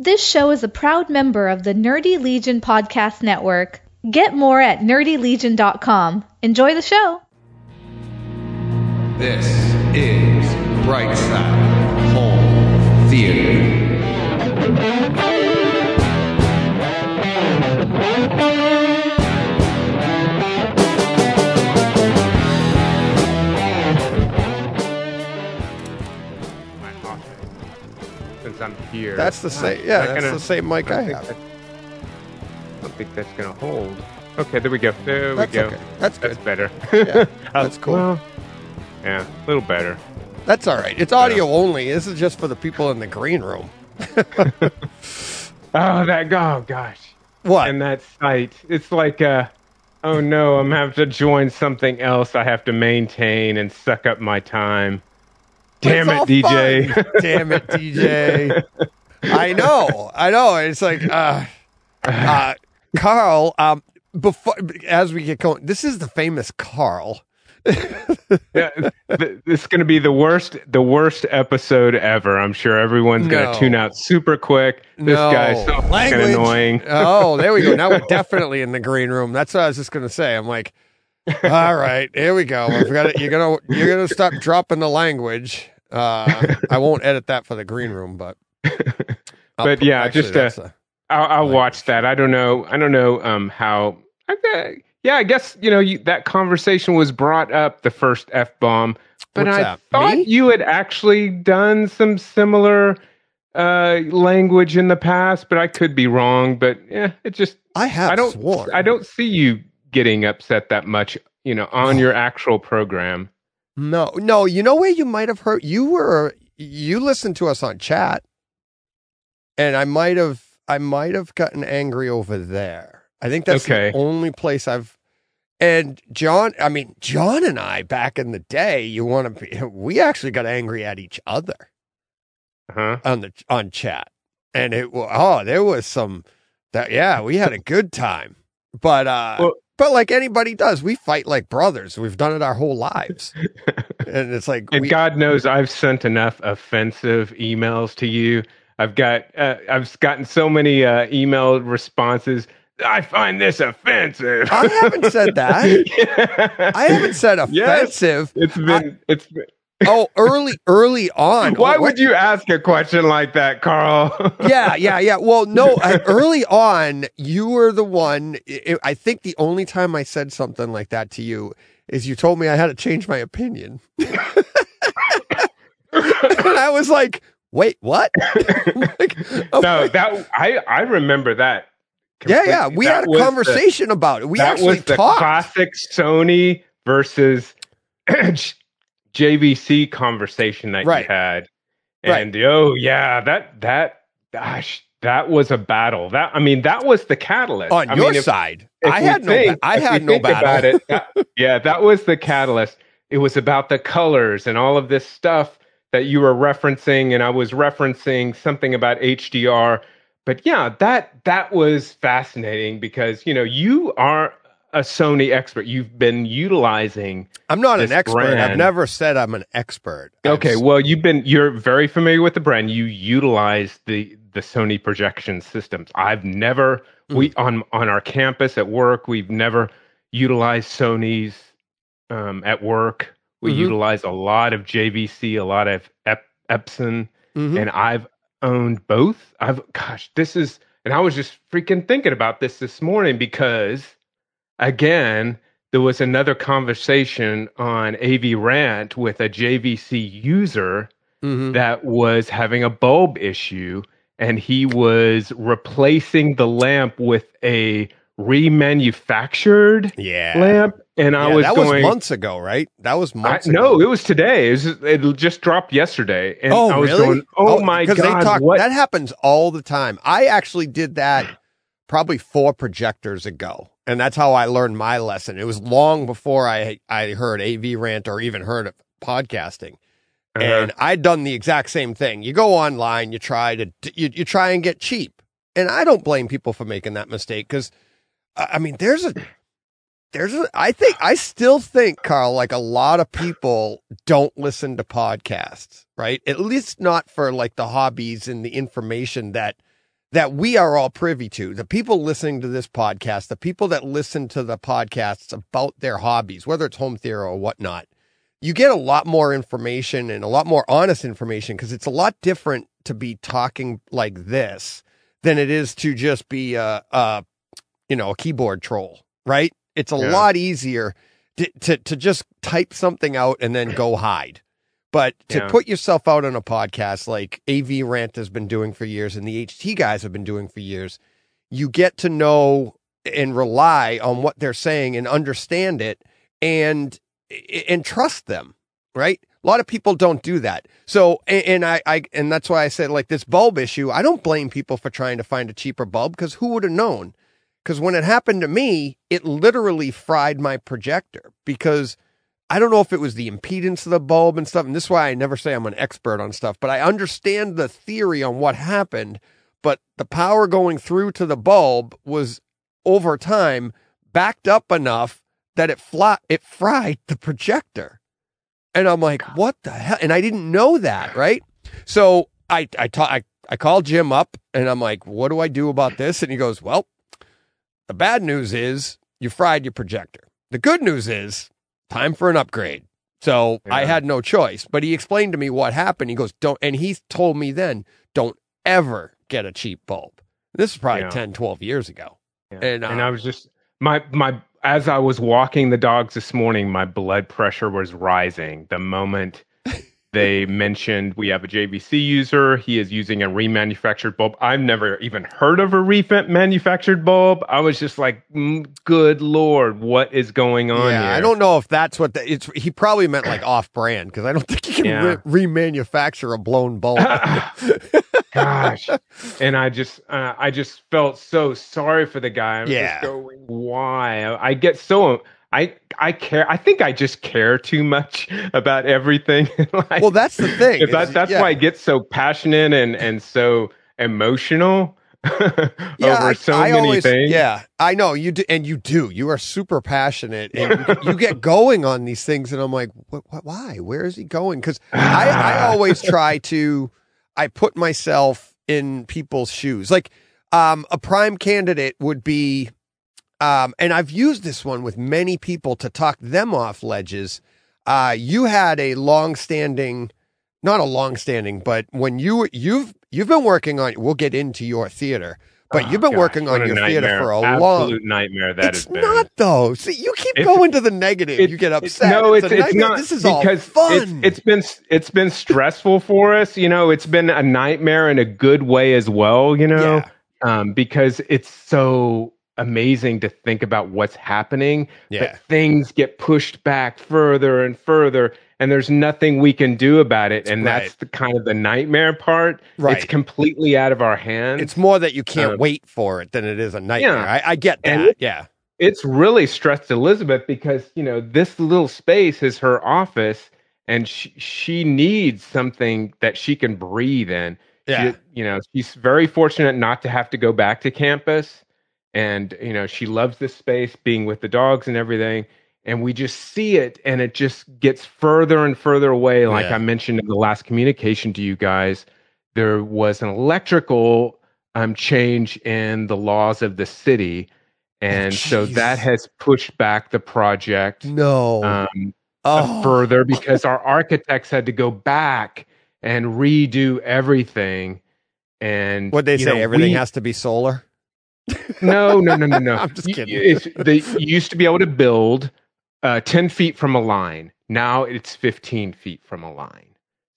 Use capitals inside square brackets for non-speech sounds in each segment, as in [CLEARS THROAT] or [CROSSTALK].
This show is a proud member of the Nerdy Legion Podcast Network. Get more at nerdylegion.com. Enjoy the show. This is Brightside Home Theater. I'm here. That's the same. Yeah, that's gonna- the same mic I think have. I don't think that's gonna hold. Okay, there we go. There That's we go. okay. That's good. That's better. [LAUGHS] Yeah, [LAUGHS] Uh, that's cool. well, yeah, a little better. That's all right. It's audio only. This is just for the people in the green room. [LAUGHS] Oh, that oh gosh, What? and that site. It's like uh, oh no, I'm have to join something else. I have to maintain and suck up my time. [LAUGHS] Damn it, DJ. Damn it, DJ. I know. I know. It's like, uh, uh, Carl. Um, before as we get going, this is the famous Carl. [LAUGHS] yeah, th- this is going to be the worst, the worst episode ever. I'm sure everyone's going to tune out super quick. This no. guy's so annoying. oh, there we go. Now we're [LAUGHS] definitely in the green room. That's what I was just gonna say. I'm like, all right, here we go. It. You're gonna you're gonna stop dropping the language. Uh, I won't edit that for the green room, but I'll But put- yeah, actually, just, uh, I'll, I'll watch that. I don't know. I don't know um, how. Okay, yeah, I guess you know you, that conversation was brought up the first f bomb, but What's I that, thought me? you had actually done some similar uh language in the past but i could be wrong but yeah it just I have I don't. sworn. I don't see you getting upset that much. You know, on your [SIGHS] actual program. No, no. You know where you might have heard you were you listened to us on chat, and I might have I might have gotten angry over there. I think that's Okay. the only place I've. And John, I mean John and I back in the day, you want to be? [LAUGHS] We actually got angry at each other Huh? on the on chat, and it oh there was some that yeah we had a good time, but uh. Well- but like anybody does, we fight like brothers. We've done it our whole lives, [LAUGHS] and it's like And we, God knows I've sent enough offensive emails to you. I've got. Uh, I've gotten so many uh, email responses. I find this offensive. I haven't said that. Yeah. [LAUGHS] I haven't said Yes. offensive. It's been. It's Been, Oh, early, early on. why Oh, would you ask a question like that, Carl? [LAUGHS] Yeah, yeah, yeah. Well, no, uh, early on, you were the one. I I think the only time I said something like that to you is you told me I had to change my opinion. [LAUGHS] and I was like, wait, what? [LAUGHS] like, no, my- that I I remember that. yeah, yeah. We That had a was the- conversation about it. We that actually was the talked. classic Sony versus [CLEARS THROAT] JVC conversation that Right. you had. Right. And oh yeah, that that gosh, that was a battle. That I mean, that was the catalyst. on I your mean, if- side. if I had no, think- ba- I if we had no battle. about it. [LAUGHS] that- yeah, that was the catalyst. It was about the colors and all of this stuff that you were referencing, and I was referencing something about HDR. But yeah, that that was fascinating because you know you are a Sony expert. You've been utilizing. I'm not an expert. I've never said I'm an expert. Okay, well, you've been you're very familiar with the brand. You utilize the the Sony projection systems. I've never we on on our campus at work. We've never utilized Sony's um, at work. We Mhm. utilize a lot of JVC, a lot of Ep- Epson, Mhm. and I've owned both. I've gosh, this is and I was just freaking thinking about this this morning because again, there was another conversation on AV Rant with a JVC user Mhm. that was having a bulb issue and he was replacing the lamp with a remanufactured yeah. lamp and I Yeah, was that going was months ago, right? That was I, months no, it was today. It, was, it just dropped yesterday, and oh, I was really? going, "Oh, my god, they talk, what?" that happens all the time. I actually did that probably four projectors ago, and that's how I learned my lesson. It was long before I I heard AV rant or even heard of podcasting. Uh-huh. And I'd done the exact same thing. You go online, you try to you, you try and get cheap, and I don't blame people for making that mistake because, I mean, there's a there's a I think I still think Carl like a lot of people don't listen to podcasts, right? At least not for like the hobbies and the information that that we are all privy to. The people listening to this podcast, the people that listen to the podcasts about their hobbies, whether it's home theater or whatnot, you get a lot more information and a lot more honest information because it's a lot different to be talking like this than it is to just be a, a you know, a keyboard troll, right? It's a Yeah. lot easier to, to, to just type something out and then go hide. But to Yeah. put yourself out on a podcast like AV Rant has been doing for years and the HT guys have been doing for years, you get to know and rely on what they're saying and understand it and and trust them, right? A lot of people don't do that. So and, and I, I and that's why I said like this bulb issue, I don't blame people for trying to find a cheaper bulb because who would have known? Because when it happened to me, it literally fried my projector because I don't know if it was the impedance of the bulb and stuff. And this is why I never say I'm an expert on stuff, but I understand the theory on what happened. But the power going through to the bulb was over time backed up enough that it fly, it fried the projector. And I'm like, what the hell? And I didn't know that, right? So I I ta- I, I called Jim up and I'm like, what do I do about this? And he goes, well, the bad news is you fried your projector. The good news is time for an upgrade. So I had no choice. But he explained to me what happened. He goes, don't, and he told me then, don't ever get a cheap bulb. This is probably Yeah. 10, 12 years ago. Yeah. And, and uh, I was just my my as I was walking the dogs this morning, my blood pressure was rising. The moment they mentioned we have a JVC user, he is using a remanufactured bulb. I've never even heard of a remanufactured bulb. I was just like, mm, "Good lord, what is going on yeah, here?" I don't know if that's what the, it's. He probably meant like off brand because I don't think you can Yeah. re- remanufacture a blown bulb. [LAUGHS] Gosh, and I just, uh, I just felt so sorry for the guy. I was Yeah. just going, why? I get so, I, I care. I think I just care too much about everything. [LAUGHS] like, well, that's the thing. is- that's yeah. why I get so passionate and and so emotional [LAUGHS] over I, so I many always, things. Yeah, I know you do, and you do. You are super passionate, and you, you get [LAUGHS] going on these things. And I'm like, what, what, why? Where is he going? Because I, I [SIGHS] always try to, I put myself in people's shoes. Like, um, a prime candidate would be, um, and I've used this one with many people to talk them off ledges. Uh, you had a long-standing, not a long-standing, but when you you've you've been working on, we'll get into your theater, but Oh, you've been gosh, working on your theater for a absolute long. nightmare that it's has been. not though. See, you keep It's- going to the negative. You get upset. No, it's, a it's not This is all because fun. It's, it's been it's been stressful for us. You know, it's been a nightmare in a good way as well. You know, Yeah. um, because it's so amazing to think about what's happening, Yeah. but things get pushed back further and further, and there's nothing we can do about it. And Right. that's the kind of the nightmare part. Right. It's completely out of our hands. It's more that you can't Um, wait for it than it is a nightmare. yeah. I, I get that. And- yeah. it's really stressed Elizabeth because you know this little space is her office, and she she needs something that she can breathe in. Yeah. She, you know, she's very fortunate not to have to go back to campus, and you know she loves this space, being with the dogs and everything. And we just see it, and it just gets further and further away. Like Yeah. I mentioned in the last communication to you guys, there was an electrical um, change in the laws of the city, and so that has pushed back the project No. um, oh. further [LAUGHS] because our architects had to go back and redo everything. And What they say, know, everything we- has to be solar. No, no, no, no, no. [LAUGHS] I'm just kidding. It's, they used to be able to build uh, ten feet from a line. Now it's fifteen feet from a line.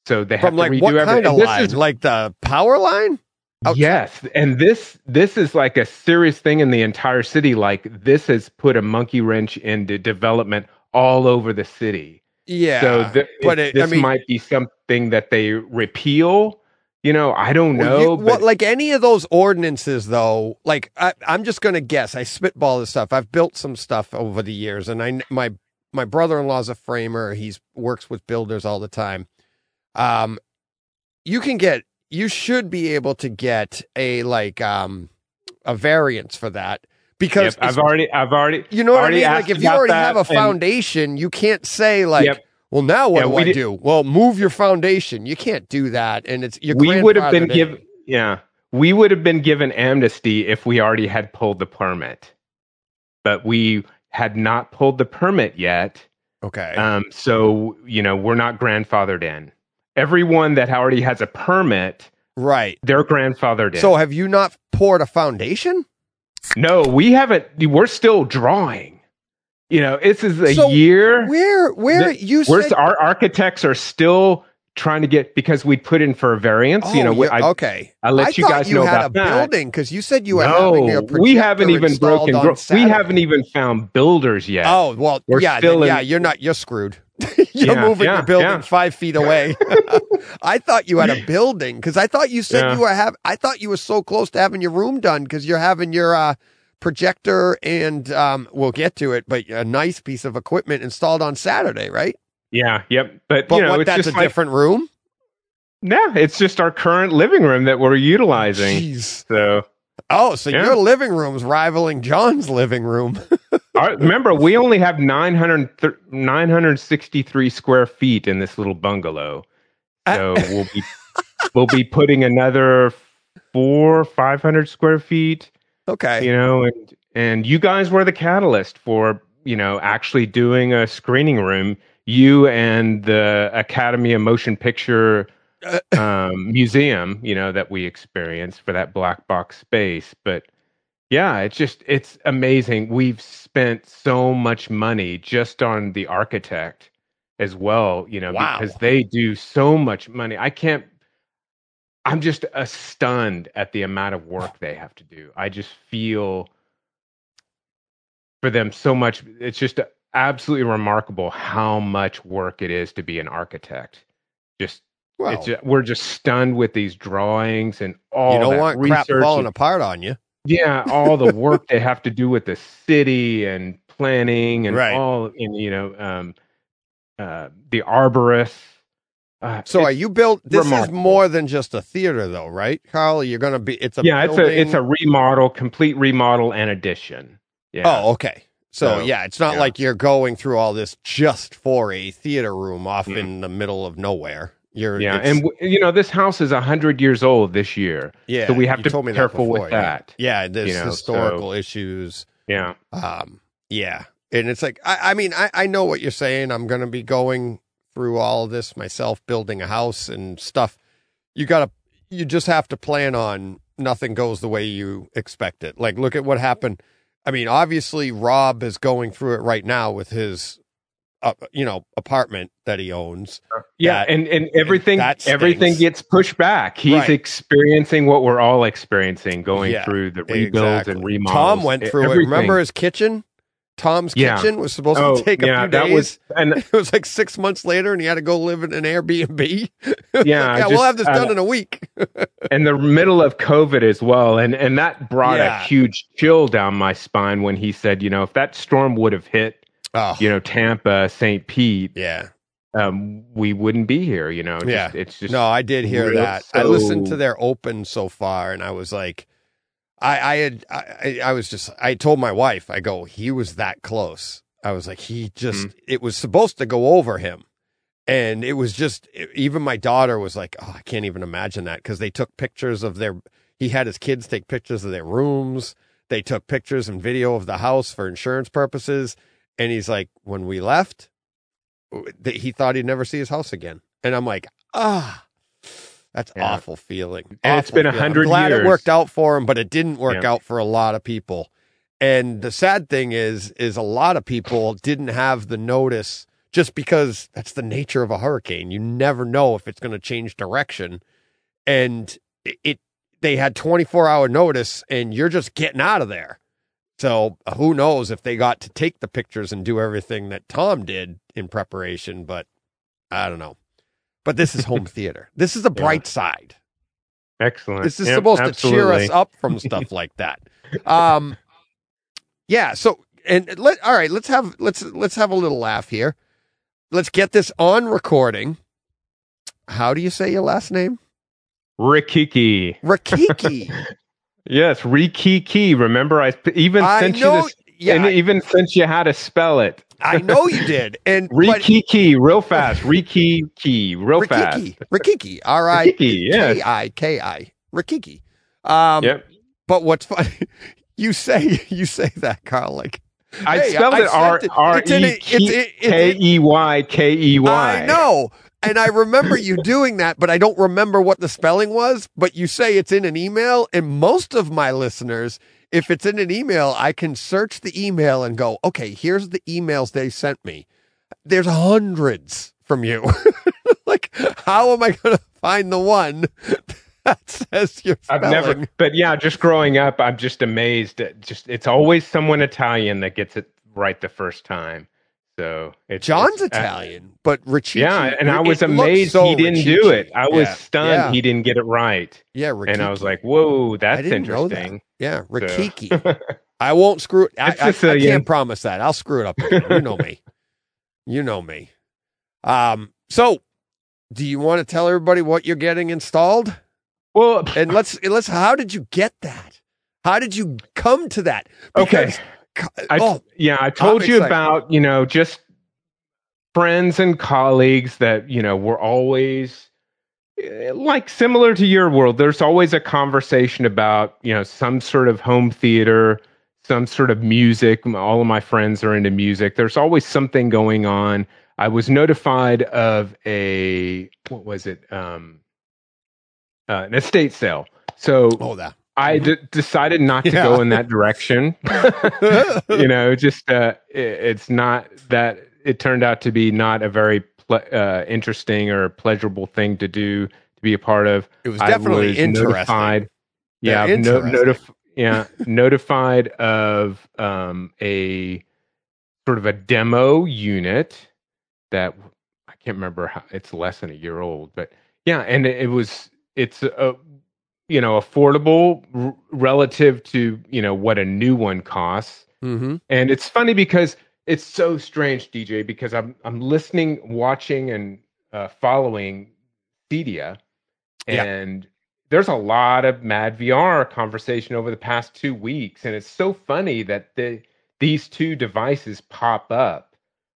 So they have From to like redo what everything. kind of this line? is- like the power line? outside? Yes, and this this is like a serious thing in the entire city. Like this has put a monkey wrench into development all over the city. Yeah. so th- but it- it- I this mean- might be something that they repeal. You know, I don't Well, know. you- but what, like any of those ordinances, though, like I, I'm just going to guess. I spitball this stuff. I've built some stuff over the years, and I my my brother-in-law's a framer. He's works with builders all the time. Um, you can get, you should be able to get a like um a variance for that because Yep, I've already, I've already, you know what I mean. Like if you already have a and- foundation, you can't say like. Yep. Well, now what Yeah, do we I did- do? Well, move your foundation. You can't do that, and it's you're we would have been given, yeah, we would have been given amnesty if we already had pulled the permit, but we had not pulled the permit yet. Okay. Um, so you know we're not grandfathered in. Everyone that already has a permit, right. they're grandfathered in. So have you not poured a foundation? no, we haven't. We're still drawing. You know, this is a So year. Where where you said our architects are still trying to get because we put in for a variance. Oh, you know, I, okay. I let I you guys you know had about a building because you said you were having no, we haven't even broken. Gro- we haven't even found builders yet. Oh well, We're yeah, still then, in- yeah. You're not. You're screwed. [LAUGHS] you're Yeah, moving yeah, your building yeah. five feet away. [LAUGHS] [LAUGHS] I thought you had a building because I thought you said you were have. I thought you were so close to having your room done because you're having your uh, projector and um, we'll get to it, but a nice piece of equipment installed on Saturday, right? Yeah, yep. But, But you know, what? it's That's a like, different room. yeah, it's just our current living room that we're utilizing. Jeez. So Oh, so Yeah. your living room's rivaling John's living room. [LAUGHS] remember, we only have 900, 963 square feet in this little bungalow. Uh, So we'll be [LAUGHS] we'll be putting another four, five hundred square feet. Okay. you know and and you guys were the catalyst for you know actually doing a screening room you and the academy of motion picture [LAUGHS] um, museum you know that we experienced for that black box space but yeah it's just it's amazing we've spent so much money just on the architect as well you know Wow. because they do so much money i can't i'm just uh, stunned at the amount of work they have to do i just feel for them so much it's just absolutely remarkable how much work it is to be an architect just Well, it's ju- we're just stunned with these drawings and all you don't that want crap falling and- apart on you. yeah, all the work they have to do with the city and planning and Right. all, and you know, um, uh, the arborists. Uh, So are you built? This remarkable. is more than just a theater, though, right, Carl? You're gonna be. It's a yeah, it's a it's a remodel, complete remodel and addition. Yeah. Oh, okay. So, So, yeah, it's not yeah. like you're going through all this just for a theater room off Mm. in the middle of nowhere. You're yeah, and you know this house is a hundred years old this year. yeah, so we have to be careful with before, yeah. that. Yeah, there's you know, historical issues. Yeah, Um, yeah, and it's like I, I mean, I, I know what you're saying. I'm gonna be going through all of this myself, building a house and stuff. You gotta, you just have to plan on nothing goes the way you expect it. Like, look at what happened. I mean, obviously, Rob is going through it right now with his, uh, you know, apartment that he owns. yeah, That- and and everything stinks. everything gets pushed back. He's Right. experiencing what we're all experiencing, going Yeah, through the rebuilds Exactly. and remodels. Tom went through it. Remember his kitchen? Tom's Yeah. kitchen was supposed Oh, to take a yeah, few that days. [LAUGHS] was and it was like six months later, and he had to go live in an Airbnb. [LAUGHS] Yeah, yeah, we'll have this done uh, in a week. [LAUGHS] in the middle of COVID as well, and and that brought Yeah. a huge chill down my spine when he said, you know, if that storm would have hit, Oh, you know, Tampa, St. Pete, yeah, um, we wouldn't be here. You know, Just- Yeah. it's just no, I did hear that. I listened to their open so far, and I was like, I, I had, I, I- was just, I told my wife, I go, he was that close. I was like, he just, Mm-hmm. it was supposed to go over him. And it was just, even my daughter was like, oh, I can't even imagine that because they took pictures of their, he had his kids take pictures of their rooms. They took pictures and video of the house for insurance purposes. And he's like, when we left, he thought he'd never see his house again. And I'm like, ah, that's Yeah. awful feeling. And it's Awful been a hundred glad it worked out for him, but it didn't work Yeah. out for a lot of people. And the sad thing is, is a lot of people didn't have the notice just because that's the nature of a hurricane. You never know if it's going to change direction. And it, it, they had 24 hour notice and you're just getting out of there. So uh, who knows if they got to take the pictures and do everything that Tom did in preparation, but I don't know. But this is home [LAUGHS] theater. This is the bright side. excellent. This is Yep, supposed to cheer us up from stuff [LAUGHS] like that. Um, yeah. So, and let all right. Let's have let's let's have a little laugh here. Let's get this on recording. How do you say your last name? Rikiki. Rakiki. [LAUGHS] Yes, Rikiki. Remember, I even I sent know. you this, Yeah, and I, even sent you how to spell it. I know you did. And Rikiki, real fast. Rikiki, real fast. Rikiki. Rikiki. R I Rikiki. K I K I. Rikiki. Um, Yep. But what's funny, [LAUGHS] you say you say that, Carl. Like I hey, spelled I it R. R E it- it's- it- K E Y K E Y. I know. And I remember you doing that, but I don't remember what the spelling was. But you say it's in an email, and most of my listeners, if it's in an email, I can search the email and go, okay, here's the emails they sent me. There's hundreds from you. [LAUGHS] like, how am I going to find the one [LAUGHS] that says your I've never, but yeah, just growing up, I'm just amazed. At just it's always someone Italian that gets it right the first time. So it's John's it's- Italian, but Ricci. yeah, and I was amazed so he didn't do it. I was Yeah. stunned Yeah. he didn't get it right, Yeah, and I was like, "Whoa, I that's know that. interesting." Yeah, So- [LAUGHS] I won't screw it. I, I, I can't promise that. I'll screw it up. Again. You know me. [LAUGHS] You know me. Um. So, do you want to tell everybody what you're getting installed? well, And let's let's. How did you get that? How did you come to that? [LAUGHS] okay. I, oh, yeah, I told you excited. about, you know, just friends and colleagues that, you know, were always eh, like similar to your world. There's always a conversation about, you know, some sort of home theater, some sort of music. All of my friends are into music. There's always something going on. I was notified of a, what was it? Um, uh, an estate sale. So oh, that. I d- decided not to Yeah. go in that direction. [LAUGHS] you know, just uh, it, it's not that it turned out to be not a very ple- uh, interesting or pleasurable thing to do to be a part of. It was definitely was interesting. Notified, yeah, They're no, notif- yeah, notified of um, a sort of a demo unit that I can't remember how it's less than a year old, but yeah, and it, it was it's a you know affordable r- relative to you know what a new one costs. Mm-hmm. And it's funny because it's so strange, DJ, because I'm I'm listening, watching, and uh, following Cedia, Yeah. and there's a lot of Mad VR conversation over the past two weeks, and it's so funny that the these two devices pop up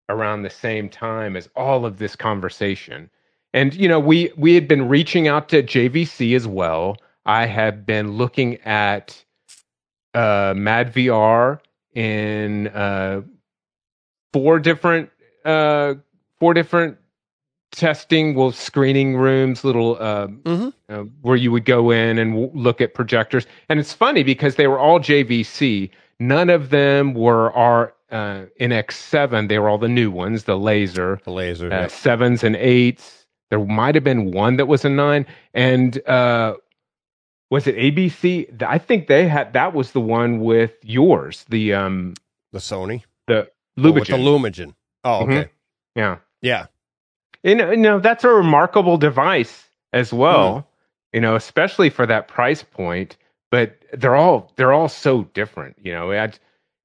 around the same time as all of this conversation. And you know, we we had been reaching out to JVC as well. I have been looking at uh, Mad VR in uh, four different uh, four different testing, well, screening rooms, little uh, Mhm. uh, where you would go in and w- look at projectors. And it's funny because they were all JVC. None of them were our uh, NX7. They were all the new ones, the laser The laser. uh, sevens and eights. There might have been one that was a nine, and uh, was it ABC? I think they had that was the one with yours, the um, the Sony. the Oh, the Lubigen. Lumagen. Oh, okay. yeah, Yeah. and you know that's a remarkable device as well. You know, especially for that price point. But they're all they're all so different. You know, I,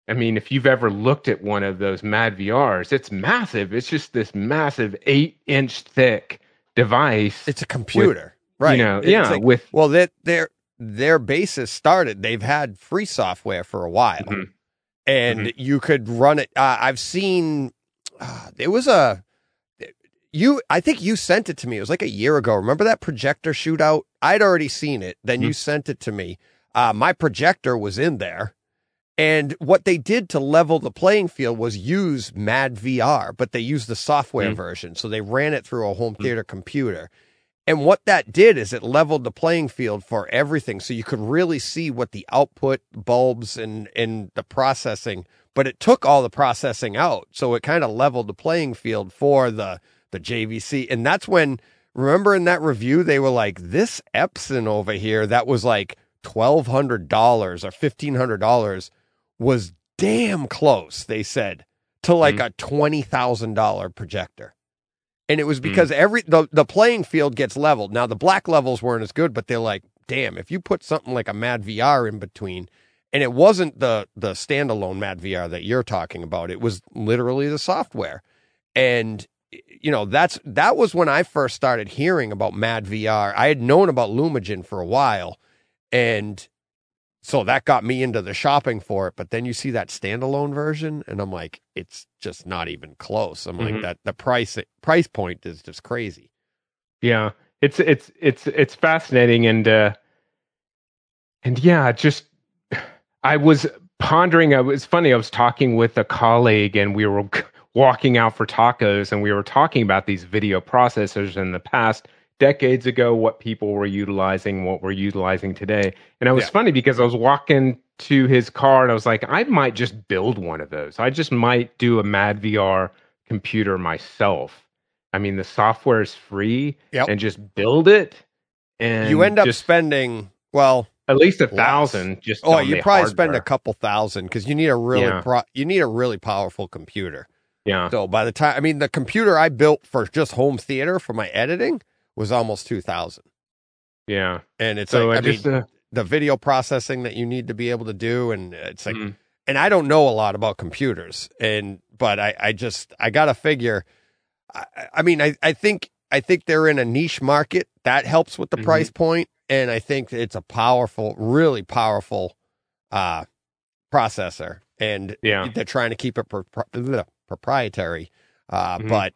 I mean, if you've ever looked at one of those Mad VRs, it's massive. It's just this massive eight inch thick device. It's a computer. right. you know, yeah, like- with Well, that their their basis started. They've had free software for a while, Mhm. and you could run it. Uh, I've seen uh, there was a you. I think you sent it to me. It was like a year ago. Remember that projector shootout? I'd already seen it. Then you sent it to me. Uh, my projector was in there. And what they did to level the playing field was use Mad VR, but they used the software Mm. version. So they ran it through a home theater computer. And what that did is it leveled the playing field for everything. So you could really see what the output bulbs and, and the processing, but it took all the processing out. So it kind of leveled the playing field for the, the JVC. And that's when, remember in that review, they were like, this Epson over here, that was like $1,200 or $1,500 was damn close, they said, to like mm-hmm. a $20,000 projector. And it was hmm. because every the, the playing field gets leveled. Now the black levels weren't as good, but they're like, damn, if you put something like a Mad VR in between, and it wasn't the the standalone Mad VR that you're talking about, it was literally the software. And you know, that's that was when I first started hearing about Mad VR. I had known about Lumagen for a while, and so that got me into the shopping for it. But then you see that standalone version, and I'm like, it's just not even close. I'm like Mhm. that the price price point is just crazy. Yeah, it's it's it's it's fascinating, and uh, and yeah, just I was pondering. I was funny. I was talking with a colleague, and we were walking out for tacos, and we were talking about these video processors in the past decades ago, what people were utilizing, what we're utilizing today. And it was Yeah. funny because I was walking to his car, and I was like, I might just build one of those. I just might do a Mad VR computer myself. I mean, the software is free, Yep. and just build it. And you end up just spending well. at least a thousand. Just Oh, you probably spend a couple thousand because you need a really Yeah. pro- you need a really powerful computer. yeah. So by the time I mean the computer I built for just home theater for my editing was almost two thousand, Yeah. and it's So like I, I, just mean uh, the video processing that you need to be able to do, and it's like mm, and I don't know a lot about computers, and but I, I just I gotta figure. I, I mean, I, I think I think they're in a niche market that helps with the Mhm. price point, and I think it's a powerful, really powerful uh, processor, and yeah. they're trying to keep it pro- pro- proprietary. Uh, Mhm. But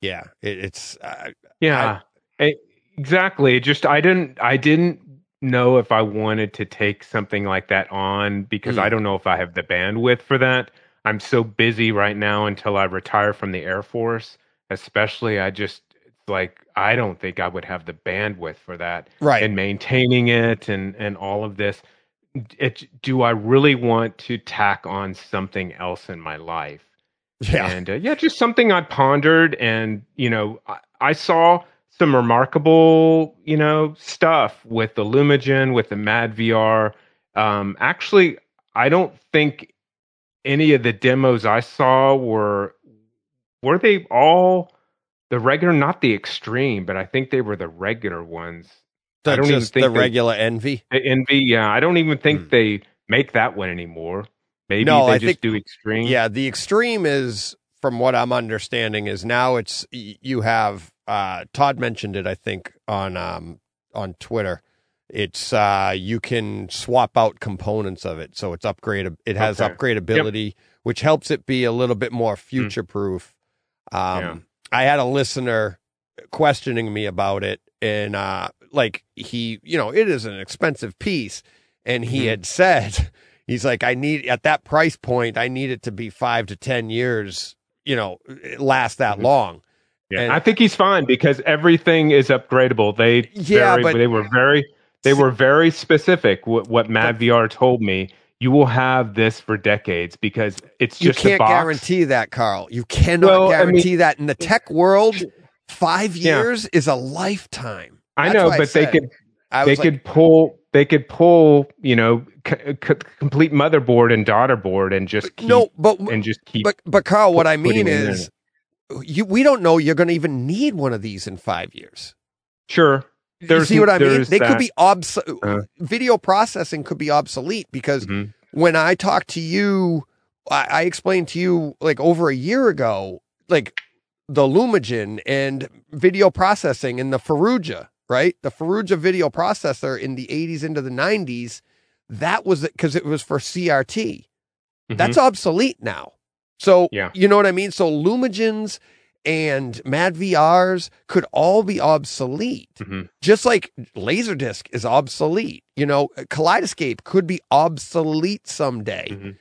yeah, it, it's uh, Yeah. Eh, exactly. Just I didn't I didn't know if I wanted to take something like that on because Mm. I don't know if I have the bandwidth for that. I'm so busy right now until I retire from the Air Force, especially I just it's like I don't think I would have the bandwidth for that. right. and maintaining it and and all of this it, do i really want to tack on something else in my life yeah, and uh, yeah just something i pondered and you know I, I saw some remarkable you know stuff with the lumagen with the mad vr um actually i don't think any of the demos i saw were were they all the regular not the extreme but i think they were the regular ones the, I don't even think the they- regular envy. Envy, yeah. I don't even think Hmm. they make that one anymore. Maybe No, they I just think- do extreme. Yeah, the extreme is from what I'm understanding is now it's you have uh Todd mentioned it I think on um on Twitter. It's uh you can swap out components of it so it's upgrade it has Okay. upgradability which helps it be a little bit more future proof. Um Yeah. I had a listener questioning me about it and uh like he you know it is an expensive piece and he Mhm. had said [LAUGHS] he's like i need at that price point i need it to be five to ten years you know last that Mhm. long Yeah. and- I think he's fine because everything is upgradable. They Yeah, very, but- they were very they were very specific. What, what Mad VR told me, you will have this for decades because it's you just a can't guarantee that carl you cannot Well, I mean- guarantee that in the tech world five Yeah. years is a lifetime I know, but they said. could i they was like could pull they could pull you know c- c- complete motherboard and daughter board and just keep, no but and just keep but but carl what i mean is you we don't know you're going to even need one of these in five years sure. you see what I mean? there's They could be obsolete. Uh. video processing could be obsolete because Mhm. when I talked to you, I, I explained to you like over a year ago, like the Lumagen and video processing and the Faroudja, right? The Faroudja video processor in the 80s into the 90s, that was because it was for CRT. Mhm. That's obsolete now. So, Yeah. you know what I mean? So, Lumagens and Mad VRs could all be obsolete Mhm. just like laserdisc is obsolete you know kaleidescape could be obsolete someday Mhm.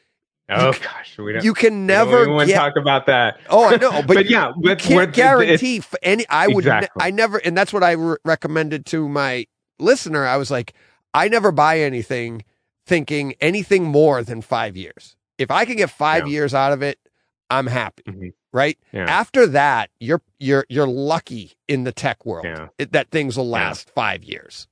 Oh gosh, we don't. you can we don't never want to get talk about that. oh i know but, [LAUGHS] yeah, you but can't guarantee any i would ne- i never and that's what i re- recommended to my listener i was like i never buy anything thinking anything more than five years if i can get five Yeah. years out of it i'm happy Mhm. right Yeah. after that you're you're you're lucky in the tech world Yeah. it, that things will last five years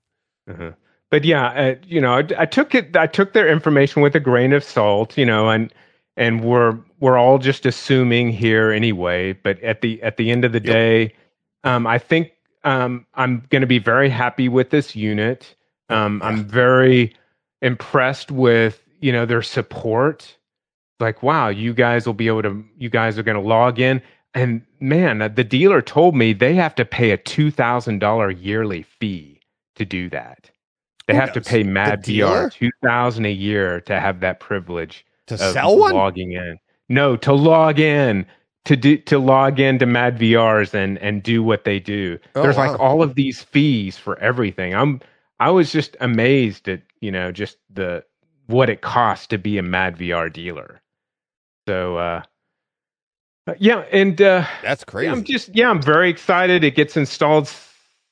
Uh-huh. But yeah, uh, you know, I, I took it. I took their information with a grain of salt, you know, and and we're we're all just assuming here anyway. But at the at the end of the Yep. day, um, I think um, I'm going to be very happy with this unit. Um, I'm very impressed with you know their support. Like, wow, you guys will be able to. You guys are going to log in. And man, the dealer told me they have to pay a two thousand dollar yearly fee to do that. They Who have to pay Mad? VR two thousand a year to have that privilege to of sell one logging in. No, to log in to do to log into Mad VRs and and do what they do. Oh, There's wow. like all of these fees for everything. I'm I was just amazed at you know just the what it costs to be a Mad VR dealer. So uh, yeah, and uh, That's crazy. I'm just yeah, I'm very excited. It gets installed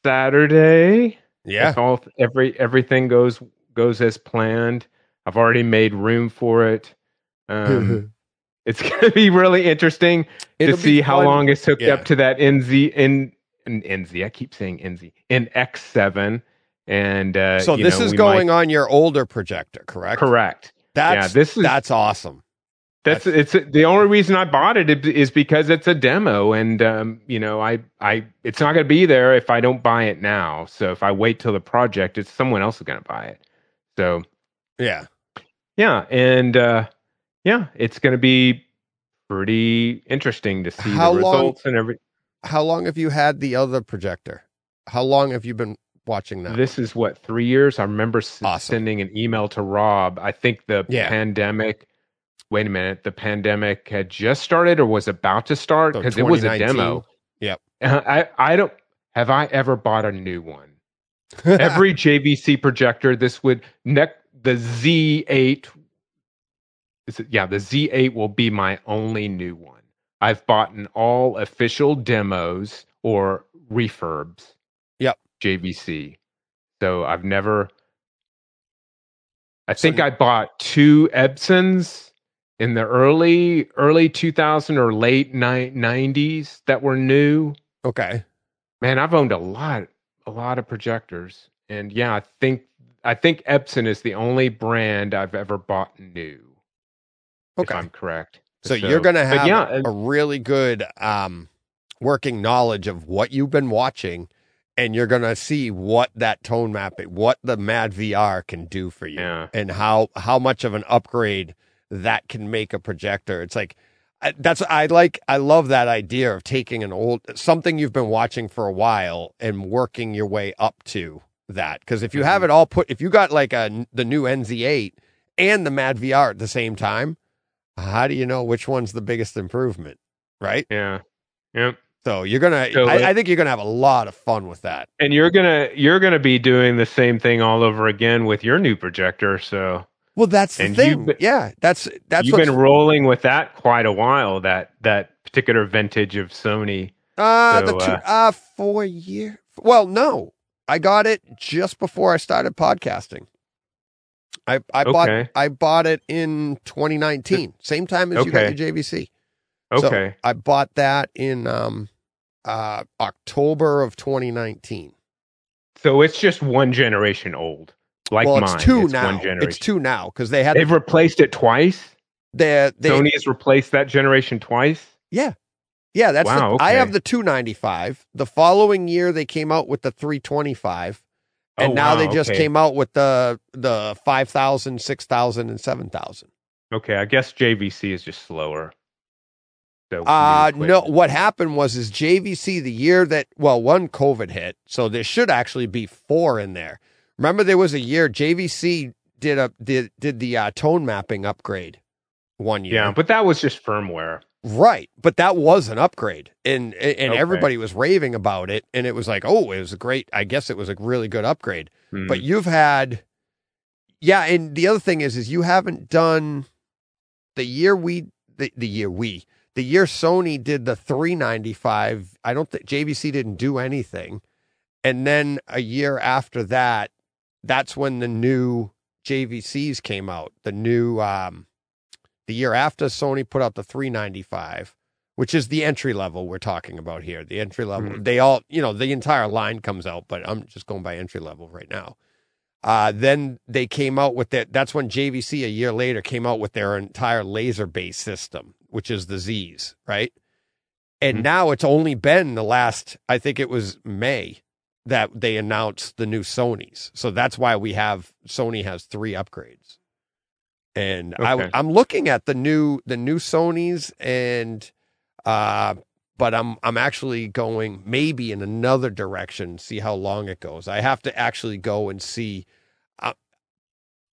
Saturday. Yeah. If all every everything goes goes as planned. I've already made room for it. Um, [LAUGHS] it's [LAUGHS] going to be really interesting It'll to see how fun. long it's hooked Yeah. up to that NZ in, NZ. I keep saying NZ in X7, and uh, so this know, is going might- on your older projector, correct? correct. That's Yeah, this is- that's awesome. That's it's the only reason I bought it is- because it's a demo, and um, you know I I it's not going to be there if I don't buy it now. So if I wait till the project, it's someone else is going to buy it. So Yeah. yeah, and uh, yeah, it's going to be pretty interesting to see How the long- results and every. How long have you had the other projector? How long have you been watching that? This is what three years. I remember Awesome. sending an email to Rob. I think the Yeah. pandemic. Wait a minute, the pandemic had just started or was about to start So because it was a demo. Yep. Uh, I I don't have I ever bought a new one. [LAUGHS] Every JVC projector, this would neck the Z8. Is it, yeah, the Z8 will be my only new one. I've bought in all official demos or refurbs. Yep. JVC. So I've never. I So- think I bought two Epsons in the early early 2000 or late ni- 90s that were new. okay. Man, I've owned a lot, a lot of projectors, and yeah, I think I think Epson is the only brand I've ever bought new. Okay. if I'm correct. So, you're going to have yeah, a really good um, working knowledge of what you've been watching, and you're going to see what that tone mapping, what the Mad VR can do for you, yeah, and how how much of an upgrade that can make a projector. It's like that's I like I love that idea of taking an old something you've been watching for a while and working your way up to that. Because if you have Mhm. it all put, if you got like a the new NZ8 and the Mad VR at the same time, how do you know which one's the biggest improvement, right? yeah, Yep. So you're gonna, So, I, I think you're gonna have a lot of fun with that. And you're gonna you're gonna be doing the same thing all over again with your new projector. So Well, that's the And thing. been- yeah, that's that's you've been rolling with that quite a while. That that particular vintage of Sony. Uh, the two, uh, uh, four year. Well, no, I got it just before I started podcasting. I I bought I bought it in 2019, same time as you got your JVC. Okay, So I bought that in um uh October of 2019. so it's just one generation old, like well, mine. it's two One now. generation. It's two now because they had They've replaced it twice. the they Sony has replaced that generation twice. yeah yeah that's Wow, the, I have the 295. The following year they came out with the 325. and Oh, now wow, they just okay. came out with the the 5000 6000 and 7000 Okay, I guess JVC is just slower. So uh no what happened was is jvc the year that well one covid hit so there should actually be four in there remember there was a year jvc did a did did the uh, tone mapping upgrade one year Yeah, but that was just firmware. right but that was an upgrade and and Okay. everybody was raving about it and it was like oh it was a great i guess it was a really good upgrade Hmm. but you've had yeah and the other thing is is you haven't done the year we the, the year we the year sony did the 395 i don't think jvc didn't do anything and then a year after that that's when the new jvcs came out the new um the year after sony put out the 395 which is the entry level we're talking about here the entry level Mhm. they all you know the entire line comes out but i'm just going by entry level right now uh, then they came out with that. That's when JVC a year later came out with their entire laser based system, which is the Z's, right? And Mhm. now it's only been the last, I think it was May that they announced the new Sony's. So that's why we have Sony has three upgrades. And I, Okay. I'm looking at the new the new Sony's and uh but I'm I'm actually going maybe in another direction, see how long it goes. I have to actually go and see. Uh,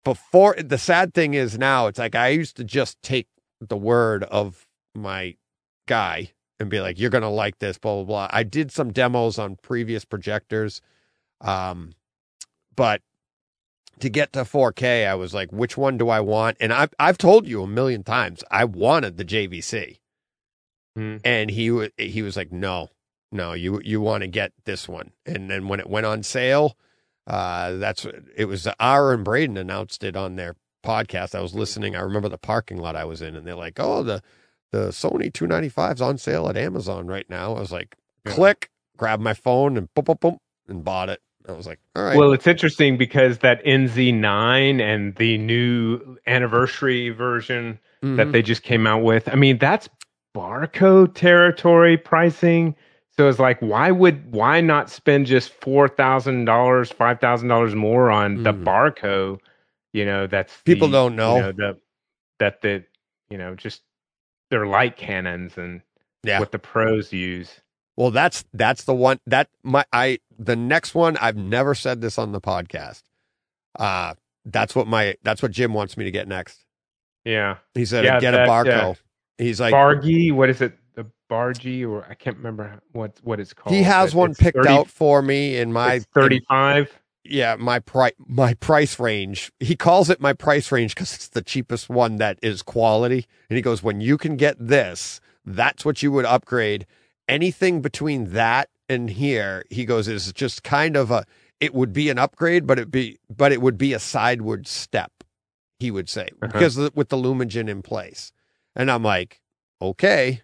before the sad thing is now, it's like I used to just take the word of my guy and be like, "You're gonna like this," blah blah blah. I did some demos on previous projectors, um, but to get to 4K, I was like, which one do I want? And I've I've told you a million times I wanted the JVC, Mhm. and he he was like, no, no, you you want to get this one. And then when it went on sale, uh, that's it was Ara and Braden announced it on their podcast. I was listening. I remember the parking lot I was in, and they're like, oh, the the Sony 295 is on sale at Amazon right now. I was like, Yeah. click, grab my phone, and boom, boom, boom, and bought it. I was like, all right. Well, it's interesting because that NZ9 and the new anniversary version that Mhm. they just came out with, I mean, that's Barco territory pricing. So it's like, why would why not spend just four thousand dollars, five thousand dollars more on the Mhm. Barco? You know, that's People the, don't know. you know the, that the you know just they're light cannons and Yeah. what the pros use. Well, that's that's the one that my I the next one I've never said this on the podcast. Uh that's what my that's what Jim wants me to get next. Yeah, He said Yeah, get a that, Barco. uh, He's like Bargy, what is it? The Bargy, or I can't remember what what it's called. he has one picked 30 out for me in my 35. Yeah, my price my price range. He calls it my price range cuz it's the cheapest one that is quality. And he goes when you can get this, that's what you would upgrade. Anything between that and here, he goes is just kind of a it would be an upgrade, but it be but it would be a sideward step. He would say Uh-huh. because the- with the Lumagen in place, and I'm like, okay,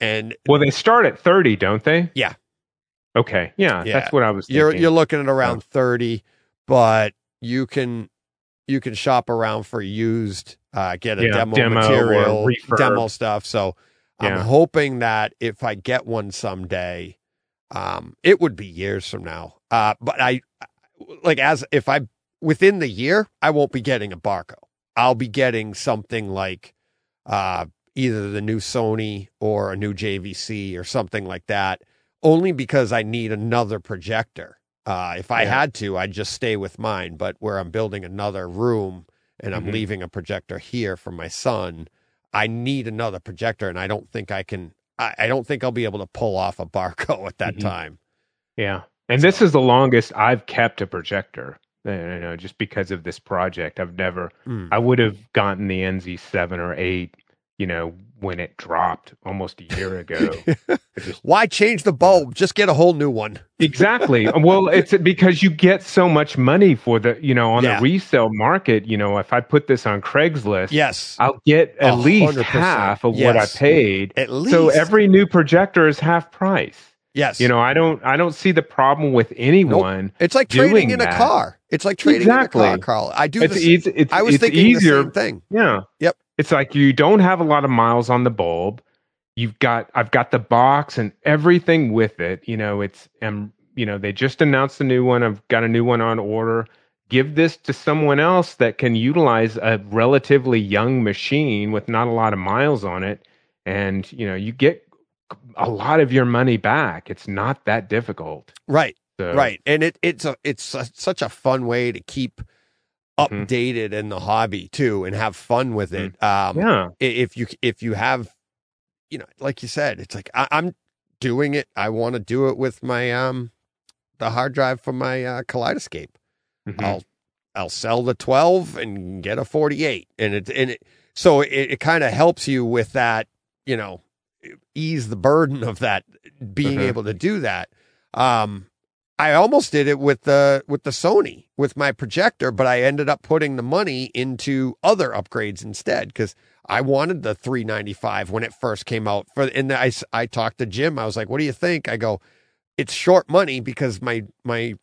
and Well, they start at 30, don't they? Yeah. Okay. Yeah, Yeah. that's what I was you're you're looking at around thirty, but you can you can shop around for used, uh, get a Yeah, demo, demo material, demo stuff. So I'm hoping that if I get one someday, um, it would be years from now. Uh, but I like as if I within the year, I won't be getting a Barco. I'll be getting something like uh, either the new Sony or a new JVC or something like that, only because I need another projector. Uh, if I Yeah. had to, I'd just stay with mine. But where I'm building another room and I'm Mhm. leaving a projector here for my son, I need another projector, and I don't think I can. I, I don't think I'll be able to pull off a Barco [LAUGHS] at that Mhm. time. yeah. And this is the longest I've kept a projector. uh, You know, just because of this project, I've never. Mm. I would have gotten the NZ7 or 8. You know, when it dropped almost a year ago. [LAUGHS] Just Why change the bulb? Just get a whole new one. Exactly. well, it's because you get so much money for the, you know, on Yeah. the resale market. You know, if I put this on Craigslist, Yes, I'll get at least hundred percent. half of what I paid. at least. So every new projector is half price. yes, You know, I don't, I don't see the problem with anyone. It's like trading in a that. car. It's like trading in a Exactly. car, Carl. I do It's, this. easy, it's, I was thinking easier. the same thing. Yeah. Yep. It's like you don't have a lot of miles on the bulb. You've got I've got the box and everything with it. You know, it's um you know, they just announced a new one. I've got a new one on order. Give this to someone else that can utilize a relatively young machine with not a lot of miles on it and you know, you get a lot of your money back. It's not that difficult. Right, So, right, and it it's a it's a, such a fun way to keep. Updated in the hobby too, and have fun with it. Um, Yeah. if you if you have, you know, like you said, it's like I, I'm doing it. I want to do it with my um the hard drive for my uh, Kaleidescape. Mhm. I'll I'll sell the 12 and get a 48 and it and it so it, it kind of helps you with that you know ease the burden of that being Mhm. able to do that um I almost did it with the with the Sony with my projector but I ended up putting the money into other upgrades instead cuz I wanted the 395 when it first came out for and I I talked to Jim I was like what do you think I go it's short money because my my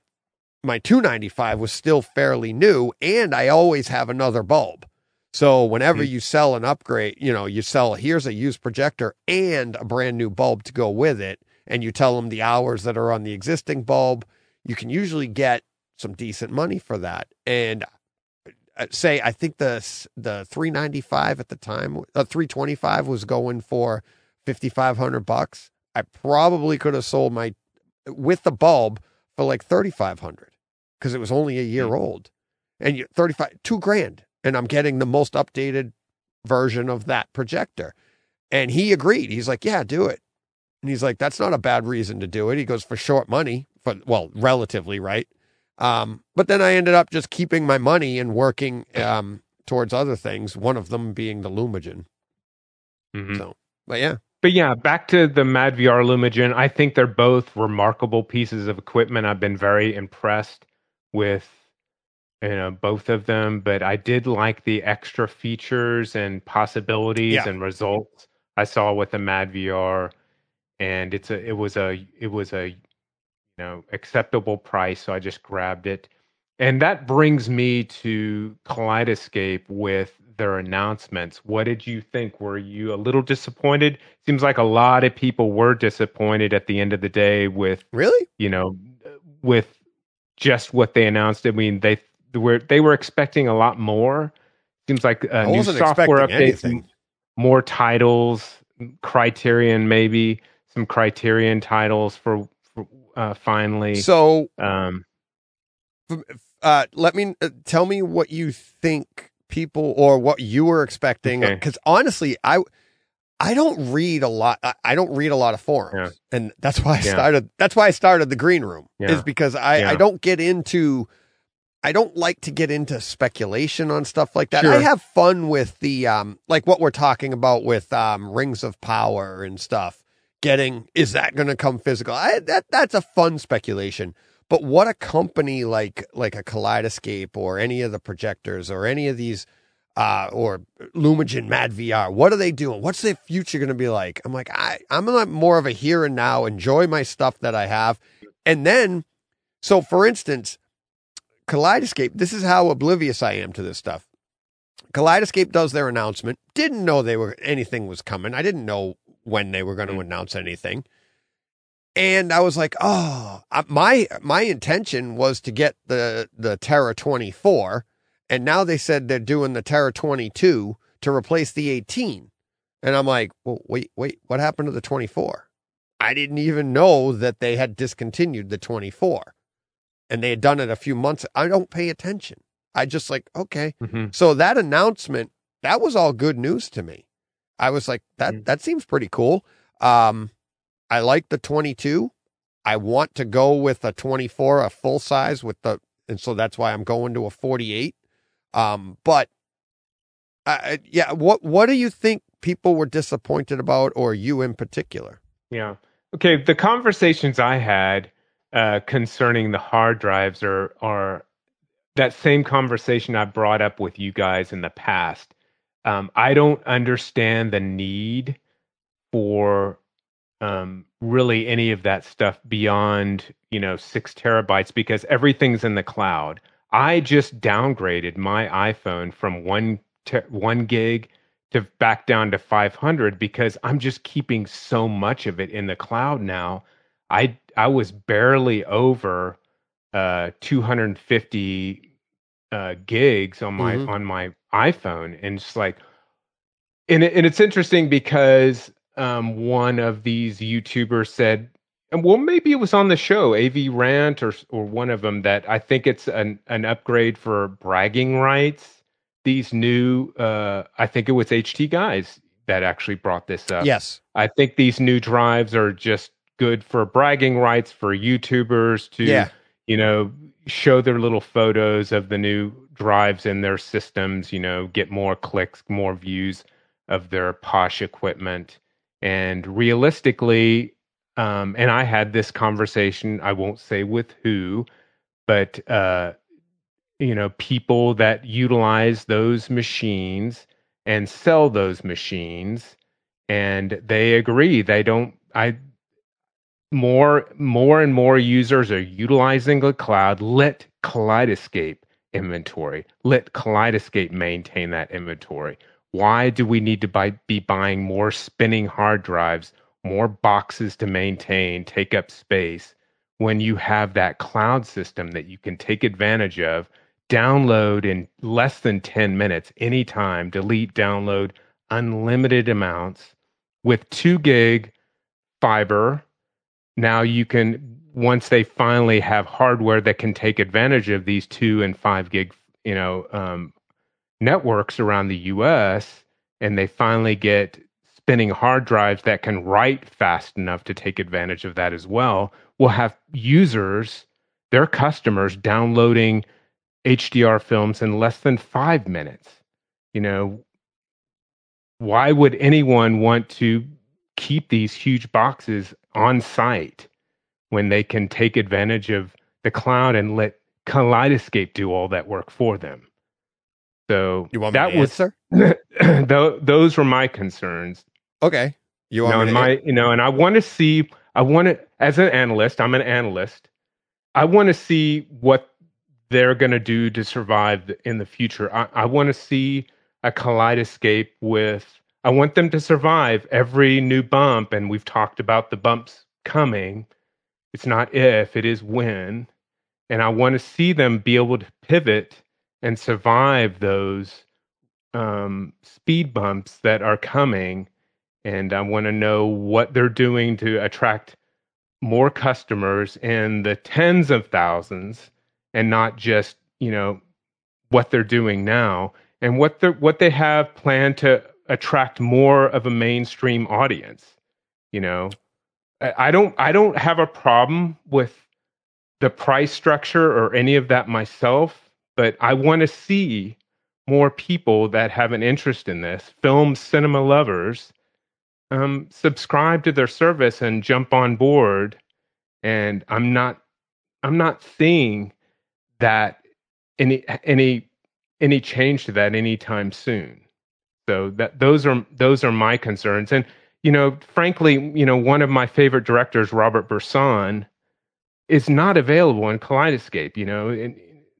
my 295 was still fairly new and I always have another bulb. So whenever Mhm. you sell an upgrade, you know, you sell here's a used projector and a brand new bulb to go with it and you tell them the hours that are on the existing bulb, you can usually get some decent money for that. And uh, say I think the the 395 at the time, uh, 325 was going for 5500 bucks. I probably could have sold my with the bulb for like 3500 because it was only a year old. And you 35 2 grand and I'm getting the most updated version of that projector. And he agreed. He's like yeah do it and he's like that's not a bad reason to do it he goes for short money for well relatively right Um, but then I ended up just keeping my money and working um, towards other things. One of them being the Lumagen. Mhm. So, but yeah, But yeah, back to the Mad VR Lumagen. I think they're both remarkable pieces of equipment. I've been very impressed with you know both of them, but I did like the extra features and possibilities Yeah. and results I saw with the Mad VR. And it's a it was a it was a you know acceptable price, so I just grabbed it. And that brings me to Kaleidescape with their announcements. What did you think? Were you a little disappointed? Seems like a lot of people were disappointed at the end of the day with, really? you know, with just what they announced. I mean, they were they were expecting a lot more. Seems like new software updates, anything. more titles, Criterion maybe some Criterion titles for, for uh, finally. So, um, uh, let me uh, tell me what you think people or what you were expecting. Okay. Because honestly, I I don't read a lot. I, I don't read a lot of forums, and that's why I Yeah. started. That's why I started the green room. Yeah. Is because I Yeah. I don't get into. I don't like to get into speculation on stuff like that. I have fun with the um like what we're talking about with um rings of power and stuff. Getting is that going to come physical? I, that that's a fun speculation. But what a company like like a Kaleidescape or any of the projectors or any of these uh or Lumagen Mad VR, what are they doing? What's their future going to be like? I'm like I I'm more of a here and now, enjoy my stuff that I have. And then so for instance, Kaleidescape, this is how oblivious I am to this stuff. Kaleidescape does their announcement. Didn't know they were anything was coming. I didn't know when they were going to Mhm. announce anything. And I was like, oh, my my intention was to get the the Terra 24, and now they said they're doing the Terra 22 to replace the 18. And I'm like, well, wait, wait, what happened to the 24? I didn't even know that they had discontinued the 24, and they had done it a few months. I don't pay attention. I just like, okay, mhm. so that announcement, that was all good news to me. I was like, that Mm. that seems pretty cool. Um, I like the 22. I want to go with a 24, a full size with the, and so that's why I'm going to a 48. Um, but uh, yeah, what what do you think people were disappointed about, or you in particular? Yeah. Okay. The conversations I had uh, concerning the hard drives are are that same conversation I brought up with you guys in the past. Um, I don't understand the need for um, really any of that stuff beyond you know six terabytes because everything's in the cloud. I just downgraded my iPhone from one te- one gig to back down to 500 because I'm just keeping so much of it in the cloud now. I I was barely over uh 250 uh gigs on my Mhm. on my iPhone and it's like and it, and it's interesting because um one of these YouTubers said and well maybe it was on the show AV Rant or or one of them that I think it's an an upgrade for bragging rights these new uh I think it was HT guys that actually brought this up. Yes. I think these new drives are just good for bragging rights for YouTubers to Yeah. You know show their little photos of the new drives in their systems, you know, get more clicks, more views of their posh equipment. And realistically, um, and I had this conversation, I won't say with who, but uh, you know, people that utilize those machines and sell those machines, and they agree. They don't. I more more and more users are utilizing the cloud. Let Kaleidescape inventory. Let Kaleidescape maintain that inventory. Why do we need to buy, be buying more spinning hard drives, more boxes to maintain, take up space, when you have that cloud system that you can take advantage of, download in less than 10 minutes, anytime, delete, download unlimited amounts with two gig fiber. Now you can, once they finally have hardware that can take advantage of these two and five gig, you know, um, networks around the US, and they finally get spinning hard drives that can write fast enough to take advantage of that as well, we'll have users their customers downloading HDR films in less than five minutes. You know, why would anyone want to keep these huge boxes on site when they can take advantage of the cloud and let Kaleidescape do all that work for them? So You want me that to was answer? [CLEARS THROAT] those were my concerns. Okay. You want know, me and to my, you know, and I want to see. I want to, as an analyst, I'm an analyst. I want to see what they're going to do to survive in the future. I, I want to see a kaleidescape with. I want them to survive every new bump, and we've talked about the bumps coming. It's not if, it is when, and I want to see them be able to pivot and survive those um, speed bumps that are coming and I want to know what they're doing to attract more customers in the tens of thousands and not just, you know, what they're doing now and what they what they have planned to attract more of a mainstream audience. You know, I don't I don't have a problem with the price structure or any of that myself, but I want to see more people that have an interest in this, film cinema lovers, um, subscribe to their service and jump on board. And I'm not, I'm not seeing that any any any change to that anytime soon. So that those are those are my concerns. And you know, frankly, you know, one of my favorite directors, Robert Bresson, is not available in Kaleidescape. You know, and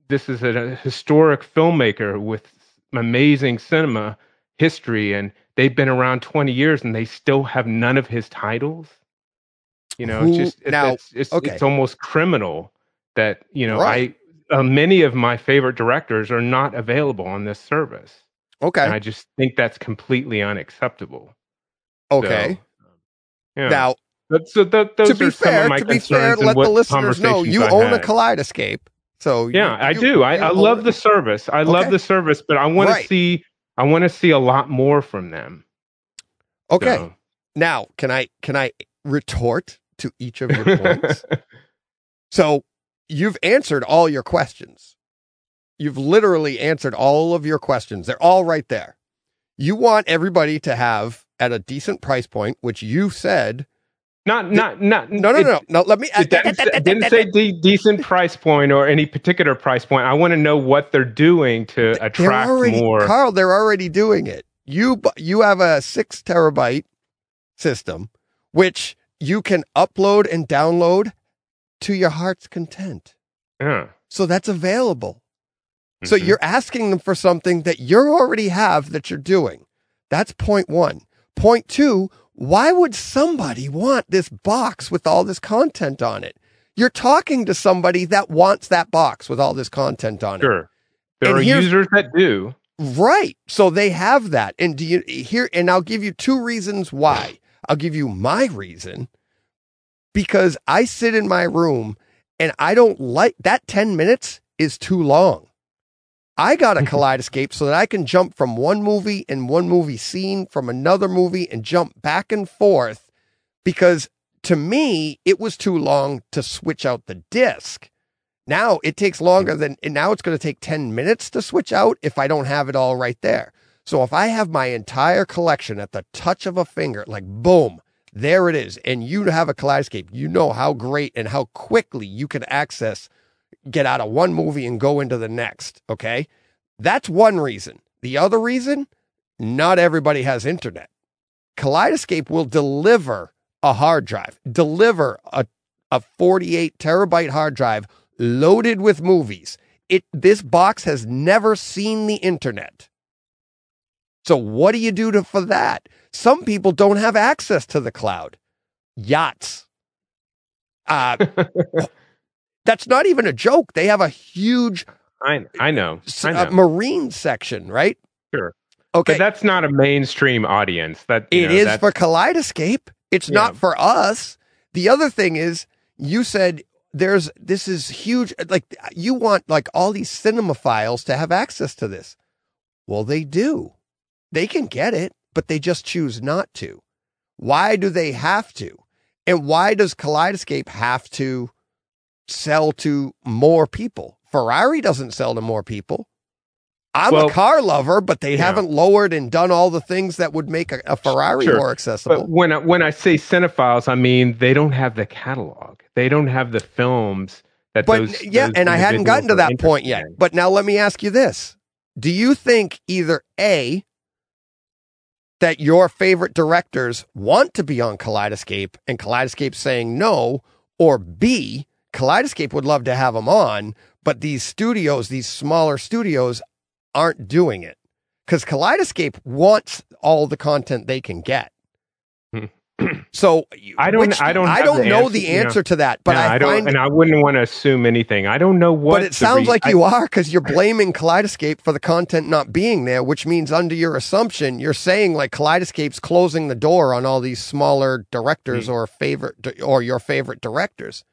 this is a historic filmmaker with amazing cinema history, and they've been around 20 years, and they still have none of his titles. You know, Who- it's just now, it's, it's, okay. it's almost criminal that you know Right. I uh, many of my favorite directors are not available on this service, Okay. and I just think that's completely unacceptable. okay. So, yeah. Now, But so th- those to be are some fair, of my to be fair, concerns let the listeners know you I own a had. kaleidescape. So you- Yeah, I you- do. I, you I love it. the service. I love the service, but I want Right. to see. I want to see a lot more from them. Okay. So- Now, can I can I retort to each of your points? [LAUGHS] so you've answered all your questions. You've literally answered all of your questions. They're all right there. You want everybody to have at a decent price point, which you said. not, not, not. No, no, it- no, no. Let me. It didn't, say- didn't say de- decent price point or any particular price point. I want to know what they're doing to attract already, more. Carl, they're already doing it. You you have a six terabyte system, which you can upload and download to your heart's content. yeah. So that's available. So Mhm. you're asking them for something that you already have that you're doing. That's point one. Point two, why would somebody want this box with all this content on it? You're talking to somebody that wants that box with all this content on it. sure. There And are users that do. Right. So they have that. And do you here and I'll give you two reasons why. I'll give you my reason because I sit in my room and I don't like that 10 minutes is too long. I got a [LAUGHS] kaleidescape so that I can jump from one movie and one movie scene from another movie and jump back and forth because to me it was too long to switch out the disc. Now it takes longer than, and now it's going to take 10 minutes to switch out if I don't have it all right there. So if I have my entire collection at the touch of a finger, like boom, there it is, and you have a kaleidescape, you know how great and how quickly you can access, get out of one movie and go into the next. Okay. That's one reason. The other reason, not everybody has internet. Kaleidescape will deliver a hard drive, deliver a, a 48 terabyte hard drive loaded with movies. It this box has never seen the internet. So what do you do to, for that? Some people don't have access to the cloud. Yachts. Uh, [LAUGHS] that's not even a joke. They have a huge I I know. I uh, marine section, right? Sure. Okay. But that's not a mainstream audience. That It know, is that's- for Kaleidescape. It's Yeah. not for us. The other thing is, you said there's this is huge. Like you want like all these cinema files to have access to this. Well, they do. They can get it, but they just choose not to. Why do they have to? And why does Kaleidescape have to sell to more people. Ferrari doesn't sell to more people. I'm Well, a car lover, but they yeah. haven't lowered and done all the things that would make a, a Ferrari Sure. more accessible. But when I, when I say cinephiles, I mean they don't have the catalog. They don't have the films that But those. yeah, those and I hadn't gotten to that point yet. But now let me ask you this. Do you think either A, that your favorite directors want to be on Kaleidescape and Kaleidescape saying no, or B, Kaleidescape would love to have them on, but these studios, these smaller studios, aren't doing it? Because Kaleidescape wants all the content they can get. [CLEARS THROAT] So I don't- which- I don't I don't the know answer, the you know. answer to that, but No, I, don't, find and I wouldn't want to assume anything. I don't know what. but it sounds re- like I- you are because you're blaming Kaleidescape for the content not being there, which means under your assumption, you're saying like Kaleidescape's closing the door on all these smaller directors Hmm. or favorite or your favorite directors.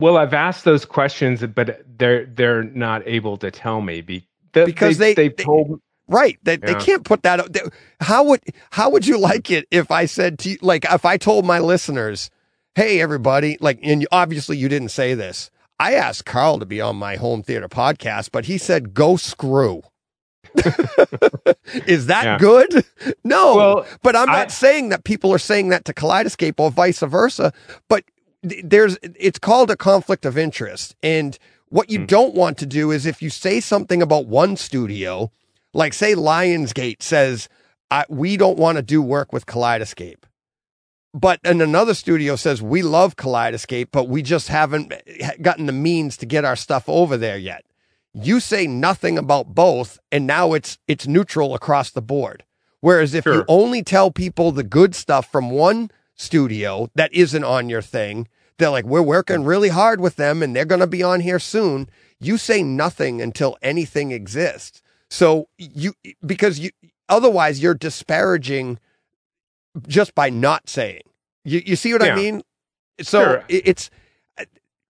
Well, I've asked those questions, but they're they're not able to tell me be, Because they- they've they- told Right. They, they can't put that up. they- How would how would you like it if I said to you, like if I told my listeners, "Hey everybody," like and obviously you didn't say this. I asked Carl to be on my home theater podcast, but he said, "Go screw." [LAUGHS] Is that Yeah. good? No. Well, but I'm not I- saying that people are saying that to Kaleidescape or vice versa. But there's it's called a conflict of interest, and what you Hmm. don't want to do is if you say something about one studio, like say Lionsgate says, I, "We don't want to do work with Kaleidescape." But and another studio says we love Kaleidescape, but we just haven't gotten the means to get our stuff over there yet. You say nothing about both, and now it's it's neutral across the board. Whereas if you only tell people the good stuff from one studio that isn't on your thing, they're like, we're working really hard with them and they're going to be on here soon. You say nothing until anything exists. So you, because you, otherwise you're disparaging just by not saying. You, you see what I mean? So Sure. it, it's,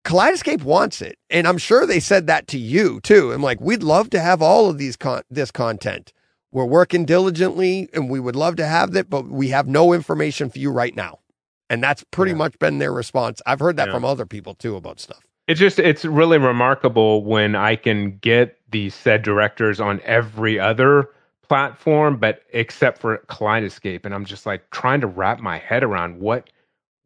Kaleidescape wants it, and I'm sure they said that to you too. I'm like, we'd love to have all of these con- this content. We're working diligently, and we would love to have that, but we have no information for you right now. And that's pretty Yeah. much been their response. I've heard that Yeah. from other people too about stuff. It's just it's really remarkable when I can get these said directors on every other platform, but except for Kaleidescape, and I'm just like trying to wrap my head around what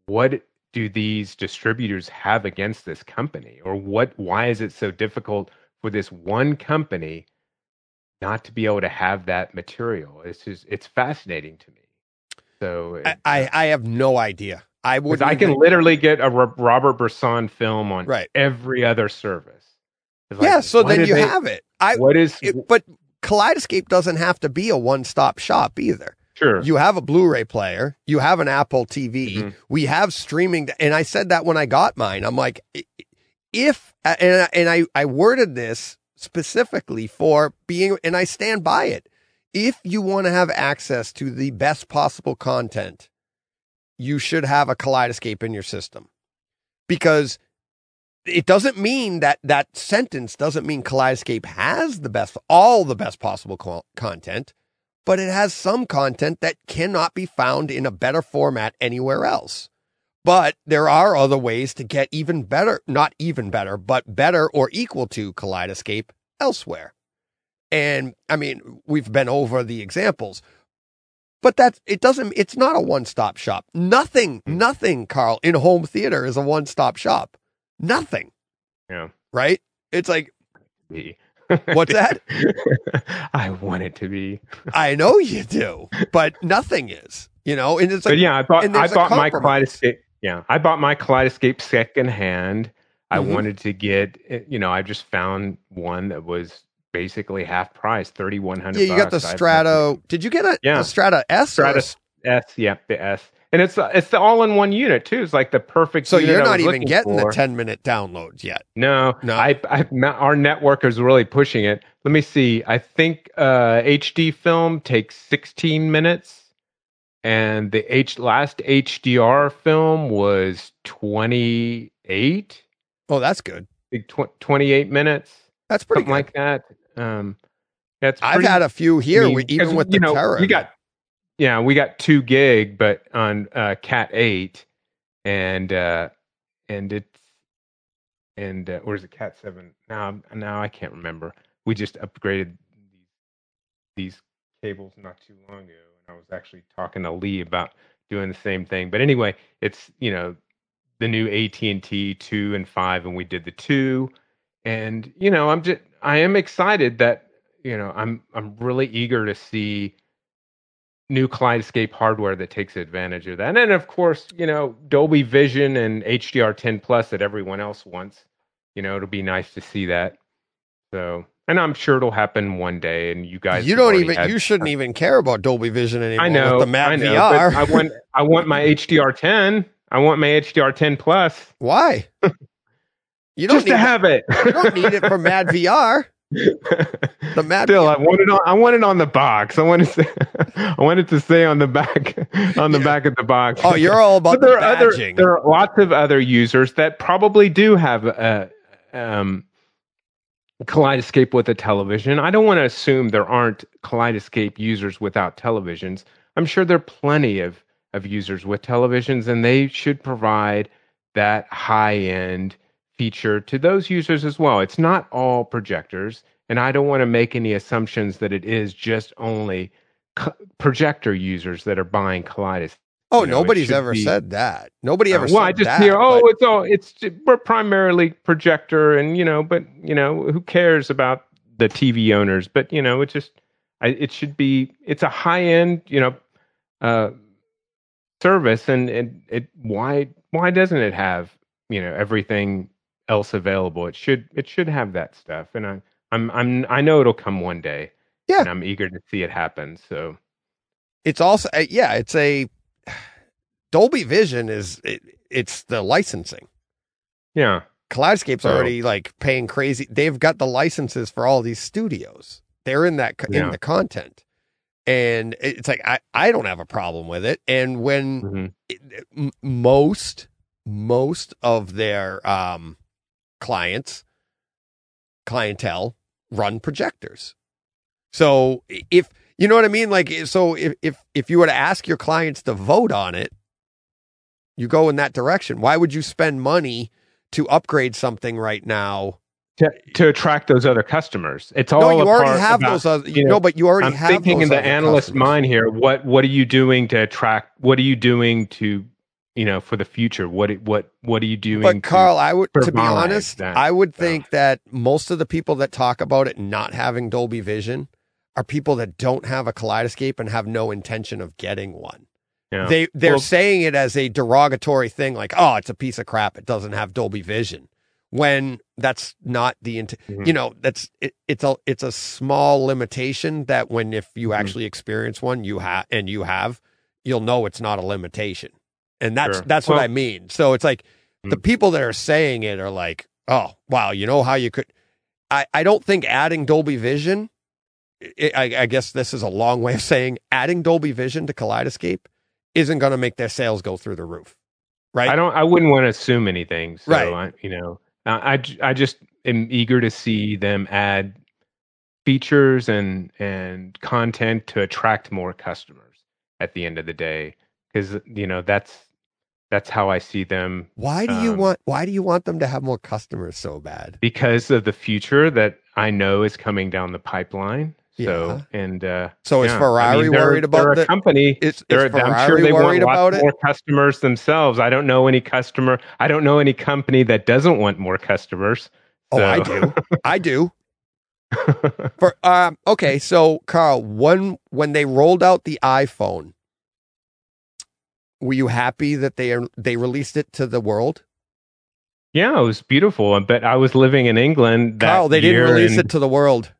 what do these distributors have against this company, or what why is it so difficult for this one company not to be able to have that material? It's just it's fascinating to me. So I, I, I have no idea. I would. I can literally get a Robert Bresson film on Right. every other service. Like, Yeah. So then you they- have it. I. What is It, but Kaleidescape doesn't have to be a one-stop shop either. sure? You have a Blu-ray player. You have an Apple TV. Mhm. We have streaming, and I said that when I got mine. I'm like, if and and I I worded this specifically for being, and I stand by it. If you want to have access to the best possible content, you should have a Kaleidescape in your system, because it doesn't mean that that sentence doesn't mean Kaleidescape has the best, all the best possible co- content but it has some content that cannot be found in a better format anywhere else. But there are other ways to get even better, not even better, but better or equal to Kaleidescape elsewhere. And I mean, we've been over the examples, but that's, it doesn't, it's not a one stop shop. Nothing, Hmm. nothing, Carl, in home theater is a one stop shop. Nothing, Yeah. right? It's like. What's that? [LAUGHS] I want it to be. I know you do, but nothing is, you know, and it's like, but yeah, I bought I bought my compromise. Kaleidescape. Yeah, I bought my Kaleidescape secondhand. I Mhm. wanted to get, eh, you know, I just found one that was basically half price, thirty one hundred. Yeah, you got the Strato. Did you get a, Yeah. a Strato S? or Strato S, yeah, the S, and it's it's the all in one unit too. It's like the perfect. so you're not even getting for. the 10 minute downloads yet. No, No. I, I, our network is really pushing it. Let me see. I think uh, HD film takes 16 minutes, and the H last HDR film was 28, Oh, that's good. tw- 28 minutes, That's pretty something good. like that. Um, that's I've pretty- had a few here, I mean, even with the know, Terra. we got yeah, we got two gig, but on uh, Cat eight, and uh, and it's and uh, or is it Cat seven? Now now I can't remember. We just upgraded these these cables not too long ago, and I was actually talking to Lee about doing the same thing. But anyway, it's you know the new AT and T two and five, and we did the two, and you know I'm just I am excited that you know I'm I'm really eager to see new Kaleidescape hardware that takes advantage of that. And then of course, you know, Dolby Vision and HDR10 Plus that everyone else wants. You know, it'll be nice to see that. So, and I'm sure it'll happen one day. And you guys, you don't even you shouldn't even care about Dolby Vision anymore. I know with the Mac I know, VR. I want I want my HDR10. I want my HDR10 Plus Why? [LAUGHS] You don't just need to have it. you don't need it for Mad VR. The [LAUGHS] Mad Still, VR. I want it on. I want it on the box. I wanted to. [LAUGHS] I wanted to say on the back, [LAUGHS] on the back of the box. Oh, you're all about but the there are other. There are lots of other users that probably do have a um, Kaleidescape with a television. I don't want to assume there aren't Kaleidescape users without televisions. I'm sure there are plenty of of users with televisions, and they should provide that high end feature to those users as well. It's not all projectors, and I don't want to make any assumptions that it is just only co- projector users that are buying Kaleidescape. oh, you know, nobody's ever be- said that. Nobody ever Uh, said well, I just that. hear, oh, but- it's all, it's we're primarily projector, and you know, but you know, who cares about the TV owners? But you know, it just, I, it should be, it's a high end, you know, uh, service, and and it why why doesn't it have you know everything else available? It should it should have that stuff, and I I'm I'm I know it'll come one day. Yeah. and I'm eager to see it happen. So it's also uh, yeah, it's a Dolby Vision is it, it's the licensing. yeah, Kaleidescape's So- already like paying crazy. They've got the licenses for all these studios. They're in that co- in the content, and it's like I I don't have a problem with it. And when mhm. it- m- most most of their um clients clientele run projectors so if you know what i mean like so if if if you were to ask your clients to vote on it you go in that direction why would you spend money to upgrade something right now to to attract those other customers. It's all no you a already part have about- those other you no know, but you already I'm have thinking in the analyst customers. mind here. What what are you doing to attract? What are you doing to you know for the future? What what what are you doing? But Carl, I would, to be honest, that I would think that most of the people that talk about it not having Dolby Vision are people that don't have a kaleidescape and have no intention of getting one. yeah. They they're Well- saying it as a derogatory thing, like, "Oh, it's a piece of crap. It doesn't have Dolby Vision." When that's not the int- Mhm. you know that's it, it's a it's a small limitation that when if you Mhm. actually experience one you have and you have you'll know it's not a limitation and that's Sure. that's what I mean. So it's like the Mm. people that are saying it are like, oh wow, you know how you could. I I don't think adding Dolby Vision. I, I I guess this is a long way of saying adding Dolby Vision to Kaleidescape isn't going to make their sales go through the roof, right? I don't. I wouldn't want to assume anything. So Right. I, you know, I I just am eager to see them add features and and content to attract more customers at the end of the day because you know that's that's how I see them Why do you Um, want Why do you want them to have more customers so bad? because of the future that I know is coming down the pipeline. So Yeah. and uh, So is yeah, I Ferrari mean, they're- worried about they're a the? company? Is, is Ferrari I'm sure they worried want about more customers themselves. I don't know any customer. I don't know any company that doesn't want more customers. Oh, I do. I do. [LAUGHS] For um, okay, so Carl, when when they rolled out the iPhone, were you happy that they they released it to the world? yeah, it was beautiful. But I was living in England. That Carl, they didn't release it to the world.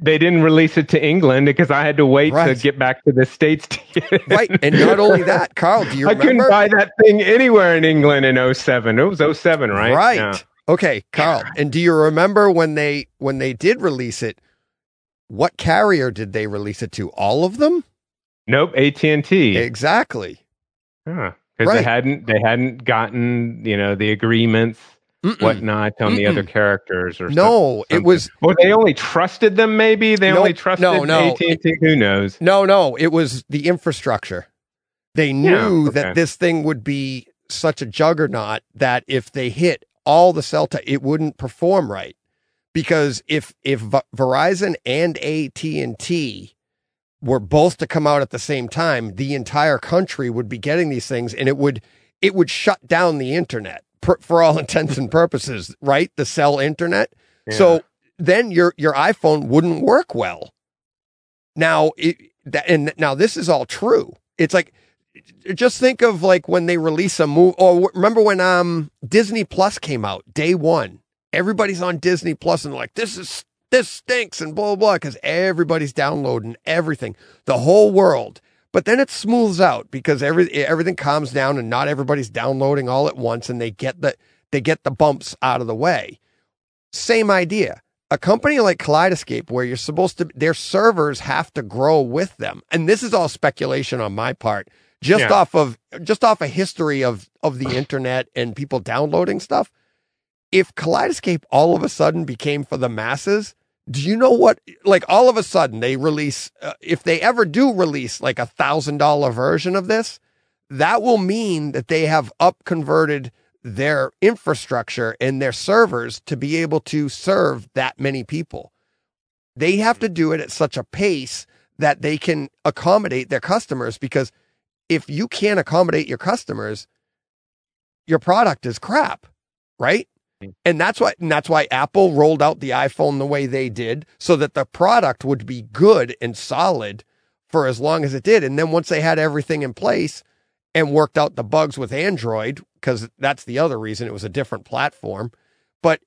They didn't release it to England because I had to wait Right. to get back to the states to get it. Right. And not only that, Carl, do you [LAUGHS] I remember? couldn't buy that thing anywhere in England in 07. It was 07, right? Right. Yeah. Okay, Carl. And do you remember when they when they did release it? What carrier did they release it to? All of them? Nope, AT&T. Exactly. Because they Right. hadn't they hadn't gotten you know the agreements Mm-mm. whatnot on the Mm-mm. other characters or No, it was Or they only trusted them. Maybe they only trusted No, no. AT and T. Who knows? no, no. It was the infrastructure. They knew Yeah, that this thing would be such a juggernaut that if they hit all the cell it wouldn't perform right because if if V- Verizon and AT and T were both to come out at the same time, the entire country would be getting these things, and it would it would shut down the internet per, for all [LAUGHS] intents and purposes, right? The cell internet. Yeah. So then your your iPhone wouldn't work well. Now it that and now this is all true. It's like just think of like when they release a movie. Or remember when um Disney Plus came out day one? Everybody's on Disney Plus and they're like this is this stinks and blah blah blah because everybody's downloading everything, the whole world. But then it smooths out because every everything calms down and not everybody's downloading all at once and they get the they get the bumps out of the way. Same idea. A company like Kaleidescape, where you're supposed to, their servers have to grow with them, and this is all speculation on my part, just Yeah. off of just off a history of of the internet and people downloading stuff. If Kaleidescape all of a sudden became for the masses, do you know what? Like all of a sudden they release, uh, if they ever do release like a thousand dollar version of this, that will mean that they have up converted their infrastructure and their servers to be able to serve that many people. They have to do it at such a pace that they can accommodate their customers because if you can't accommodate your customers, your product is crap, right? And that's why and that's why Apple rolled out the iPhone the way they did so that the product would be good and solid for as long as it did. And then once they had everything in place and worked out the bugs with Android, because that's the other reason it was a different platform, but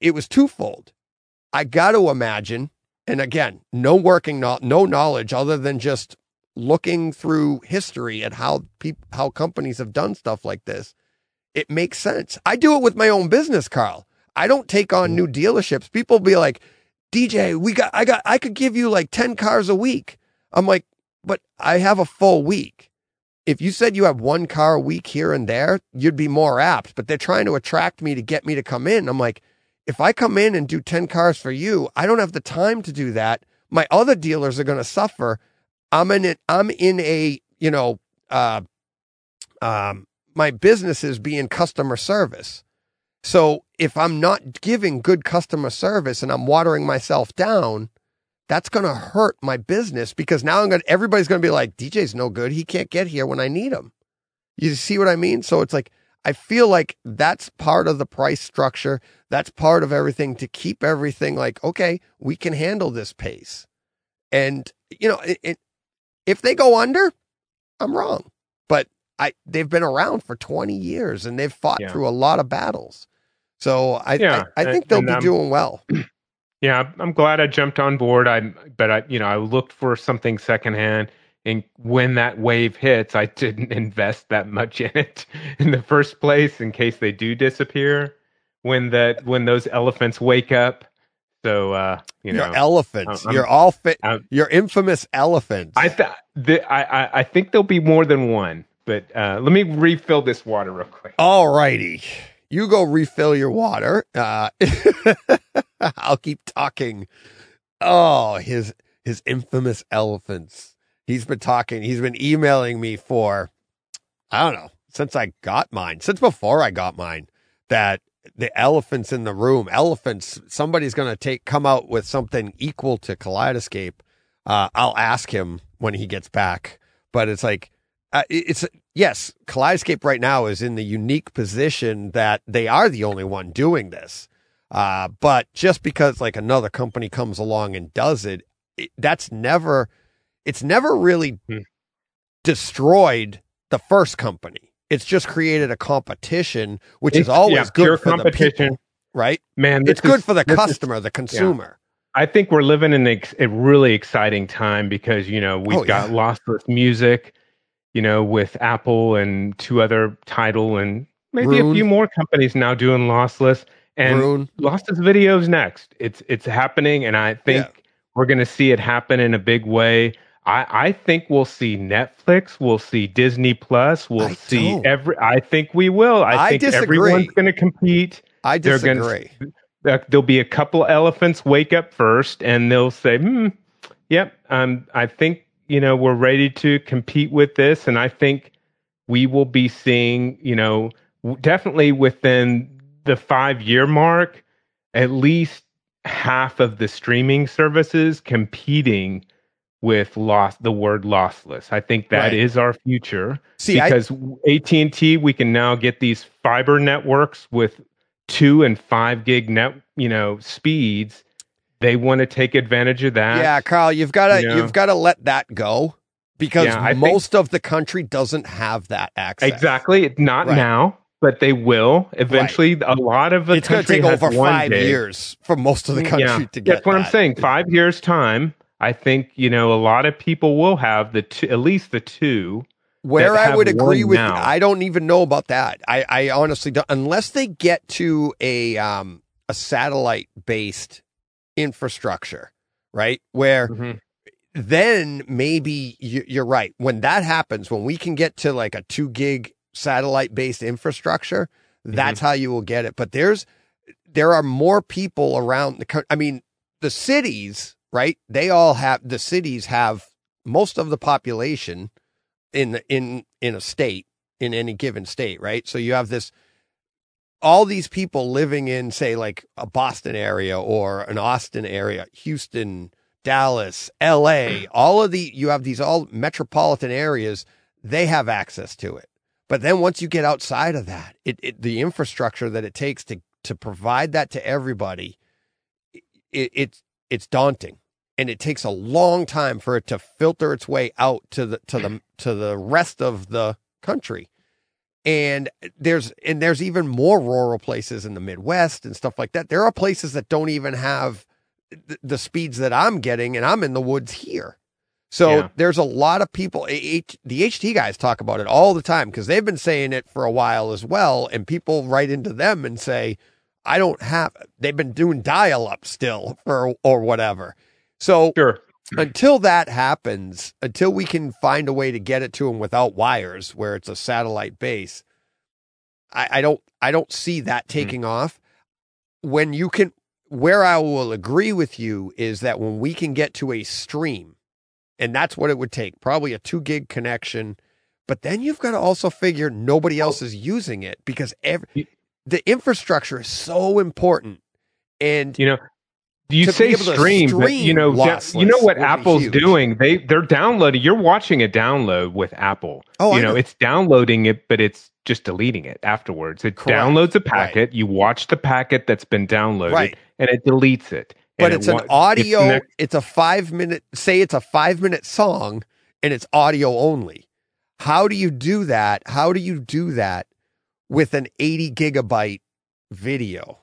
it was twofold. I got to imagine, and again, no working, no, no knowledge other than just looking through history at how people, how companies have done stuff like this. It makes sense. I do it with my own business, Carl. I don't take on new dealerships. People be like, DJ, we got, I got, I could give you like 10 cars a week. I'm like, but I have a full week. If you said you have one car a week here and there, you'd be more apt, but they're trying to attract me to get me to come in. I'm like, if I come in and do 10 cars for you, I don't have the time to do that. My other dealers are going to suffer. I'm in it. I'm in a, you know, uh, um, my business is being customer service. So if I'm not giving good customer service and I'm watering myself down, that's going to hurt my business because now I'm going to, everybody's going to be like, DJ's no good. He can't get here when I need him. You see what I mean? So it's like, I feel like that's part of the price structure. That's part of everything to keep everything like, okay, we can handle this pace. And, you know, it, it, if they go under, I'm wrong. But I they've been around for 20 years and they've fought Yeah. through a lot of battles. So I Yeah, I, I think and- they'll and, be um, doing well. [CLEARS THROAT] Yeah, I'm glad I jumped on board. I but I you know, I looked for something secondhand and when that wave hits, I [LAUGHS] didn't invest that much in it in the first place in case they do disappear when that when those elephants wake up. So uh, you know, your elephants. I'm- you're all fit. I'm- your infamous elephants. I, th- the, I I I think there'll be more than one. But uh, let me refill this water real quick. All righty. You go refill your water. Uh, [LAUGHS] I'll keep talking. Oh, his his infamous elephants. He's been talking. He's been emailing me for I don't know since I got mine, since before I got mine. That the elephants in the room, elephants. Somebody's going to take come out with something equal to Kaleidescape. Uh, I'll ask him when he gets back. But it's like uh, it's yes, Kaleidescape right now is in the unique position that they are the only one doing this. Uh, but just because like another company comes along and does it, it that's never, it's never really Hmm. destroyed the first company. It's just created a competition, which is always yeah, good for the competition. people, right? Man, It's this good is- for the this is- customer, the consumer. I think we're living in a, a really exciting time because you know we've Oh, got yeah. lossless music, you know, with Apple and two other Tidal and maybe Roon. a few more companies now doing lossless and Roon. lossless videos next. It's it's happening, and I think Yeah. we're going to see it happen in a big way. I, I think we'll see Netflix, we'll see Disney Plus, we'll I see don't. every. I think we will. I, I think disagree. everyone's going to compete I gonna- disagree. there- there'll be a couple elephants wake up first and they'll say hmm yep um i think you know we're ready to compete with this and i think we will be seeing you know definitely within the five year mark, at least half of the streaming services competing with loss the word lossless. I think that is Right. our future See, I, because AT&T we can now get these fiber networks with 2 and 5 gig net, you know, speeds. They want to take advantage of that. yeah, Carl, you've got to you know. you've got to let that go because Yeah, I think- most of the country doesn't have that access. Exactly. Not Right. now, but they will eventually. A lot of the It's going to country take over five day. years for most of the country yeah, to get. That's what I'm saying. Five years time, I think you know a lot of people will have the two, at least the two. Where I would agree with, now. I don't even know about that. I, I honestly don't, unless they get to a um a satellite based infrastructure, right? Where mm-hmm. then maybe you, you're right. When that happens, when we can get to like a two gig satellite based infrastructure, mm-hmm. that's how you will get it. But there's there are more people around the country. I mean, the cities, right? They all have the cities have most of the population in the, in in a state in any given state, right? So you have this all these people living in say like a Boston area or an Austin area, Houston, Dallas, LA, [CLEARS THROAT] all of the you have these all metropolitan areas, they have access to it. But then once you get outside of that, it, it the infrastructure that it takes to to provide that to everybody, it, it's it's daunting, and it takes a long time for it to filter its way out to the to the to the rest of the country. And there's and there's even more rural places in the Midwest and stuff like that. There are places that don't even have the, the speeds that I'm getting, and I'm in the woods here. So Yeah. there's a lot of people. H, the HT guys talk about it all the time because they've been saying it for a while as well, and people write into them and say, "I don't have." They've been doing dial up still for or whatever. So Sure. Hmm. until that happens, until we can find a way to get it to them without wires, where it's a satellite base, I, I don't I don't see that hmm. taking off. When you can, where I will agree with you is that when we can get to a stream, and that's what it would take, probably a two gig connection. But then you've got to also figure nobody oh. else is using it because every, the infrastructure is so important. And You know, you say to stream, but you know, you know what Apple's doing? They they're downloading. You're watching a download with Apple. Oh, you know, know. it's downloading it, but it's just deleting it afterwards. It Correct. downloads a packet. You watch the packet that's been downloaded, Right. and it deletes it. but it's it an wa- audio it's next- it's a five minute say it's a five minute song and it's audio only how do you do that how do you do that with an 80 gigabyte video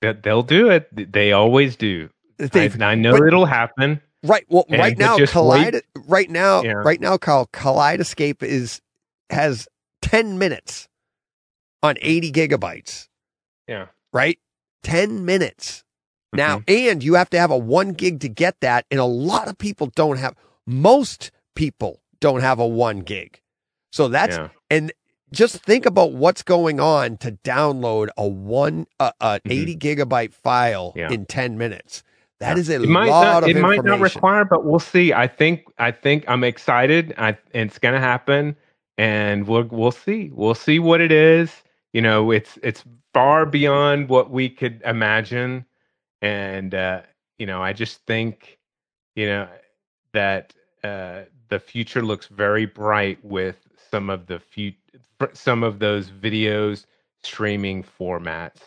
they'll do it. They always do. I, They've- I know but- it'll happen. right well and- right now wait. right now Yeah. right now Carl, kaleidescape is has 10 minutes on 80 gigabytes Yeah. right 10 minutes Now, Mm-hmm. and you have to have a one gig to get that. And a lot of people don't have, most people don't have a one gig. So that's, Yeah. and just think about what's going on to download a one, uh, uh, Mhm. 80 gigabyte file Yeah. in 10 minutes. That is a it might lot not, of it might not require, but we'll see. I think I think I'm excited. I, and it's going to happen, and we'll we'll see. We'll see what it is. You know, it's it's far beyond what we could imagine, and uh, you know, I just think you know that uh, the future looks very bright with some of the few some of those videos streaming formats.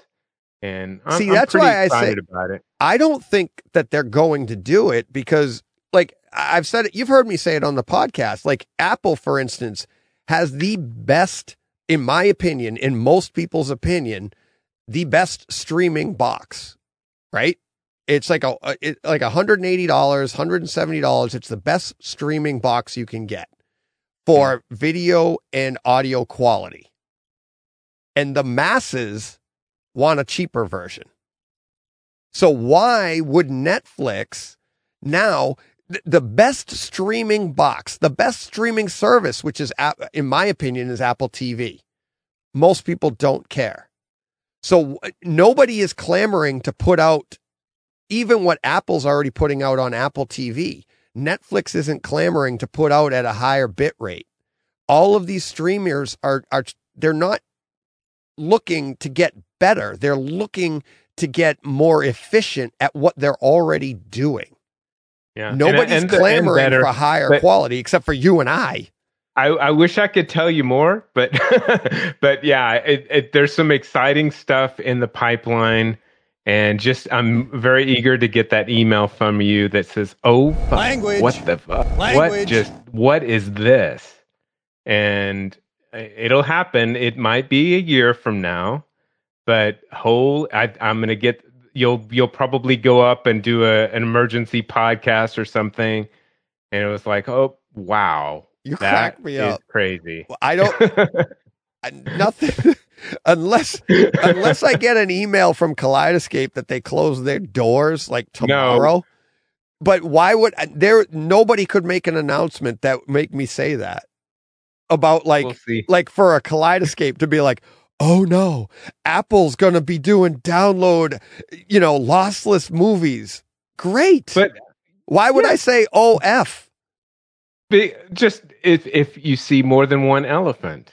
And I'm, See, that's why I say- about it. I don't think that they're going to do it because, like, I've said it, you've heard me say it on the podcast. Like, Apple, for instance, has the best, in my opinion, in most people's opinion, the best streaming box, right? It's like a, a- it, like $180, $170. It's the best streaming box you can get for video and audio quality. And the masses want a cheaper version. So why would Netflix now th- the best streaming box, the best streaming service, which is in my opinion is Apple TV. Most people don't care. So nobody is clamoring to put out even what Apple's already putting out on Apple TV. Netflix isn't clamoring to put out at a higher bit rate. All of these streamers are are they're not looking to get better. They're looking to get more efficient at what they're already doing. Yeah. Nobody's and- and clamoring better, for higher but- quality except for you and I. I, I wish I could tell you more, but [LAUGHS] but yeah, it, it, there's some exciting stuff in the pipeline, and just I'm very eager to get that email from you that says, "Oh, fuck, Language. what the fuck? What just what is this?" And it'll happen. It might be a year from now, but whole I, I'm gonna get you'll you'll probably go up and do a, an emergency podcast or something, and it was like, oh wow. You That crack me up. crazy. I don't [LAUGHS] I- nothing unless [LAUGHS] unless I get an email from Kaleidescape that they close their doors like tomorrow. But why would uh, there nobody could make an announcement that make me say that about like we'll like for a Kaleidescape to be like, "Oh no, Apple's to be doing download, you know, lossless movies." Great. But why would yeah. I say oh, OF? be, just if if you see more than one elephant,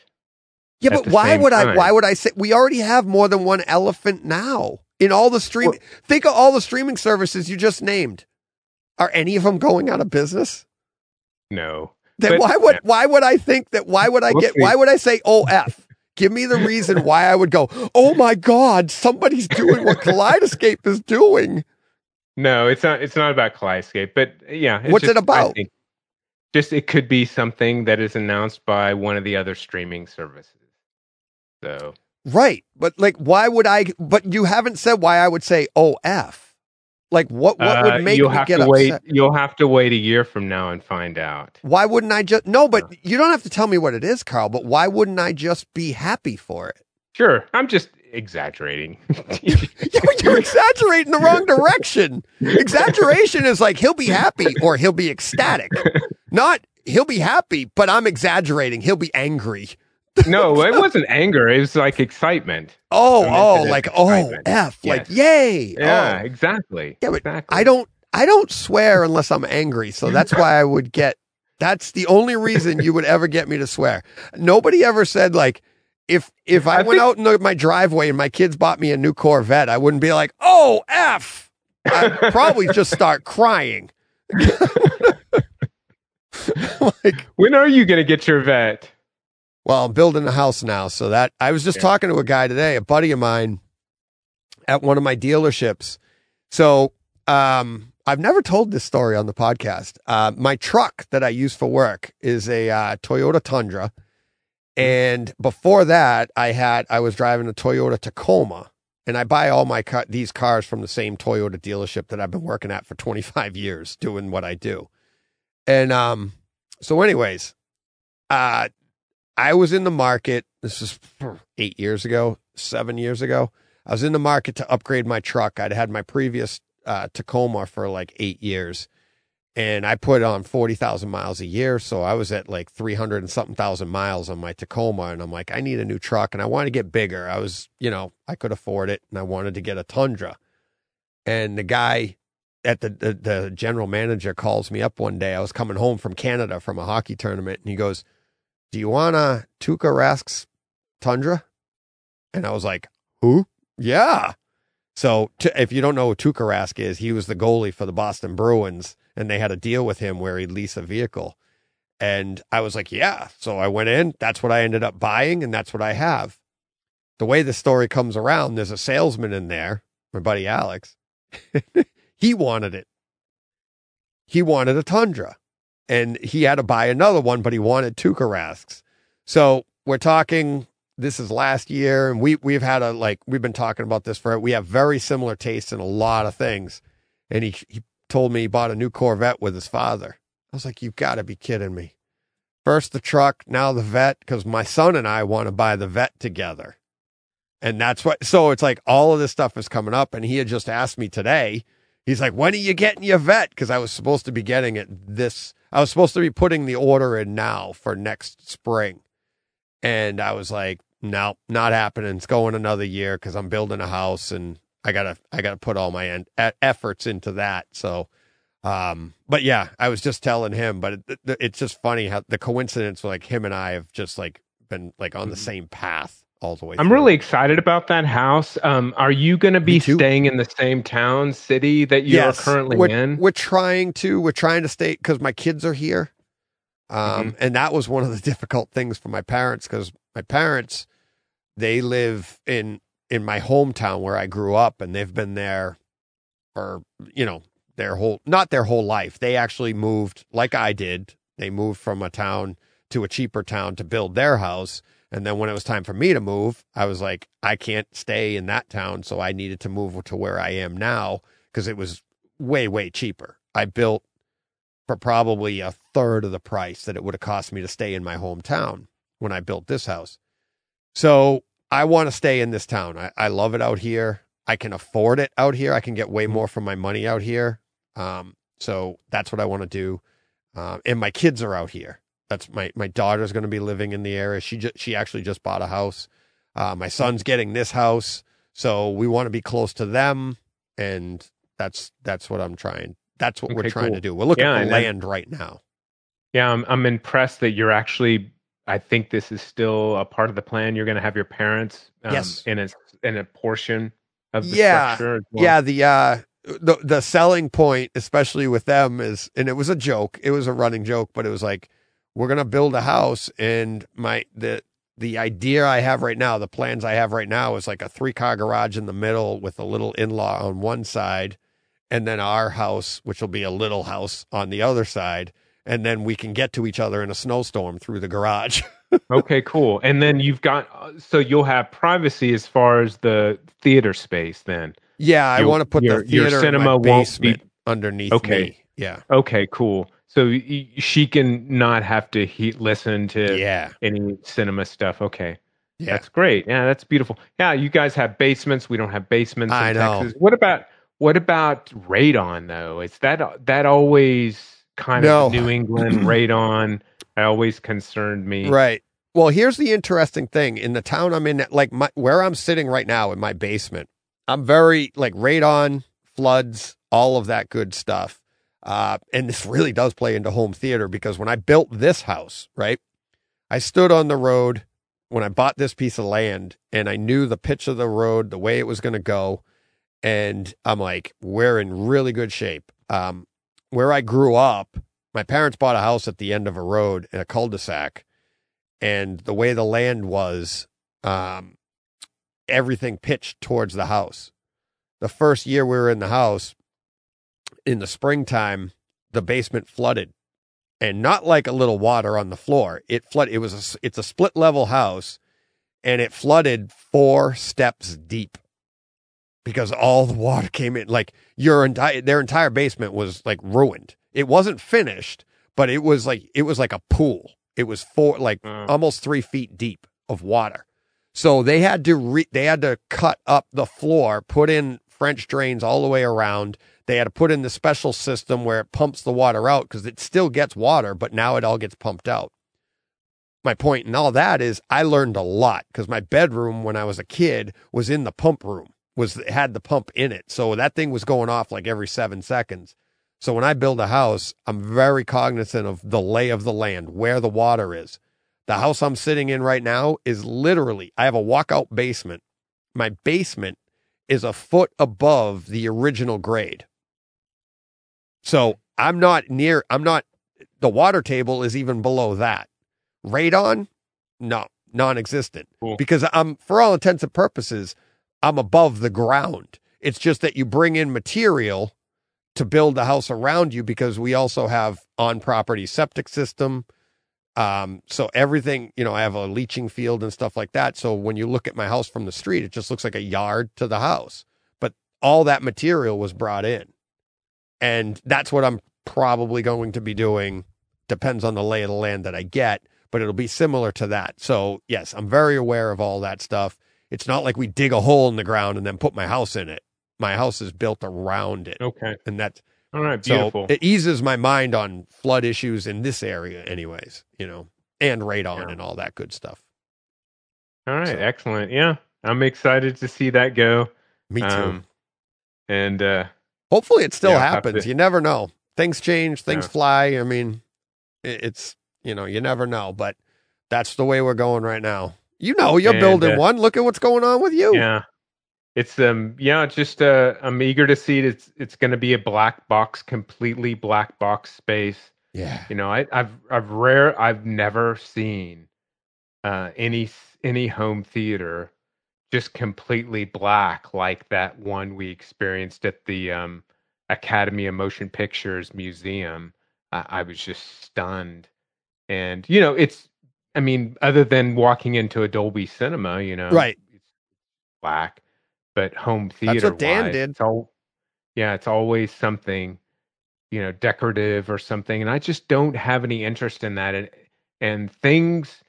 Yeah, but why would I? Why would I say we already have more than one elephant now in all the stream? Well- think of all the streaming services you just named. Are any of them going out of business? no. Then But- why would why would I think that? Why would I We'll get? see. Why would I say oh, OF? Give me the reason why I would go. Oh my God! Somebody's doing what Kaleidescape is doing. No, it's not. It's not about Kaleidescape, but yeah. it's What's it just- I about? Just it could be something that is announced by one of the other streaming services. So Right, but like, why would I? But you haven't said why I would say oh f. Like, what? What uh, would make you'll me have get to upset? wait. You'll have to wait a year from now and find out. Why wouldn't I just no? But you don't have to tell me what it is, Carl. But why wouldn't I just be happy for it? Sure, I'm just exaggerating. [LAUGHS] [LAUGHS] You- You're exaggerating the wrong direction. Exaggeration is like he'll be happy or he'll be ecstatic. [LAUGHS] Not he'll be happy, but I'm exaggerating. He'll be angry. No, it wasn't anger. It was like excitement. Oh, oh, like oh, excitement. f, like yay. Oh. Yeah, Oh. exactly. Yeah, but exactly. I don't I don't swear unless I'm angry. So that's why I would get that's the only reason you would ever get me to swear. Nobody ever said like if if I, I went think- out in the, my driveway and my kids bought me a new Corvette, I wouldn't be like, "Oh, f." I'd [LAUGHS] probably just start crying. [LAUGHS] like, When are you going to get your vet? Well, I'm building a house now, so that I was just Yeah. talking to a guy today, a buddy of mine at one of my dealerships. So, um, I've never told this story on the podcast. Uh, my truck that I use for work is a uh, Toyota Tundra, and before that, I had I was driving a Toyota Tacoma, and I buy all my car, these cars from the same Toyota dealership that I've been working at for 25 years, doing what I do. And um, so, anyways, uh, I was in the market. This is eight years ago, seven years ago. I was in the market to upgrade my truck. I'd had my previous uh, Tacoma for like eight years, and I put on forty thousand miles a year. So I was at like three hundred and something thousand miles on my Tacoma, and I'm like, I need a new truck, and I want to get bigger. I was, you know, I could afford it, and I wanted to get a Tundra. And the guy at the, the the general manager calls me up one day. I was coming home from Canada from a hockey tournament, and he goes, "Do you want a Tuukka Rask's Tundra?" And I was like, "Who? Yeah." So t- if you don't know who Tuukka Rask is, he was the goalie for the Boston Bruins, and they had a deal with him where he'd lease a vehicle. And I was like, "Yeah." So I went in. That's what I ended up buying, and that's what I have. The way the story comes around, there's a salesman in there, my buddy Alex. [LAUGHS] he wanted it. He wanted a Tundra and he had to buy another one, but he wanted two Rasks. So we're talking. This is last year, and we we've had a like we've been talking about this for. We have very similar tastes in a lot of things, and he he told me he bought a new Corvette with his father. I was like, you've got to be kidding me. First the truck, now the vet, because my son and I want to buy the vet together. And that's what, so it's like all of this stuff is coming up. And he had just asked me today, he's like, when are you getting your vet? Because I was supposed to be getting it this, I was supposed to be putting the order in now for next spring. And I was like, no, not happening. It's going another year because I'm building a house and I gotta, I gotta put all my en- efforts into that. So, um, but yeah, I was just telling him, but it, it's just funny how the coincidence, like him and I have just like been like on the Mhm. same path all the way. I'm through. really excited about that house. Um, are you going to be staying in the same town, city that you yes, are currently we're, in? We're trying to. We're trying to stay because my kids are here. Um, Mm-hmm. and that was one of the [LAUGHS] difficult things for my parents because my parents, they live in in my hometown where I grew up, and they've been there for you know their whole not their whole life. They actually moved like I did. They moved from a town to a cheaper town to build their house. And then when it was time for me to move, I was like, I can't stay in that town. So I needed to move to where I am now because it was way, way cheaper. I built for probably a third of the price that it would have cost me to stay in my hometown when I built this house. So I want to stay in this town. I, I love it out here. I can afford it out here. I can get way more for my money out here. Um, so that's what I want to do. Um, and my kids are out here. That's my my daughter's going to be living in the area. She just she actually just bought a house. Uh, my son's getting this house, so we want to be close to them, and that's that's what I'm trying. That's what we're trying cool. to do. We're looking Yeah, for land right now. Yeah, I'm I'm impressed that you're actually. I think this is still a part of the plan. You're going to have your parents um, Yes. in a in a portion of the Yeah, structure. well. Yeah, the uh the the selling point, especially with them, is and it was a joke. It was a running joke, but it was like we're gonna build a house, and my the the idea I have right now, the plans I have right now, is like a three car garage in the middle with a little in law on one side, and then our house, which will be a little house on the other side, and then we can get to each other in a snowstorm through the garage. [LAUGHS] okay, cool. And then you've got uh, so you'll have privacy as far as the theater space. Then yeah, I want to put your- the your cinema won't be- underneath Okay. me. Yeah, okay, cool. So she can not have to he- listen to yeah, any cinema stuff. Okay. yeah. That's great. Yeah, that's beautiful. Yeah, you guys have basements. We don't have basements in I know. Texas. What about what about radon though? Is that that always kind No. of New England [CLEARS THROAT] radon? That always concerned me. Right. Well, here's the interesting thing in the town I'm in, like my, where I'm sitting right now in my basement. I'm very like radon, floods, all of that good stuff. Uh, and this really does play into home theater because when I built this house, right, I stood on the road when I bought this piece of land and I knew the pitch of the road, the way it was going to go. And I'm like, we're in really good shape. Um, where I grew up, my parents bought a house at the end of a road in a cul-de-sac and the way the land was, um, everything pitched towards the house. The first year we were in the house, in the springtime, the basement flooded, and not like a little water on the floor. It flooded. It was a, it's a split level house, and it flooded four steps deep because all the water came in. Like your entire their entire basement was like ruined. It wasn't finished, but it was like it was like a pool. It was four like Mm. almost three feet deep of water. So they had to re- they had to cut up the floor, put in French drains all the way around. They had to put in the special system where it pumps the water out because it still gets water, but now it all gets pumped out. My point in all that is I learned a lot because my bedroom when I was a kid was in the pump room, was had the pump in it. So that thing was going off like every seven seconds. So when I build a house, I'm very cognizant of the lay of the land, where the water is. The house I'm sitting in right now is literally, I have a walkout basement. My basement is a foot above the original grade. So I'm not near, I'm not, the water table is even below that. Radon? No, non existent. Cool. Because I'm, for all intents and purposes, I'm above the ground. It's just that you bring in material to build the house around you because we also have on property septic system. Um, so everything, you know, I have a leaching field and stuff like that. So when you look at my house from the street, it just looks like a yard to the house. But all that material was brought in. And that's what I'm probably going to be doing. Depends on the lay of the land that I get, but it'll be similar to that. So yes, I'm very aware of all that stuff. It's not like we dig a hole in the ground and then put my house in it. My house is built around it. Okay. And that's All right. Beautiful. so it eases my mind on flood issues in this area, anyways, you know, and radon Yeah. and all that good stuff. All right. so- Excellent. Yeah, I'm excited to see that go. Me too. Um, and uh, Hopefully it still yeah, happens. to- You never know. Things change, things Yeah. fly. I mean, it, it's, you know, you never know, but that's the way we're going right now. You know, you're And, building uh, one. Look at what's going on with you. Yeah. It's um yeah, it's just uh I'm eager to see it. It's it's gonna be a black box, completely black box space. Yeah. You know, I, I've I've rare I've never seen uh any any home theater just completely black like that one we experienced at the um Academy of Motion Pictures Museum. I, I was just stunned. And you know, it's I mean, other than walking into a Dolby Cinema, you know, Right. it's black, but home That's theater. what Dan did. It's all, yeah, it's always something, you know, decorative or something, and I just don't have any interest in that. And and things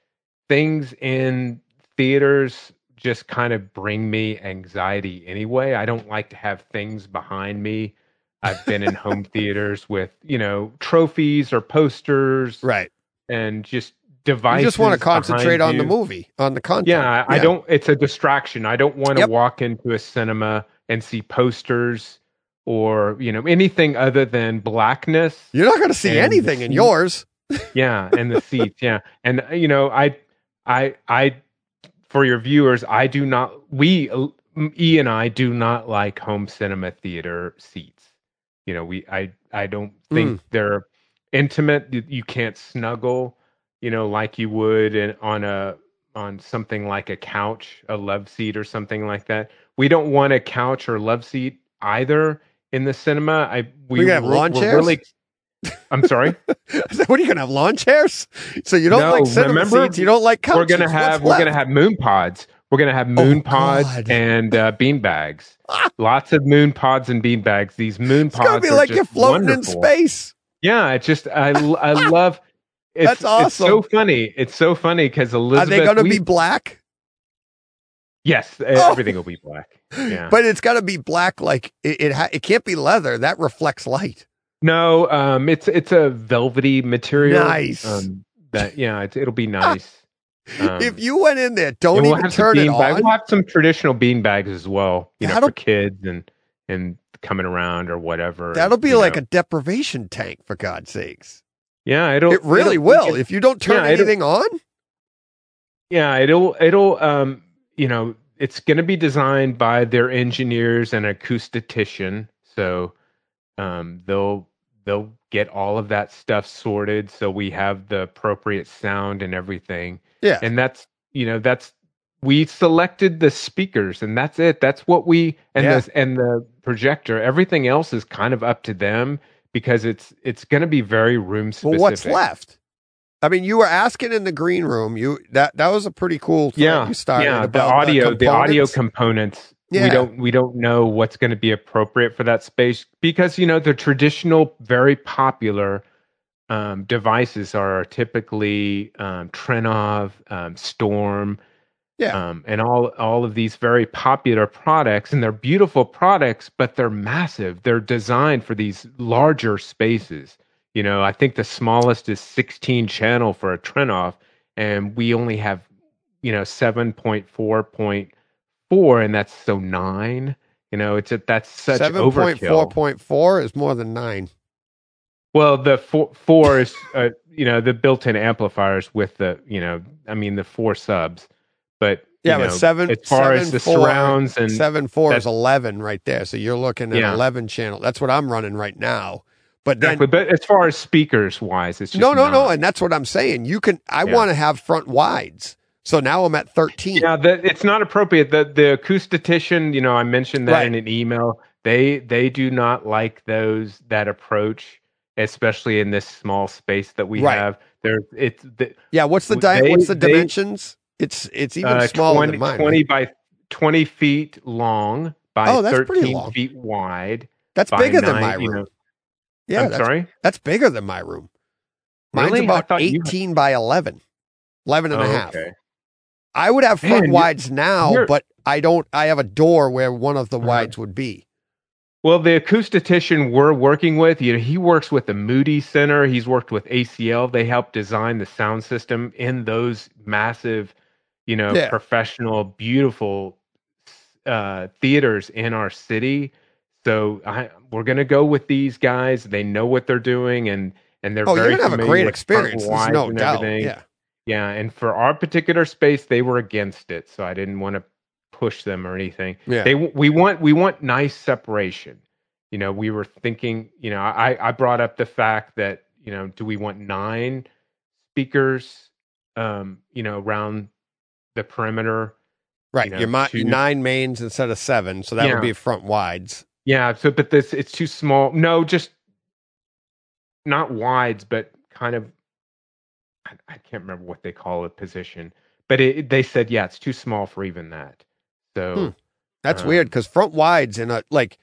things in theaters just kind of bring me anxiety anyway. I don't like to have things behind me. I've been in home [LAUGHS] theaters with, you know, trophies or posters Right. and just devices. You just want to concentrate on the movie, on the content. Yeah, I, I don't. It's a distraction. I don't want to Yep. walk into a cinema and see posters or you know anything other than blackness. You're not going to see anything in yours. [LAUGHS] Yeah, and the seats. Yeah, and uh, you know, I, I, I, for your viewers, I do not. We, E and I, do not like home cinema theater seats. You know, we, I, I don't think they're intimate. You, you can't snuggle. You know, like you would in, on a on something like a couch, a love seat, or something like that. We don't want a couch or love seat either in the cinema. I we, We gonna have lawn chairs? Really, [LAUGHS] I'm sorry. [LAUGHS] what are you going to have lawn chairs? So you don't No, like cinema remember, seats. You don't like couches. we're gonna have we're gonna have moon pods. We're gonna have moon pods God. and uh, bean bags. [LAUGHS] Lots of moon pods and bean bags. These moon It's pods going to be are like you're floating wonderful. in space. Yeah, it's just I I love. It's, That's awesome. It's so funny. It's so funny because Elizabeth. Are they going to be black? Yes, Oh. everything will be black. [LAUGHS] Yeah. But it's got to be black. Like it. It, ha- it can't be leather. That reflects light. No, um, it's it's a velvety material. Nice. Um, that yeah, it's, it'll be nice. Um, if you went in there, don't we'll even turn it bag- on. We'll have some traditional bean bags as well, you know, That'll- for kids and and coming around or whatever. That'll be like know. a deprivation tank, for God's sakes. Yeah. It'll It really it'll- will. it- if you don't turn yeah, anything on, yeah, it'll it'll um you know it's going to be designed by their engineers and acoustician, so um they'll they'll get all of that stuff sorted so we have the appropriate sound and everything. yeah. and that's you know that's we selected the speakers and that's it that's what we and Yeah. the and the projector everything else is kind of up to them because it's it's going to be very room well, specific what's left? I mean, you were asking in the green room. You that that was a pretty cool. thread yeah you started yeah the audio the audio components. components Yeah. we don't we don't know what's going to be appropriate for that space because you know the traditional very popular um, devices are typically um, Trinnov, um, Storm, Yeah. um, and all all of these very popular products, and they're beautiful products, but they're massive. They're designed for these larger spaces. You know, I think the smallest is 16 channel for a Trinnov, and we only have, you know, 7.4.4, and that's so nine. You know, it's a, that's such Seven point overkill. four point four is more than nine. Well, the four, four is, uh, you know, the built-in amplifiers with the, you know, I mean, the four subs, but Yeah, but seven- as far as the four, surrounds and Seven four is eleven right there. So you're looking at Yeah. eleven channel. That's what I'm running right now. But then exactly, but as far as speakers wise, it's just no, no, no, and that's what I'm saying. You can. I Yeah. want to have front wides. So now I'm at thirteen. Yeah, the, it's not appropriate. The the acoustician, you know, I mentioned that Right. in an email. They they do not like those that approach, especially in this small space that we Right. have. There, it's the, Yeah, what's the They- what's the dimensions? It's it's even uh, smaller 20, than mine. 20 right? by twenty feet long by Oh, that's pretty thirteen long. feet wide. That's bigger than nine, my you room. know. yeah, I'm that's, sorry. that's bigger than my room. Mine's Really? About thought you- 18 by 11. 11 and a Oh, half. okay. I would have front Man, you're- wides now, you're- but I don't I have a door where one of the Uh-huh. wides would be. Well, the acoustician we're working with, you know, he works with the Moody Center. He's worked with ACL. They help design the sound system in those massive, you know, Yeah. professional, beautiful uh, theaters in our city. So I, we're going to go with these guys. They know what they're doing, and and they're Oh, very you're gonna have a great experience. There's no doubt. everything. Yeah. Yeah, and for our particular space, they were against it, so I didn't want to push them or anything. Yeah. They we want we want nice separation. You know, we were thinking. You know, I I brought up the fact that you know, do we want nine speakers? Um, you know, around the perimeter. Right. You know, Your mi- two- nine mains instead of seven, so that Yeah. would be front wides. Yeah. So, but this it's too small. No, just not wides, but kind of. I, I can't remember what they call it position, but it, they said yeah, it's too small for even that. So. Hmm. That's Um, weird because front wides in a like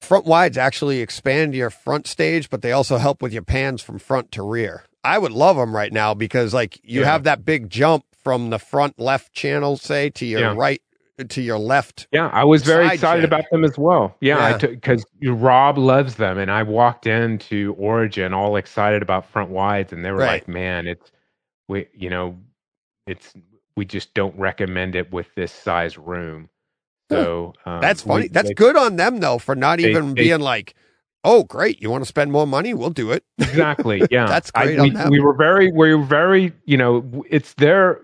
front wides actually expand your front stage, but they also help with your pans from front to rear. I would love them right now because like you Yeah. have that big jump from the front left channel, say to your Yeah. right to your left. Yeah, I was very excited channel. about them as well. Yeah, Yeah. because Rob loves them, and I walked into Origin all excited about front wides, and they were Right. like, "Man, it's we, you know, it's we just don't recommend it with this size room." So um, That's funny. we- That's they- good on them though for not they- even they- being like, "Oh, great, you want to spend more money? We'll do it." exactly. [LAUGHS] Yeah, That's I- great we, them. we were very, we were very, you know, it's their,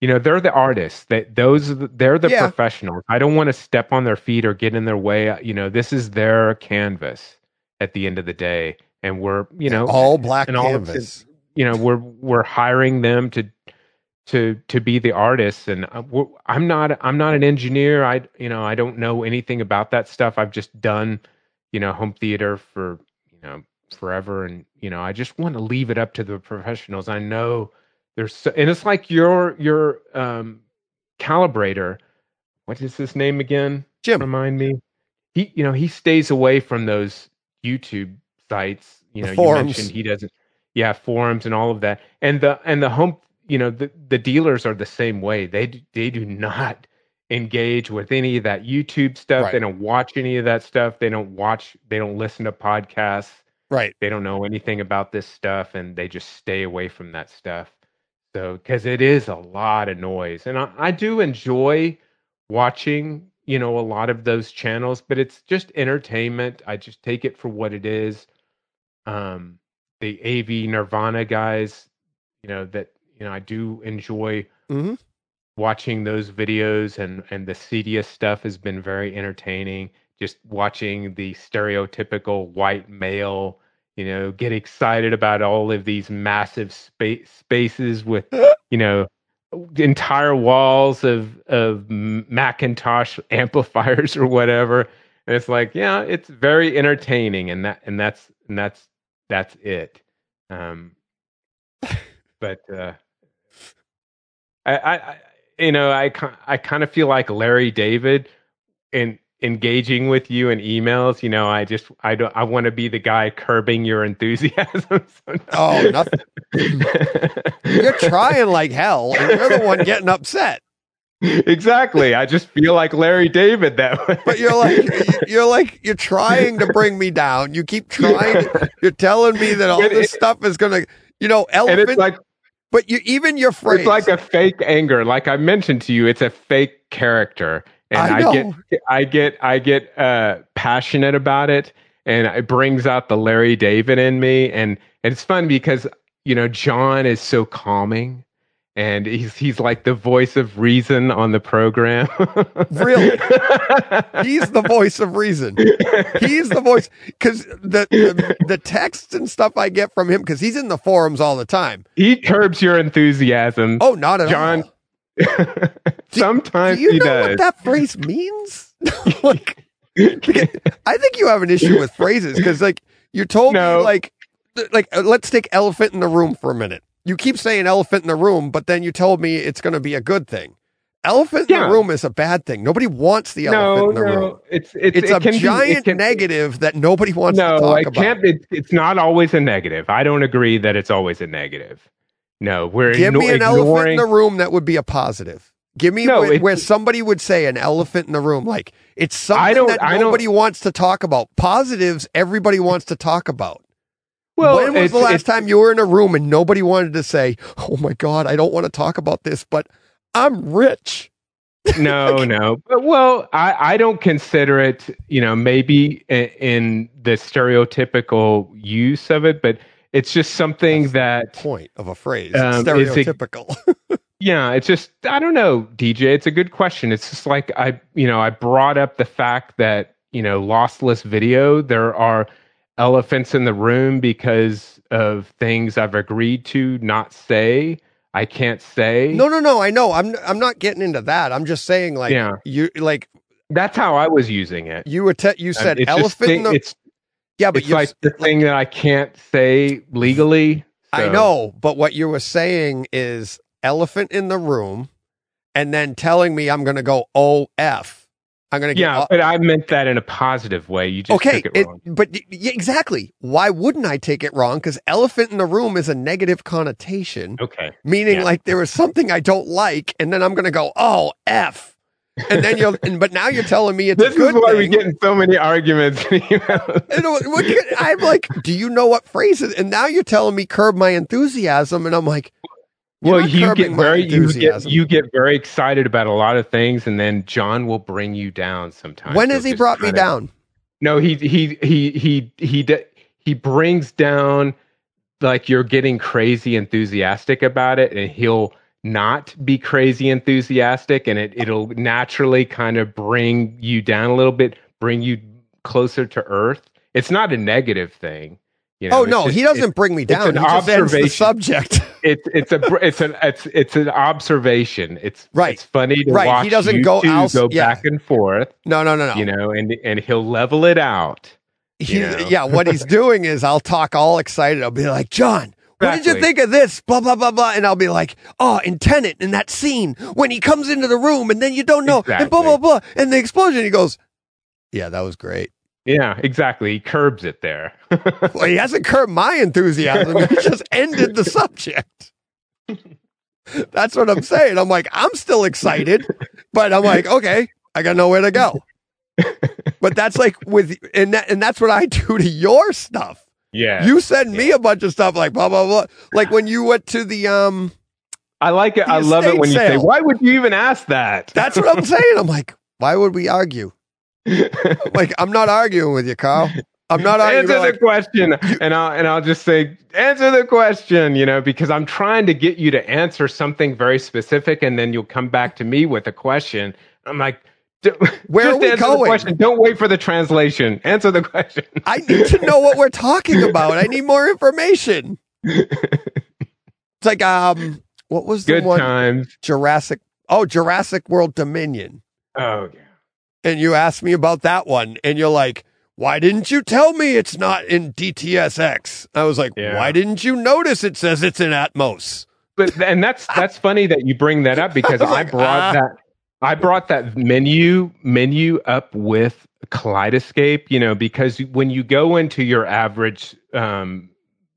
you know, they're the artists. That those, they're the Yeah. professionals. I don't want to step on their feet or get in their way. You know, this is their canvas at the end of the day, and we're, you know, all black and all of canvas. you know, we're we're hiring them to to to be the artists, and uh, we're- I'm not I'm not an engineer. I you know I don't know anything about that stuff. I've just done you know home theater for you know forever, and you know I just want to leave it up to the professionals. I know there's so, and it's like your your um calibrator. What is his name again? Jim. remind me. He you know he stays away from those YouTube sites. You know, you forums. mentioned he doesn't. Yeah, forums and all of that, and the and the home. You know, the the dealers are the same way. They d- they do not engage with any of that YouTube stuff. Right. They don't watch any of that stuff. They don't watch. They don't listen to podcasts. Right. They don't know anything about this stuff, and they just stay away from that stuff. So, because it is a lot of noise, and I, I do enjoy watching, you know, a lot of those channels, but it's just entertainment. I just take it for what it is. Um, the AV Nirvana guys, you know, that you know, I do enjoy Mhm. watching those videos, and and the Cedia stuff has been very entertaining. Just watching the stereotypical white male, you know, get excited about all of these massive space spaces with, [LAUGHS] you know, entire walls of of McIntosh amplifiers or whatever. And it's like, yeah, it's very entertaining, and that and that's and that's that's it. Um, but uh, I, I, you know, I I kind of feel like Larry David in engaging with you in emails. You know, I just I don't I want to be the guy curbing your enthusiasm. [LAUGHS] Oh, nothing. You're trying like hell, and you're the one getting upset. exactly. I just feel like Larry David that way. But you're like, you're like, you're trying to bring me down. You keep trying. You're telling me that all this it- stuff is gonna, you know, and elephant. it's like but you even your phrase. it's like a fake anger. Like I mentioned to you, it's a fake character, and I I, get I get I get uh, passionate about it, and it brings out the Larry David in me, and, and it's fun because you know John is so calming. And he's he's like the voice of reason on the program. [LAUGHS] Really? He's the voice of reason. He's the voice because the, the the texts and stuff I get from him because he's in the forums all the time. he curbs your enthusiasm. Oh, not at John, all. [LAUGHS] Sometimes Do you he know does. what that phrase means? [LAUGHS] like, I think you have an issue with phrases because, like, you're told No. me, like, like uh, let's take elephant in the room for a minute. You keep saying elephant in the room, but then you told me it's going to be a good thing. Elephant in the room is a bad thing. Nobody wants the elephant no, in the room. it's it's, It's it a can be- giant can- negative that nobody wants to No, talk it about. can't. It, it's not always a negative. I don't agree that it's always a negative. No, we're Give igno- me an elephant in the room that would be a positive. Give me No, where, it- where somebody would say an elephant in the room, like it's something that nobody wants to talk about. Positives, everybody wants to talk about. well, when was the last time you were in a room and nobody wanted to say, "Oh my God, I don't want to talk about this, but I'm rich." [LAUGHS] no, no. But, well, I, I don't consider it, you know, maybe in, in the stereotypical use of it, but It's just something that Point of a phrase. Um, Stereotypical. [LAUGHS] Yeah, it's just I don't know, DJ. It's a good question. It's just like I, you know, I brought up the fact that you know, lossless video. There are elephants in the room because of things I've agreed to not say. I can't say. no, no, no. I know. I'm I'm not getting into that. I'm just saying like Yeah. you like that's how I was using it. you were te- you Um, said just elephant in the it's Yeah, but it's like the thing that I can't say legally. I know, but what you were saying is elephant in the room and then telling me I'm going to go OF. I'm going to Yeah, get but I meant that in a positive way. You just Okay, took it it, but yeah, exactly. Why wouldn't I take it wrong? Because elephant in the room is a negative connotation, okay. meaning Yeah. like there is something I don't like, and then I'm going to go, oh, F. And then you'll, and, but now you're telling me it's This is why we thing. get in so many arguments. [LAUGHS] And what- what could- I'm like, do you know what phrases? And now you're telling me curb my enthusiasm, and I'm like, well, you get very you get you get very excited about a lot of things, and then John will bring you down sometimes. when He'll has he brought me down? No, he he he he he he brings down like you're getting crazy enthusiastic about it, and he'll not be crazy enthusiastic, and it it'll naturally kind of bring you down a little bit, bring you closer to earth. It's not a negative thing. You know, oh no, just- he doesn't bring me down. an He just ends the observation. subject. [LAUGHS] it's it's a it's an it's it's an observation. It's Right. It's funny to Right, he watch. doesn't you go else- go yeah. back and forth. No, no, no, no. You know, and and he'll level it out. He, yeah, what he's [LAUGHS] doing is I'll talk all excited. I'll be like, John, what did you think of this? Blah, blah, blah, blah. And I'll be like, oh, in Tenet, in that scene when he comes into the room and then you don't know, and blah, blah, blah. And the explosion, he goes, yeah, that was great. Yeah, exactly. He curbs it there. [LAUGHS] Well, he hasn't curbed my enthusiasm. he just [LAUGHS] ended the subject. That's what I'm saying. I'm like, I'm still excited, but I'm like, okay, I got nowhere to go. But that's like with, and that, and that's what I do to your stuff. Yeah, You send me a bunch of stuff like blah blah blah. Like when you went to the um. I like it. I love it estate when you say, "Why would you even ask that?" That's what I'm [LAUGHS] saying. I'm like, why would we argue? [LAUGHS] Like I'm not arguing with you, Carl. I'm not arguing. answer like, the question, and I'll and I'll just say, answer the question. You know, because I'm trying to get you to answer something very specific, and then you'll come back to me with a question. I'm like. Where are we going? The question. Don't wait for the translation. Answer the question. I need to know what we're talking about. I need more information. It's like um, what was the Good one? times. Jurassic. Oh, Jurassic World Dominion. Oh yeah. And you asked me about that one, and you're like, "Why didn't you tell me it's not in DTSX?" I was like, Yeah. "Why didn't you notice it says it's in Atmos?" but and that's that's funny that you bring that up because [LAUGHS] I I like, brought ah. that I brought that menu menu up with Kaleidescape, you know, because when you go into your average um,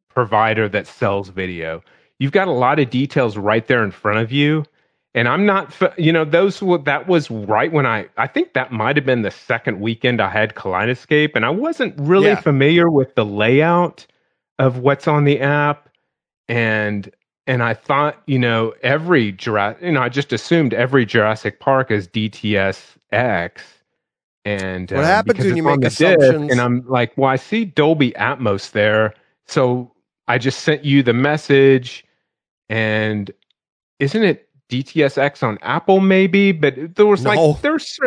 provider that sells video, you've got a lot of details right there in front of you. And I'm not, you know, those were, that was right when I, I think that might have been the second weekend I had Kaleidescape, and I wasn't really Yeah. familiar with the layout of what's on the app. And and I thought, you know, every Jurassic, you know, I just assumed every Jurassic Park is DTSX. And What um, happens when you make the disc, assumptions? And I'm like, well, I see Dolby Atmos there, so I just sent you the message. And isn't it DTSX on Apple? Maybe, but there was No. like there's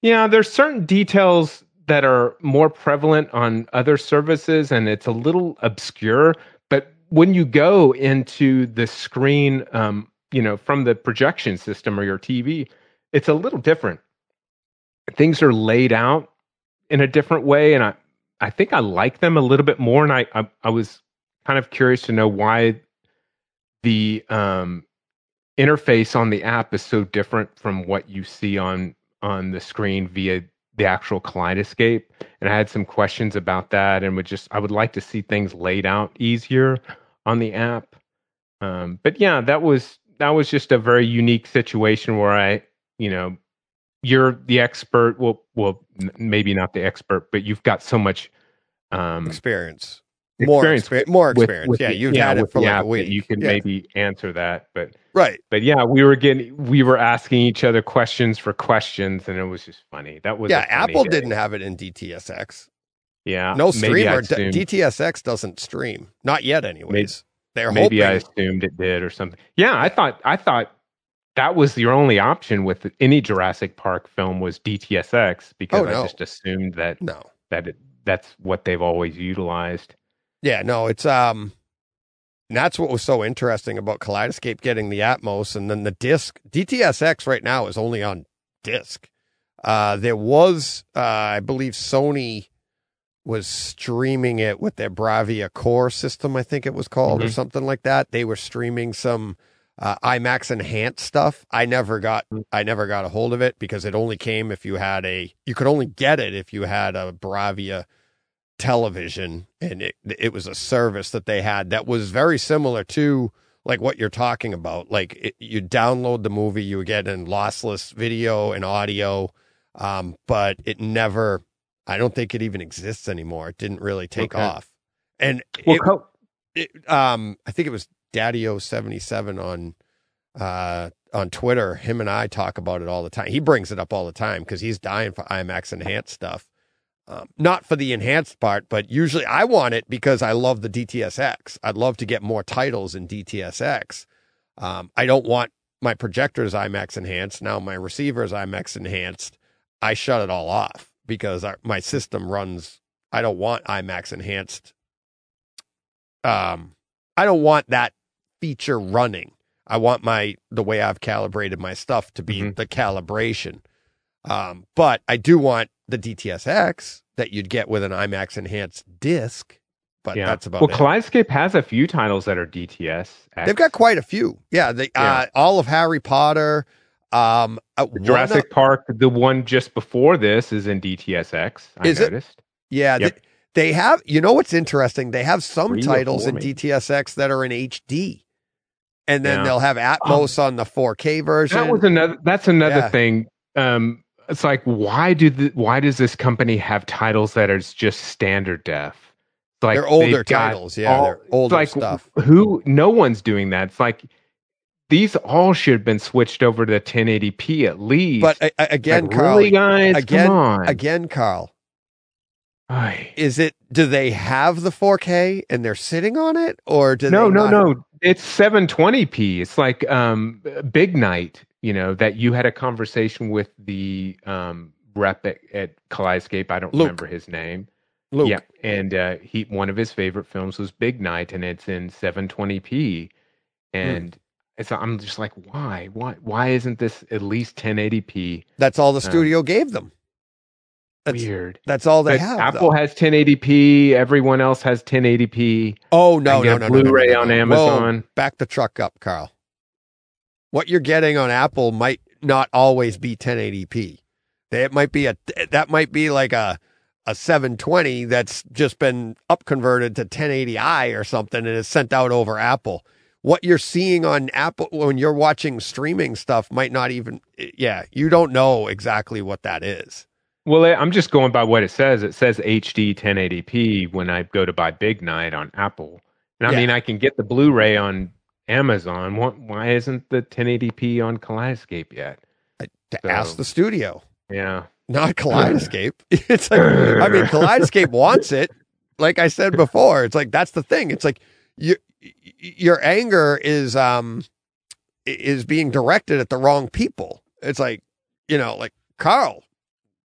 yeah, there's certain details that are more prevalent on other services, and it's a little obscure. When you go into the screen, um, you know, from the projection system or your TV, it's a little different. Things are laid out in a different way, and I, I think I like them a little bit more. And I, I, I was kind of curious to know why the um, interface on the app is so different from what you see on on the screen via the actual Kaleidescape. And I had some questions about that, and would just I would like to see things laid out easier on the app. Um, but yeah, that was that was just a very unique situation where I, you know, you're the expert. Well, well, maybe not the expert, but you've got so much um, Experience. More experience experience. More experience. with yeah, the- you've had it with for like a week. You can yeah. maybe answer that, but right. but yeah, we were getting we were asking each other questions for questions, and it was just funny. That was Yeah, Apple day. didn't have it in DTSX. Yeah, No streamer. D- DTSX doesn't stream. Not yet, anyways. They're maybe I assumed it did or something. Yeah, I thought I thought that was your only option with any Jurassic Park film was DTSX oh, because Oh, no. I just assumed that No. that it, that's what they've always utilized. Yeah, no, it's um and that's what was so interesting about Kaleidescape getting the Atmos and then the disc. DTSX right now is only on disc. Uh there was uh I believe Sony was streaming it with their Bravia Core system, I think it was called or Mhm. something like that. They were streaming some uh, IMAX enhanced stuff. I never got I never got a hold of it because it only came if you had a you could only get it if you had a Bravia television and it it was a service that they had that was very similar to like what you're talking about. Like it, you download the movie you would get in lossless video and audio um but it never i don't think it even exists anymore. It didn't really take Okay. off. And Well, it, co- it, um i think it was daddy 77 on uh on twitter. Him and i talk about it all the time. He brings it up all the time because he's dying for imax enhanced stuff um, not for the enhanced part, but usually I want it because I love the DTSX. I'd love to get more titles in DTSX. Um, I don't want my projectors IMAX enhanced. Now my receiver is IMAX enhanced. I shut it all off because our, my system runs. I don't want IMAX enhanced. Um, I don't want that feature running. I want my the way I've calibrated my stuff to be Mhm. the calibration. Um, but I do want the DTSX that you'd get with an IMAX enhanced disc. But yeah. that's about well, it. Kaleidescape has a few titles that are DTS. They've got quite a few. Yeah, they uh, all of Harry Potter. Um, uh, Jurassic of- Park. The one just before this is in DTSX. I Is it? noticed. yeah, Yep. they, they have. You know what's interesting? They have some Three titles in maybe. DTSX that are in HD, and then Yeah. they'll have Atmos on the 4K version. That was another. That's another Yeah. thing. Um, it's like why do the why does this company have titles that are just standard def? It's Like They're older titles. Yeah, all- they're older like stuff. who? No one's doing that. It's like these all should have been switched over to 1080p at least. But uh, again, like, Carl, really, guys, again, come on. again, Carl, Ay. is it? Do they have the 4K and they're sitting on it, or do no, they no, not? no. It's 720p. It's like um, Big Night. You know that you had a conversation with the um, rep at, at Kaleidescape. I don't Luke. remember his name. Luke, Yeah, and uh, he one of his favorite films was Big Night, and it's in 720p. And it's I'm just like, why, why, why isn't this at least 1080p? that's all the Yeah. studio gave them. That's Weird. that's all they But have. Apple though. has 1080p. Everyone else has 1080p. Oh no, no, no, no, no, Blu-ray no, no, on. Amazon. Whoa, back the truck up, Carl. What you're getting on Apple might not always be 1080p. It might be a that might be like a a 720 that's just been up converted to 1080i or something and is sent out over Apple. What you're seeing on Apple when you're watching streaming stuff might not even yeah, you don't know exactly what that is. Well, I'm just going by what it says. It says HD 1080p when I go to buy Big Night on Apple. And I Yeah. mean, I can get the Blu-ray on Amazon. Why, why isn't the 1080p on Kaleidescape yet? To So- ask the studio. Yeah. not Kaleidescape. [LAUGHS] it's like I mean, [LAUGHS] Kaleidescape wants it. Like I said before, it's like that's the thing. It's like you, your anger is um is being directed at the wrong people. It's like you know, like Carl,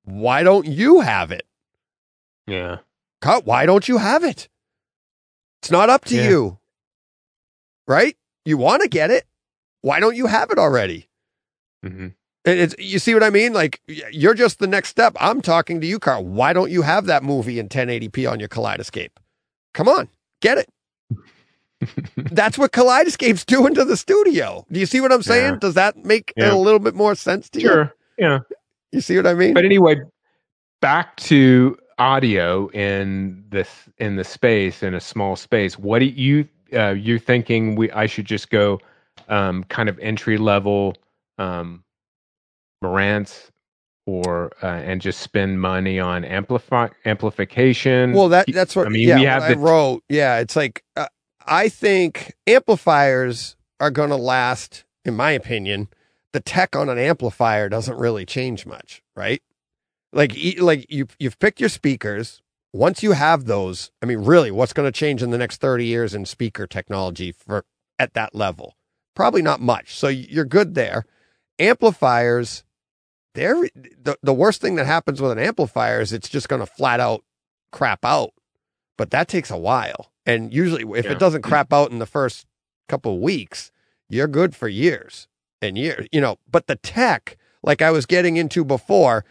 why don't you have it? Yeah. Carl, why don't you have it? It's not up to Yeah. you, right? You want to get it. Why don't you have it already? hmm And it's you see what I mean? Like you're just the next step. I'm talking to you, Carl. Why don't you have that movie in 1080p on your Kaleidescape? Come on, get it. [LAUGHS] That's what Kaleidescape's doing to the studio. Do you see what I'm saying? Yeah. Does that make Yeah. a little bit more sense to you? Sure. Yeah. You see what I mean? But anyway, back to audio in this in the space in a small space. What do you uh, you're thinking? We I should just go um, kind of entry level um, Marantz or uh, and just spend money on amplify amplification. well, that that's what I mean, yeah, we have I the- wrote. Yeah, it's like uh, I think amplifiers are going to last, in my opinion. The tech on an amplifier doesn't really change much, right? Like like you you've picked your speakers, once you have those, I mean, really, what's going to change in the next 30 years in speaker technology for at that level? Probably not much. So you're good there. Amplifiers, they're the, the worst thing that happens with an amplifier is it's just going to flat out crap out. But that takes a while. And usually, if Yeah. it doesn't crap out in the first couple of weeks, you're good for years and years, you know. But the tech, like I was getting into before,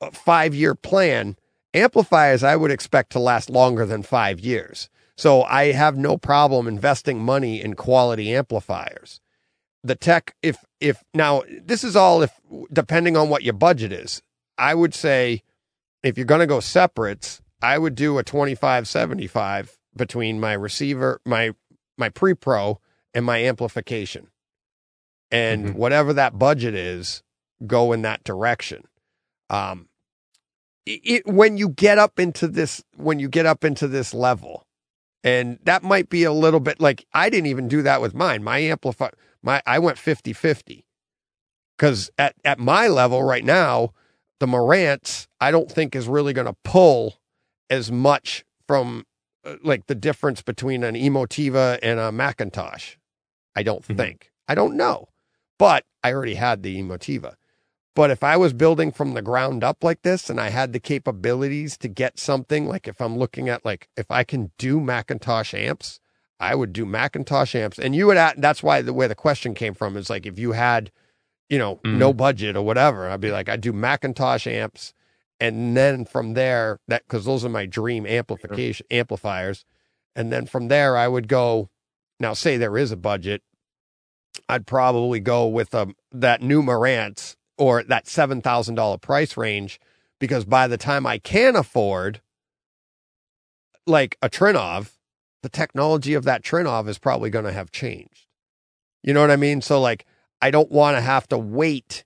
a five year plan, amplifiers I would expect to last longer than five years. So I have no problem investing money in quality amplifiers. The tech, if, if now this is all if depending on what your budget is, I would say if you're going to go separates, I would do a 25 75 between my receiver, my, my pre pro and my amplification. And Mhm. whatever that budget is, go in that direction. Um, it, when you get up into this, when you get up into this level, and that might be a little bit like I didn't even do that with mine. My amplifier, my I went 50 50 because at, at my level right now, the Marantz, I don't think is really going to pull as much from uh, like the difference between an Emotiva and a McIntosh. I don't Mhm. think. I don't know. But I already had the Emotiva. But if I was building from the ground up like this and I had the capabilities to get something like if I'm looking at like if I can do McIntosh amps, I would do McIntosh amps. And you would at that's why the way the question came from is like if you had, you know, Mhm. no budget or whatever, I'd be like, I'd do McIntosh amps. And then from there, that because those are my dream amplification amplifiers. And then from there I would go, now say there is a budget, I'd probably go with um that new Marantz or that seven thousand dollar price range because by the time I can afford like a Trinnov, the technology of that Trinnov is probably going to have changed. You know what I mean? So like I don't want to have to wait.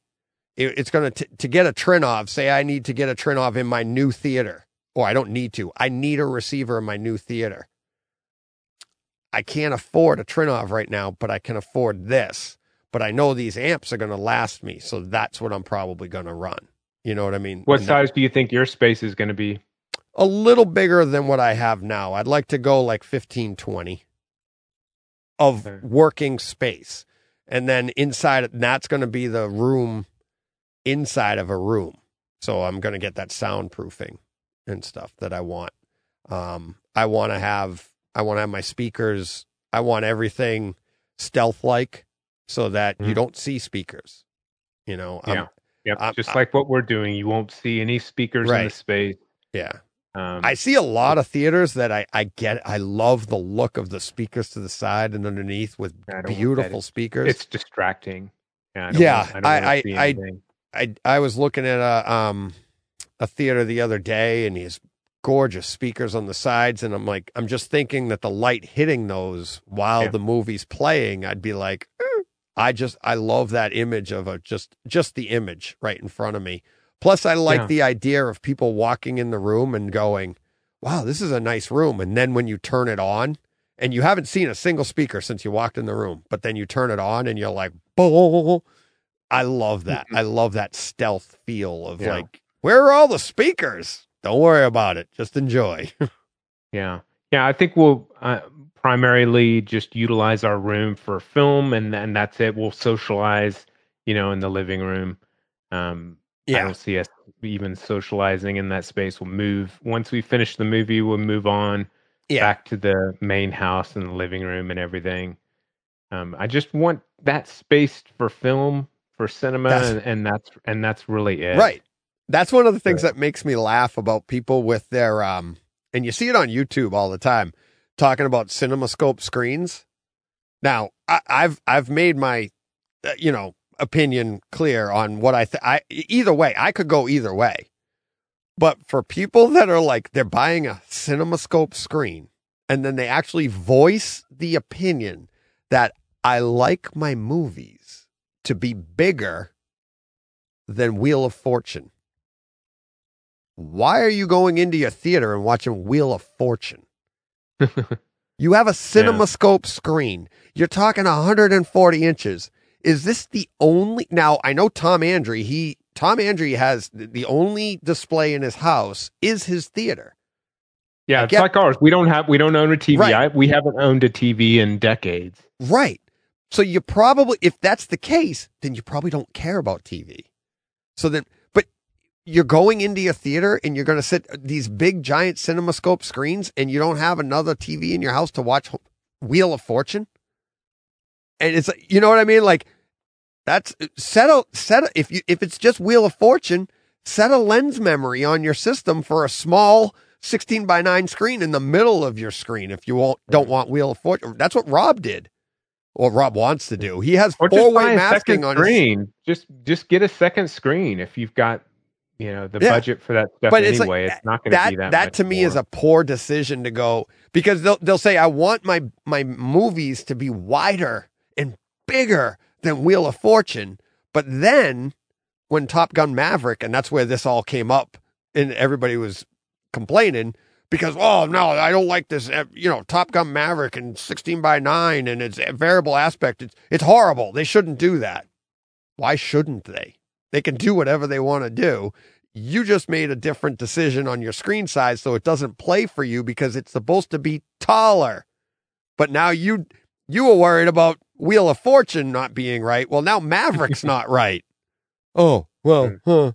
It- It's going to to get a Trinnov. Say I need to get a Trinnov in my new theater, or I don't need to. I need a receiver in my new theater. I can't afford a Trinnov right now, but I can afford this. But I know these amps are going to last me, so that's what I'm probably going to run. You know what I mean? What And that- size do you think your space is going to be? a little bigger than what I have now. I'd like to go like 15, 20 of Okay. working space. And then inside, that's going to be the room inside of a room. So I'm going to get that soundproofing and stuff that I want. Um, I want to have, I want to have my speakers. I want everything stealth like so that you Mhm. don't see speakers. You know, I'm- Yeah. Yep. I'm- Just I- like what we're doing, you won't see any speakers in the space. yeah. Um, I see a lot of theaters that I, I get. I love the look of the speakers to the side and underneath with I don't want that. beautiful speakers. it's distracting. Yeah. I don't Yeah, want- I, I- I- see I- I I was looking at a um a theater the other day and these gorgeous speakers on the sides and I'm like I'm just thinking that the light hitting those while Yeah. the movie's playing I'd be like "Eh." I just I love that image of a just just the image right in front of me. Plus I like Yeah. the idea of people walking in the room and going, "Wow, this is a nice room." And then when you turn it on and you haven't seen a single speaker since you walked in the room, but then you turn it on and you're like, "Boom." I love that. I love that stealth feel of Yeah. like, where are all the speakers? Don't worry about it. Just enjoy. [LAUGHS] Yeah. Yeah. I think we'll uh, primarily just utilize our room for film and and that's it. We'll socialize, you know, in the living room. Um, I don't see us even socializing in that space. We'll move once we finish the movie. We'll move on Yeah. back to the main house and the living room and everything. Um, I just want that space for film, for cinema, That's- and, and that's and that's really it. Right. That's one of the things Right. that makes me laugh about people with their um and you see it on YouTube all the time talking about CinemaScope screens. Now, I, I've I've made my uh, you know opinion clear on what I think. I either way, I could go either way. But for people that are like they're buying a CinemaScope screen and then they actually voice the opinion that I like my movies to be bigger than Wheel of Fortune. Why are you going into your theater and watching Wheel of Fortune? You have a CinemaScope screen. You're talking 140 inches. Is this the only? Now I know Tom Andrew. He Tom Andrew has the- only display in his house is his theater. Yeah, it's like ours. We don't have we don't own a TV. Right. I, we haven't owned a TV in decades. Right. So you probably, if that's the case, then you probably don't care about TV. So then, you're going into your theater and you're going to sit these big giant CinemaScope screens and you don't have another TV in your house to watch Wheel of Fortune. And it's, you know what I mean? Like that's set a, set a, if you, if it's just Wheel of Fortune, set a lens memory on your system for a small 16 by 9 screen in the middle of your screen if you won't, don't want Wheel of Fortune. That's what Rob did. Or Rob wants to do. He has four way masking on his screen. Just just get a second screen if you've got you know the Yeah. budget for that stuff But it's like- anyway. it's not going to be that. that to me is a poor decision to go because they'll they'll say I want my my movies to be wider and bigger than Wheel of Fortune, but then when Top Gun Maverick and that's where this all came up and everybody was complaining because oh no I don't like this uh, you know Top Gun Maverick and 16 by 9 and its variable aspect it's it's horrible they shouldn't do that why shouldn't they they can do whatever they want to do you just made a different decision on your screen size so it doesn't play for you because it's supposed to be taller but now you you were worried about wheel of fortune not being right well now maverick's [LAUGHS] not right oh well huh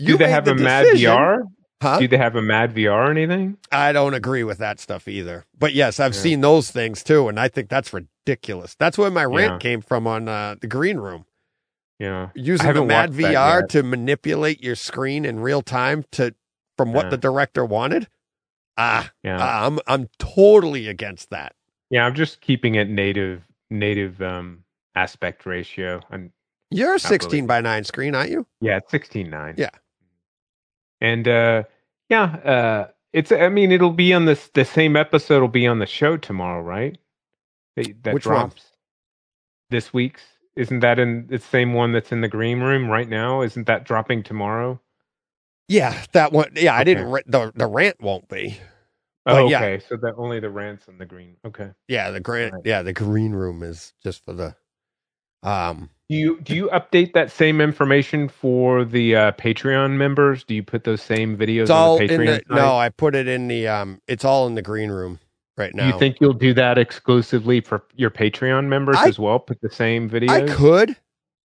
Hmm. Do they have the a Mad decision. VR? huh Do they have a madVR or anything? i don't agree with that stuff either but yes i've Yeah. seen those things too and i think that's ridiculous that's where my rant Yeah. came from on uh, the green room Yeah. using the madVR to manipulate your screen in real time to from what Yeah. the director wanted. Ah, Yeah. I'm I'm totally against that. yeah. I'm just keeping it native native um aspect ratio. And You're a Not really. 16 by 9 screen, aren't you? yeah, it's sixteen nine. Yeah. And uh yeah, uh it's I mean it'll be on this the same episode will be on the show tomorrow, right? That, that Which one? drops this week's. Isn't that in the same one that's in the green room right now? Isn't that dropping tomorrow? Yeah, that one. Yeah, I didn't. The the rant won't be. Oh, yeah. okay. So that only the rants on the green. Okay. Yeah, the grant. Right. Yeah, the green room is just for the. Um. Do you do you update that same information for the uh, Patreon members? Do you put those same videos It's on all the in Patreon? the. No, I put it in the. Um. It's all in the green room right now. You think you'll do that exclusively for your Patreon members I- as well? Put the same videos. I could.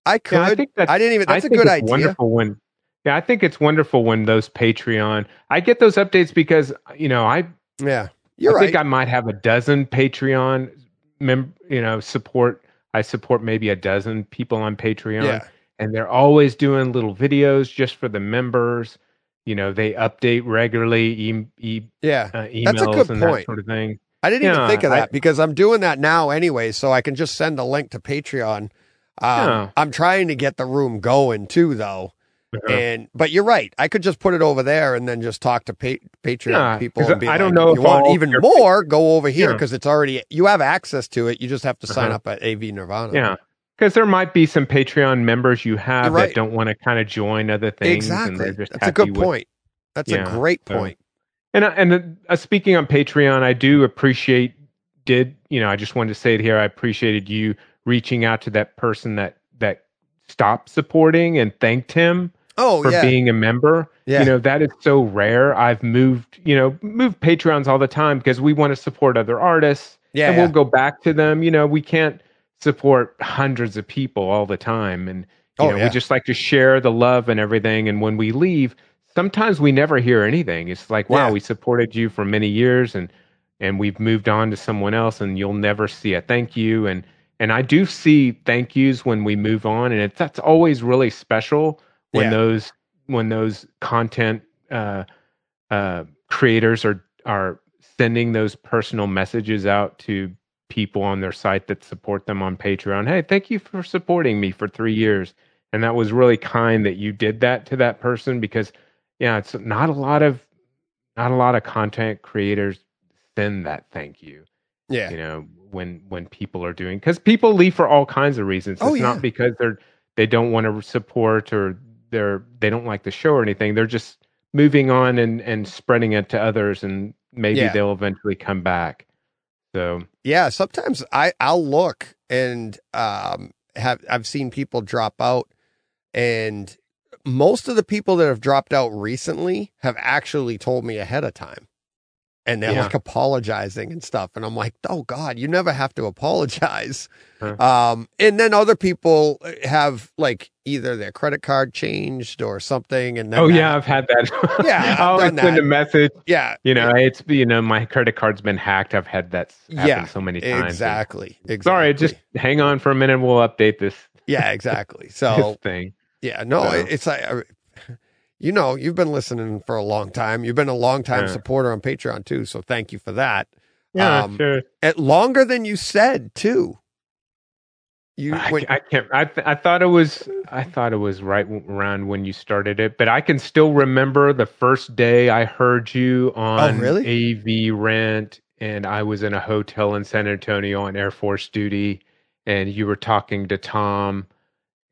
I could. Yeah, I think that's. I didn't even. I That's a good it's idea. Wonderful when. Yeah, I think it's wonderful when those Patreon. I get those updates because you know I Yeah, you're I right. think I might have a dozen Patreon mem you know support. I support maybe a dozen people on Patreon. yeah. and they're always doing little videos just for the members. You know, they update regularly, e- e- Yeah. uh, emails That's a good and point. that sort of thing. I didn't even think of I- that because I'm doing that now anyway, so I can just send a link to Patreon. Um, Yeah. I'm trying to get the room going too, though. And but you're right. I could just put it over there and then just talk to pa- Patreon Yeah, people and be I don't know if you want even more, go over here Yeah. because it's already you have access to it. You just have to sign Uh-huh. up at AV Nirvana. yeah, because there might be some Patreon members you have right. that don't want to kind of join other things. Exactly. That's a good with- point. That's a Yeah, great so- point. And uh, and uh, speaking on Patreon, I do appreciate. Did you know? I just wanted to say it here. I appreciated you reaching out to that person that that stopped supporting and thanked him Oh for yeah, being a member. yeah, You know, that is so rare. I've moved, you know, moved Patreons all the time because we want to support other artists yeah, and yeah. we'll go back to them. You know, we can't support hundreds of people all the time. And, you Oh, know, yeah. we just like to share the love and everything. And when we leave, sometimes we never hear anything. It's like, wow, Yeah. we supported you for many years and, and we've moved on to someone else and you'll never see a thank you. And, and I do see thank yous when we move on. And it's, that's always really special when Yeah. those when those content uh, uh, creators are are sending those personal messages out to people on their site that support them on Patreon. Hey, thank you for supporting me for three years, and that was really kind that you did that to that person because yeah, it's not a lot of not a lot of content creators send that thank you yeah. you know when when people are doing because people leave for all kinds of reasons Oh, it's yeah. not because they're they don't want to support or they're they don't like the show or anything they're just moving on and and spreading it to others and maybe Yeah. they'll eventually come back so Yeah, sometimes I I'll look and um have I've seen people drop out and most of the people that have dropped out recently have actually told me ahead of time. And they're Yeah. like apologizing and stuff. And I'm like, oh God, you never have to apologize. Huh. Um, and then other people have like either their credit card changed or something. And Oh that- yeah, I've had that. [LAUGHS] Yeah, I've I send a message. yeah, You know, it's you know my credit card's been hacked. I've had that happen Yeah, so many times. exactly. exactly. Sorry, just hang on for a minute. We'll update this, yeah, exactly. [LAUGHS] So thing. yeah, no, So- it's like, uh, you know, you've been listening for a long time. You've been a long time Yeah. supporter on Patreon too. So thank you for that. Yeah, Um, sure. At longer than you said too. You I, when, I can't. I th- I thought it was. I thought it was right around when you started it, but I can still remember the first day I heard you on Oh, really? AV Rant, and I was in a hotel in San Antonio on Air Force duty, and you were talking to Tom,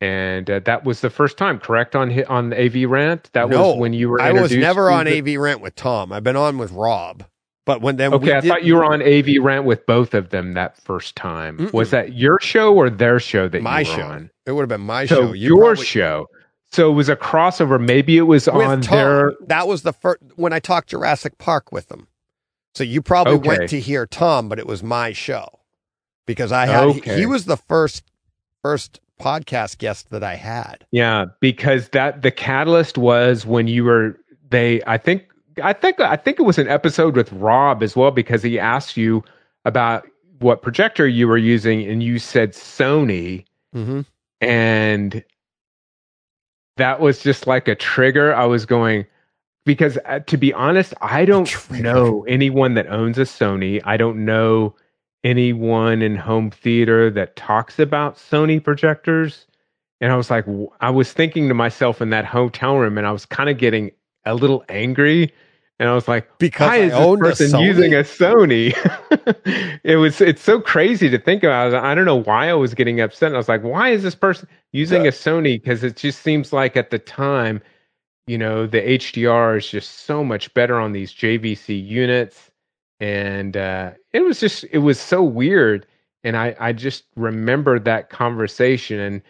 and uh, that was the first time, correct on on AV Rant. That No, was when you were. I was never on the- AV Rant with Tom. I've been on with Rob. But when then Okay, I did, thought you were on AV Rant with both of them that first time. Mm-mm. Was that your show or their show that my you were show. on? It would have been my So show. You your probably- show. So it was a crossover. Maybe it was with on Tom. their. That was the first when I talked Jurassic Park with them. So you probably Okay. went to hear Tom, but it was my show because I had Okay. he was the first first podcast guest that I had. Yeah, because that the catalyst was when you were they. I think I think I think it was an episode with Rob as well because he asked you about what projector you were using and you said Sony Mm-hmm. and that was just like a trigger. I was going because uh, to be honest, I don't know anyone that owns a Sony. I don't know anyone in home theater that talks about Sony projectors. And I was like, I was thinking to myself in that hotel room, and I was kind of getting a little angry. And I was like, Because why I is this person Sony? using a Sony? [LAUGHS] it was it's so crazy to think about. I don't know why I was getting upset. I was like, why is this person using a Sony? Because it just seems like at the time, you know, the HDR is just so much better on these JVC units, and uh, it was just it was so weird. And I I just remember that conversation. And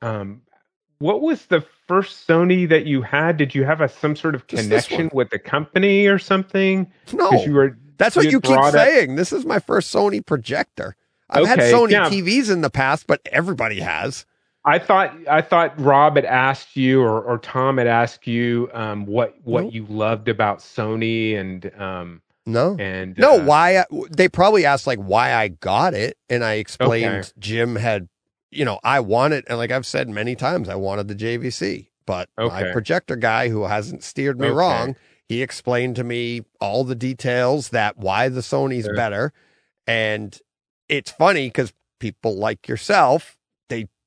um, what was the first Sony that you had? Did you have a some sort of Just connection with the company or something? No, you were that's what you keep up- saying. This is my first Sony projector. I've had Sony yeah. TVs in the past, but everybody has. I thought I thought Rob had asked you or, or Tom had asked you um, what what Nope. you loved about Sony and um, No, and No, uh, why I, they probably asked like why I got it, and I explained Okay. Jim had, you know, I wanted, and like I've said many times, I wanted the JVC, but my projector guy who hasn't steered me Okay. wrong, he explained to me all the details that why the Sony's Sure. better, and it's funny because people like yourself,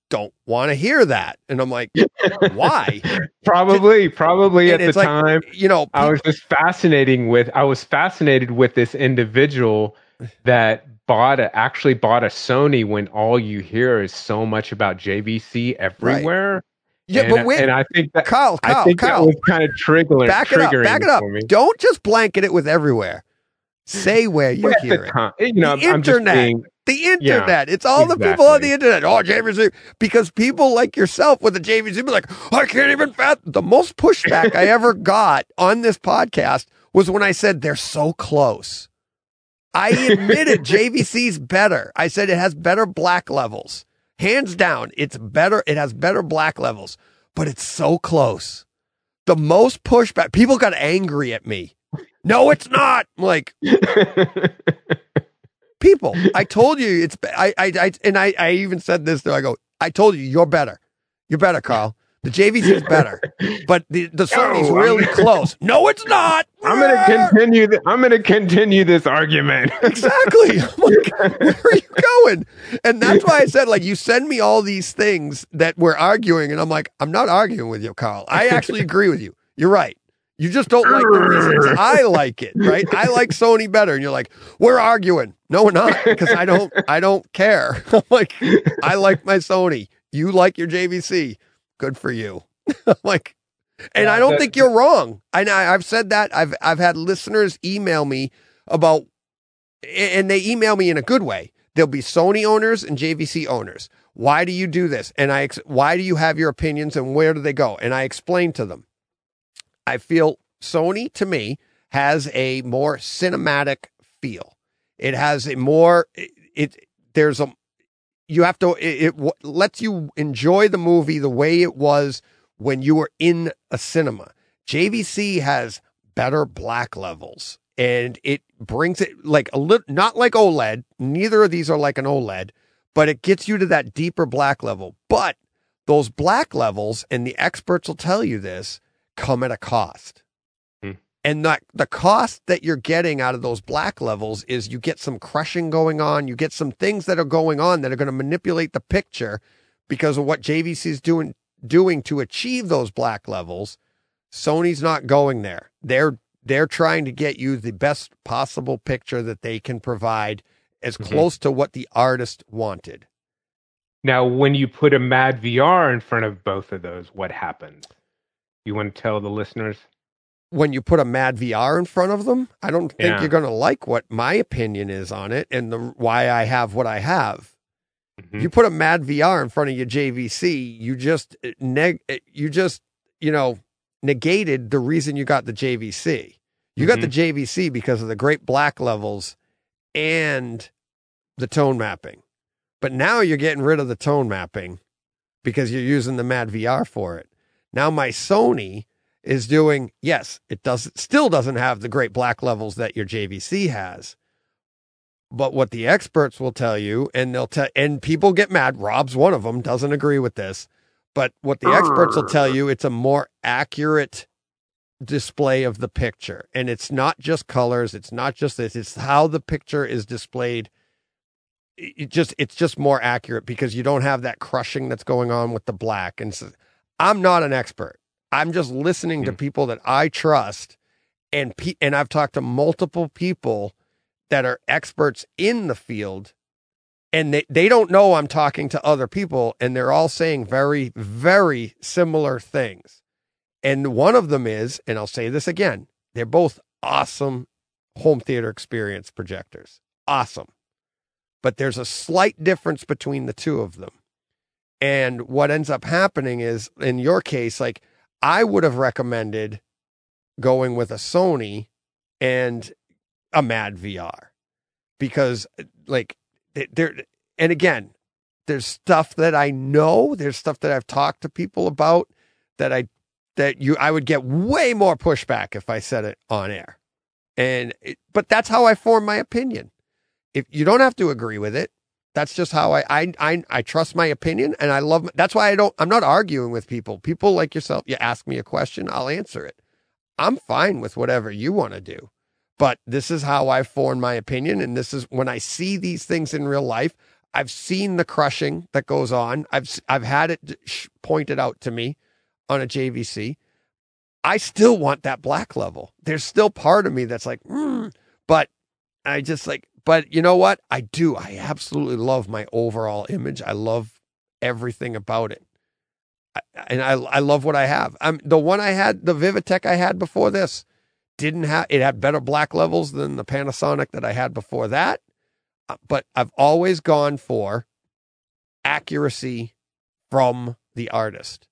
don't want to hear that, and I'm like, [LAUGHS] why? probably probably And at the like, time You know, I was just fascinating with I was fascinated with this individual that bought a actually bought a Sony when all you hear is so much about JVC everywhere. yeah, and, but wait, and I think that Kyle, I Kyle, think Kyle, that was kind of triggering back it up, back it up. Don't just blanket it with everywhere. Say where you hear it. time, you know, The I'm just internet. being The internet. it's all the people on the internet. Oh, JVC. Because people like yourself with the JVC be like, I can't even fat. The most pushback I ever [LAUGHS] got on this podcast was when I said they're so close. I admitted [LAUGHS] JVC's better. I said it has better black levels. Hands down, it's better. It has better black levels, but it's so close. The most pushback, people got angry at me. No, it's not. I'm like, [LAUGHS] people. I told you it's. I. I. I and I. I even said this. There. I go. I told you you're better. You're better, Carl. The JVC is better, [LAUGHS] but the the Sony's No, oh, really [LAUGHS] close. No, it's not. I'm going to continue. th- I'm going to continue this argument. [LAUGHS] Exactly. Like, where are you going? And that's why I said, like, you send me all these things that we're arguing, and I'm like, I'm not arguing with you, Carl. I actually agree with you. You're right. You just don't like the reasons [LAUGHS] I like it, right? I like Sony better, and you're like, we're arguing. No, we're not, because I don't, I don't care. [LAUGHS] I'm like, I like my Sony. You like your JVC. Good for you. [LAUGHS] I'm like, and I don't that- think you're wrong. And I, I've said that. I've I've had listeners email me about, and they email me in a good way. There'll be Sony owners and JVC owners. Why do you do this? And I, ex- why do you have your opinions and where do they go? And I explain to them. I feel Sony to me has a more cinematic feel. It has a more it, it there's a you have to it, it lets you enjoy the movie the way it was when you were in a cinema. JVC has better black levels and it brings it like a little not like OLED. Neither of these are like an OLED, but it gets you to that deeper black level. But those black levels, and the experts will tell you this, come at a cost. Hmm. And that the cost that you're getting out of those black levels is you get some crushing going on, you get some things that are going on that are going to manipulate the picture because of what JVC is doing doing to achieve those black levels. Sony's not going there. They're they're trying to get you the best possible picture that they can provide as Mhm. close to what the artist wanted. Now, when you put a madVR in front of both of those, what happens? You want to tell the listeners? when you put a madVR in front of them, I don't think Yeah. you're going to like what my opinion is on it and the why I have what I have. Mhm. You put a madVR in front of your JVC, you just uh, neg uh, you just, you know, negated the reason you got the JVC. You got the JVC because of the great black levels and the tone mapping. But now you're getting rid of the tone mapping because you're using the madVR for it. Now my Sony is doing yes, it does still doesn't have the great black levels that your JVC has. But what the experts will tell you, and they'll tell, and people get mad. Rob's one of them, doesn't agree with this. But what the experts will tell you, it's a more accurate display of the picture. And it's not just colors, it's not just this, it's how the picture is displayed. It just it's just more accurate because you don't have that crushing that's going on with the black. And so, I'm not an expert. I'm just listening to Hmm. people that I trust, and pe- and I've talked to multiple people that are experts in the field, and they, they don't know I'm talking to other people, and they're all saying very very similar things. And one of them is, and I'll say this again, they're both awesome home theater experience projectors. Awesome. But there's a slight difference between the two of them. And what ends up happening is, in your case, like I would have recommended going with a Sony and a madVR because, like, there, and again, there's stuff that I know, there's stuff that I've talked to people about that I, that you, I would get way more pushback if I said it on air. And, it, but that's how I form my opinion. If you don't have to agree with it, that's just how I, I, I, I trust my opinion and I love, that's why I don't, I'm not arguing with people. People like yourself, you ask me a question, I'll answer it. I'm fine with whatever you want to do. But this is how I form my opinion. And this is when I see these things in real life, I've seen the crushing that goes on. I've, I've had it pointed out to me on a JVC. I still want that black level. There's still part of me that's like, mm, but I just like, but you know what? I do. I absolutely love my overall image. I love everything about it. I, and I, I love what I have. I'm the one I had, the Vivitek I had before this didn't have, it had better black levels than the Panasonic that I had before that. Uh, But I've always gone for accuracy from the artist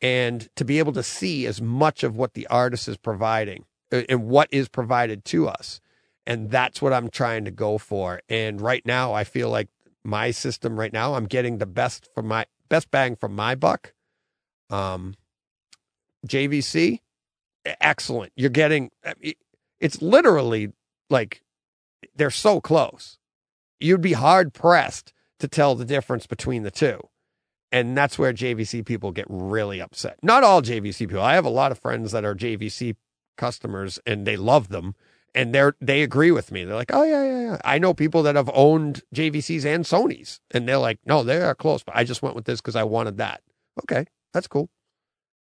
and to be able to see as much of what the artist is providing uh, and what is provided to us. And that's what I'm trying to go for. And right now, I feel like my system right now, I'm getting the best for my best bang for my buck. Um, JVC, excellent. You're getting, it's literally like they're so close. You'd be hard pressed to tell the difference between the two. And that's where JVC people get really upset. Not all JVC people. I have a lot of friends that are JVC customers and they love them and they're they agree with me. They're like, "Oh yeah, yeah, yeah." I know people that have owned JVCs and Sonys and they're like, "No, they are close, but I just went with this cuz I wanted that." Okay, that's cool.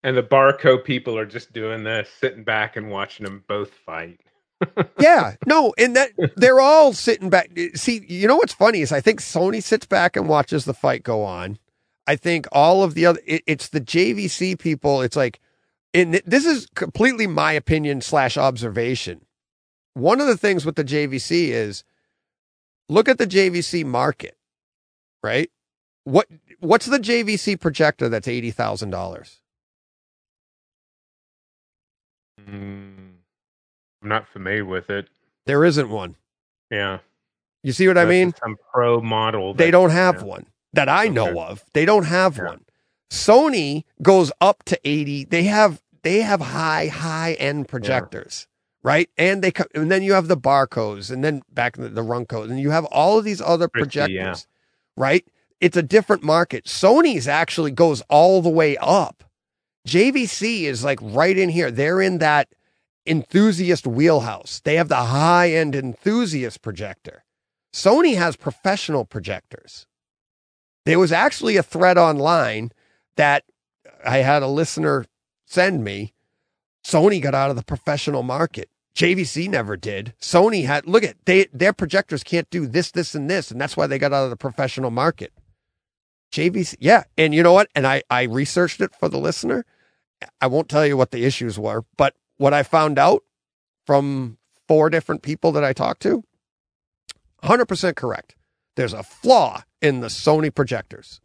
And the Barco people are just doing this, sitting back and watching them both fight. [LAUGHS] yeah, no, and that they're all sitting back. See, you know what's funny is I think Sony sits back and watches the fight go on. I think all of the other, it, it's the JVC people. It's like, and this is completely my opinion slash observation. One of the things with the JVC is look at the JVC market, right? What what's the JVC projector that's eighty thousand dollars? Mm, I'm not familiar with it. There isn't one. Yeah. You see what I mean? Some pro model. They don't have yeah. one that I know Okay. of. They don't have Yeah. one. Sony goes up to 80. They have they have high high end projectors, right? And they co- and then you have the Barcos and then back in the, the Runcos and you have all of these other projectors, yeah. right? It's a different market. Sony's actually goes all the way up. JVC is like right in here. They're in that enthusiast wheelhouse. They have the high end enthusiast projector. Sony has professional projectors. There was actually a thread online that I had a listener send me. Sony got out of the professional market. JVC never did. Sony had look at they their projectors can't do this, this, and this, and that's why they got out of the professional market. JVC, yeah, and you know what? And I I researched it for the listener. I won't tell you what the issues were, but what I found out from four different people that I talked to, 100% correct. There's a flaw in the Sony projectors.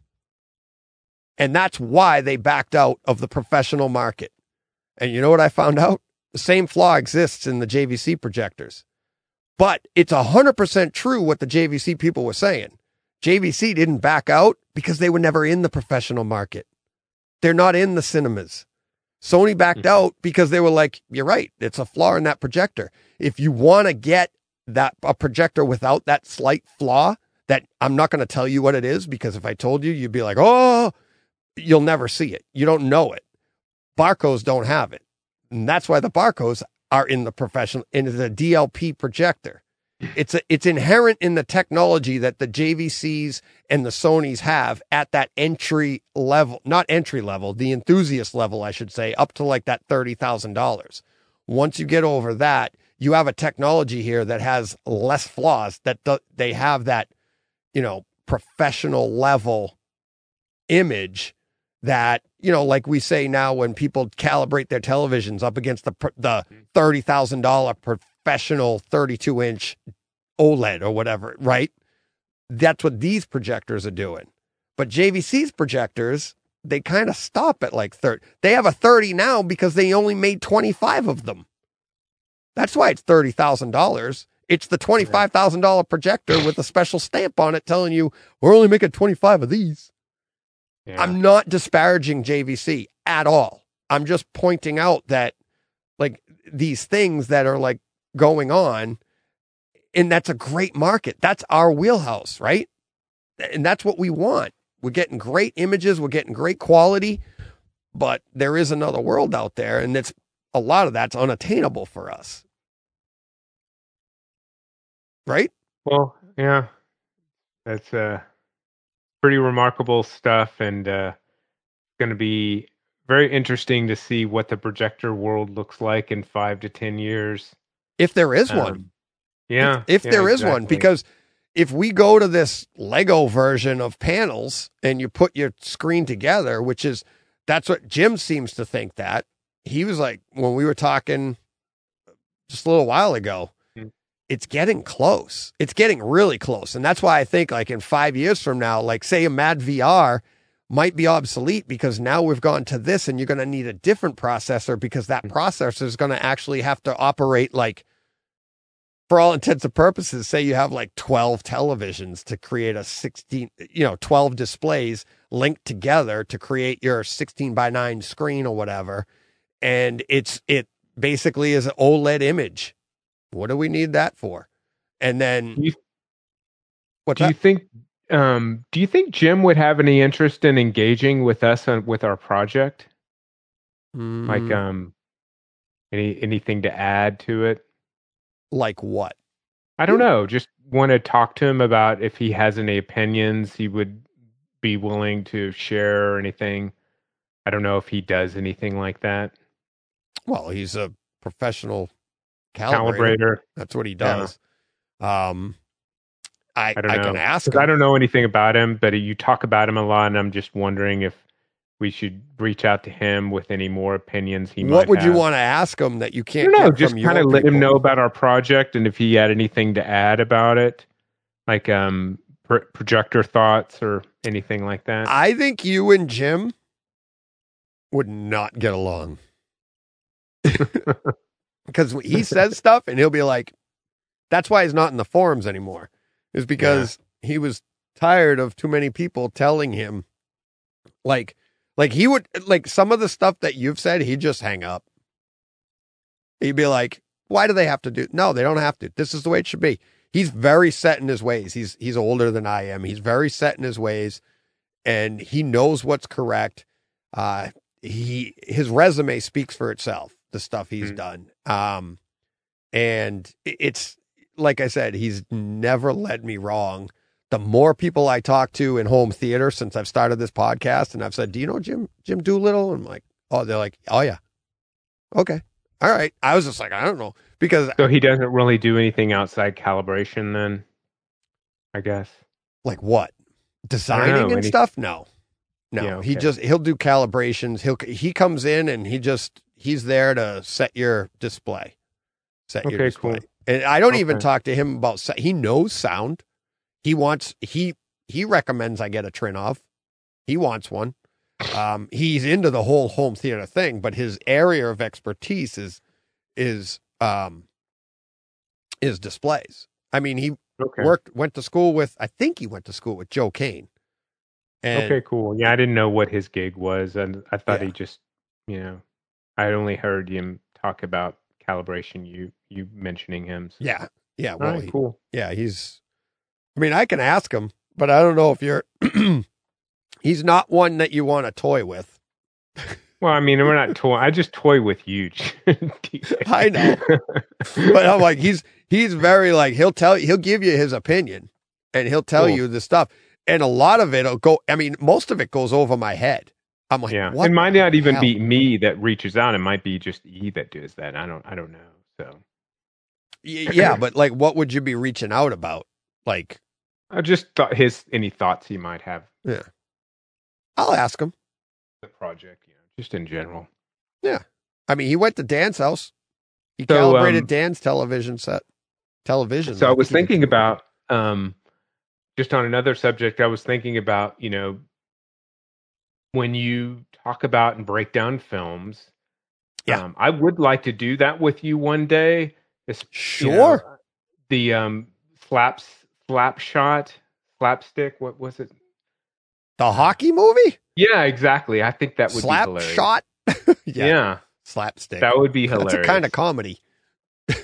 And that's why they backed out of the professional market. And you know what I found out? The same flaw exists in the JVC projectors. But it's 100% true what the JVC people were saying. JVC didn't back out because they were never in the professional market. They're not in the cinemas. Sony backed Mhm. out because they were like, you're right, it's a flaw in that projector. If you want to get that a projector without that slight flaw, that I'm not going to tell you what it is because if I told you, you'd be like, oh, you'll never see it. You don't know it. Barcos don't have it. And that's why the Barcos are in the professional, in the DLP projector. It's a, it's inherent in the technology that the JVCs and the Sonys have at that entry level, not entry level, the enthusiast level, I should say, up to like that $30,000. Once you get over that, you have a technology here that has less flaws that th- they have that, you know, professional level image that, you know, like we say now when people calibrate their televisions up against the, the mm-hmm. $30,000 professional 32 inch OLED or whatever, right? That's what these projectors are doing. But JVC's projectors, they kind of stop at like 30. They have a 30 now because they only made 25 of them. That's why it's $30,000. It's the $25,000 projector with a special stamp on it telling you we're only making 25 of these. Yeah. I'm not disparaging JVC at all. I'm just pointing out that like these things that are like going on and that's a great market. That's our wheelhouse, right? And that's what we want. We're getting great images, we're getting great quality, but there is another world out there and it's a lot of that's unattainable for us. Right? Well, yeah, that's uh, pretty remarkable stuff, and uh, going to be very interesting to see what the projector world looks like in five to ten years. If there is one. Um, yeah, if yeah, there is one because if we go to this lego version of panels and you put your screen together which is that's what jim seems to think that he was like when we were talking just a little while ago. It's getting close it's getting really close and that's why i think like in five years from now like say a madVR might be obsolete because now we've gone to this and you're going to need a different processor because that Hmm. processor is going to actually have to operate like for all intents and purposes, say you have like 12 televisions to create a 16, you know, 12 displays linked together to create your 16 by 9 screen or whatever. And it's, it basically is an OLED image. What do we need that for? And then, Do you- what's do you think? Um, do you think Jim would have any interest in engaging with us on, with our project? Like, Mm, um, any anything to add to it? like what? I don't know. Just want to talk to him about if he has any opinions he would be willing to share or anything. I don't know if he does anything like that. Well, he's a professional calibrator. Calibrator. That's what he Yeah. does. Um, I, I don't I know. can ask. I don't know anything about him, but you talk about him a lot, and I'm just wondering if we should reach out to him with any more opinions he might what would you want to ask him that you can't know. Just kind of let him know about our project and if he had anything to add about it, like um pro- projector thoughts or anything like that. I think you and Jim would not get along. [LAUGHS] [LAUGHS] because he [LAUGHS] says stuff and he'll be like, "That's why he's not in the forums anymore," is because he was tired of too many people telling him, like, like he would like some of the stuff that you've said, he'd just hang up. He'd be like, "Why do they have to do? No, they don't have to. This is the way it should be." He's very set in his ways. He's he's older than I am. He's very set in his ways, and he knows what's correct. Uh, he his resume speaks for itself. The stuff he's Hmm. done, um, and it's like I said, he's never led me wrong. The more people I talk to in home theater since I've started this podcast, and I've said, "Do you know Jim Jim Doolittle?" And I'm like, "Oh," they're like, "Oh yeah, okay, all right." I was just like, I don't know because So he doesn't really do anything outside calibration, then. I guess. like what designing know, and stuff no no Yeah, he just he'll do calibrations he'll he comes in and he just he's there to set your display set your display cool. and i don't even talk to him about sa- he knows sound he wants he he recommends i get a Trinnov. he wants one um he's into the whole home theater thing but his area of expertise is is um is displays i mean he Okay. worked went to school with I think he went to school with Joe Kane. And okay, cool. Yeah, I didn't know what his gig was, and I thought Yeah. he just, you know, I only heard him talk about calibration. You you mentioning him. So. yeah, yeah, well, right, he- cool. yeah, he's I mean, I can ask him, but I don't know if you're [CLEARS THROAT] he's not one that you want to toy with. Well, I mean, we're not [LAUGHS] toy. I just toy with you. [LAUGHS] I know. But I'm like he's he's very like he'll tell he'll give you his opinion and he'll tell Cool. you the stuff. And a lot of it'll go I mean, most of it goes over my head. I'm like, yeah, it might not even hell? be me that reaches out. It might be just E that does that. I don't. I don't know. So yeah, [CLEARS THROAT] but like what would you be reaching out about? Like, I just thought his any thoughts he might have Yeah, I'll ask him. the project. You know, just in general. Yeah, I mean, he went to Dan's house. He So, calibrated um, Dan's television set. Television. So I was thinking about um, just on another subject. I was thinking about you know when you talk about and break down films. Yeah. um, I would like to do that with you one day. It's, you know, Sure. the um, slaps slap shot slapstick. What was it? the hockey movie. Yeah, exactly. I think that would Slap be hilarious. shot. [LAUGHS] Yeah, yeah, slapstick. that would be That's hilarious. a kind of comedy. [LAUGHS] [LAUGHS]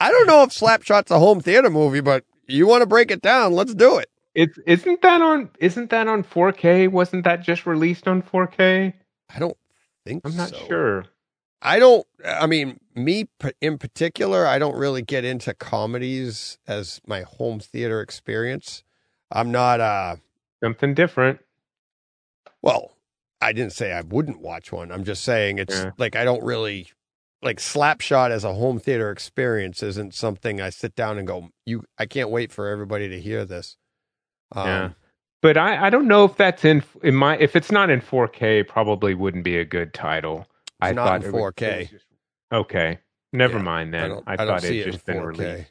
I don't know if Slapshot's a home theater movie, but you want to break it down? Let's do it. It's isn't that on isn't that on 4K? Wasn't that just released on 4K? I don't think I'm not so. sure. I don't. I mean, me in particular, I don't really get into comedies as my home theater experience. I'm not. uh Something different. Well, I didn't say I wouldn't watch one. I'm just saying it's Yeah. like I don't really like Slapshot as a home theater experience isn't something I sit down and go, "You, I can't wait for everybody to hear this." Um, Yeah. But I, I don't know if that's in in my if it's not in 4K, probably wouldn't be a good title. I not thought in 4K. it was just- okay, never Yeah, mind I then. don't, I, I don't thought it just been 4K. released.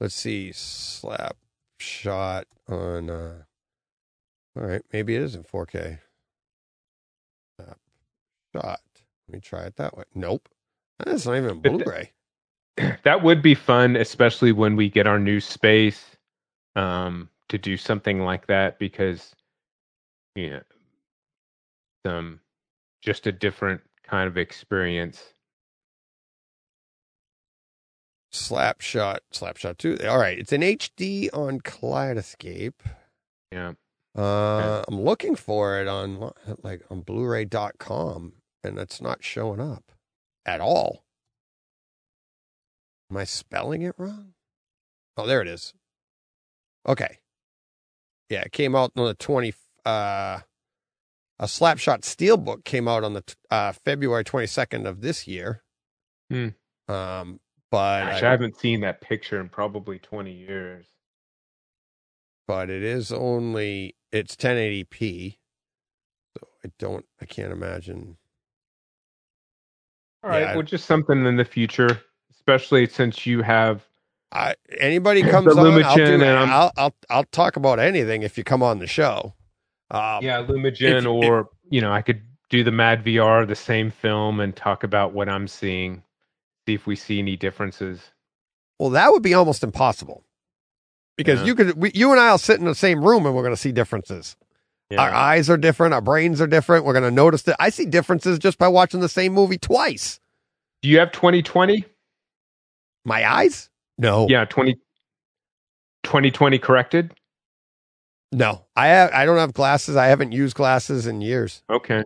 Let's see, slap shot on. uh All right, maybe it is in 4K. Slapshot. Let me try it that way. Nope, that's not even Blu-ray. [CLEARS THROAT] That would be fun, especially when we get our new space um, to do something like that because you know, um, just a different kind of experience. Slapshot, Slapshot 2. All right, it's an HD on Kaleidescape. Yeah. Uh, I'm looking for it on like on Blu-ray.com, and it's not showing up at all. Am I spelling it wrong? Oh, there it is. Okay. Yeah, it came out on the 20. Uh, a Slapshot Steelbook came out on the uh, February 22nd of this year. Hmm. Um, but Gosh, I- I haven't seen that picture in probably 20 years. but it is only it's 1080p. So I don't I can't imagine. All right, Yeah, I- well, just something in the future, especially since you have I anybody comes The on, I'll, do, and I'm- I'll I'll I'll talk about anything if you come on the show. Um, yeah Lumagen, if- or you know, I could do the madVR, the same film, and talk about what I'm seeing. See if we see any differences. Well, that would be almost impossible because Yeah. you could, we, you and I'll sit in the same room and we're going to see differences. Yeah. Our eyes are different. Our brains are different. We're going to notice that. I see differences just by watching the same movie twice. Do you have 2020? My eyes? No. Yeah, 20, 2020 corrected. No. I have, I don't have glasses. I haven't used glasses in years. Okay.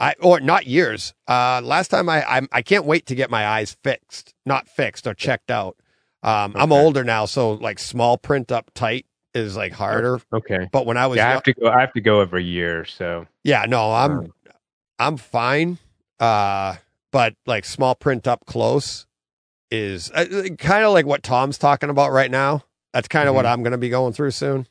I or not years. Uh, last time I I'm, I can't wait to get my eyes fixed, not fixed or checked out. Um, I'm older now, so like small print up tight is like harder. Okay. But when I was Yeah, I young- have to go. I have to go every year. So yeah, no, I'm Um, I'm fine. Uh, but like small print up close is uh, kind of like what Tom's talking about right now. That's kind of what I'm going to be going through soon.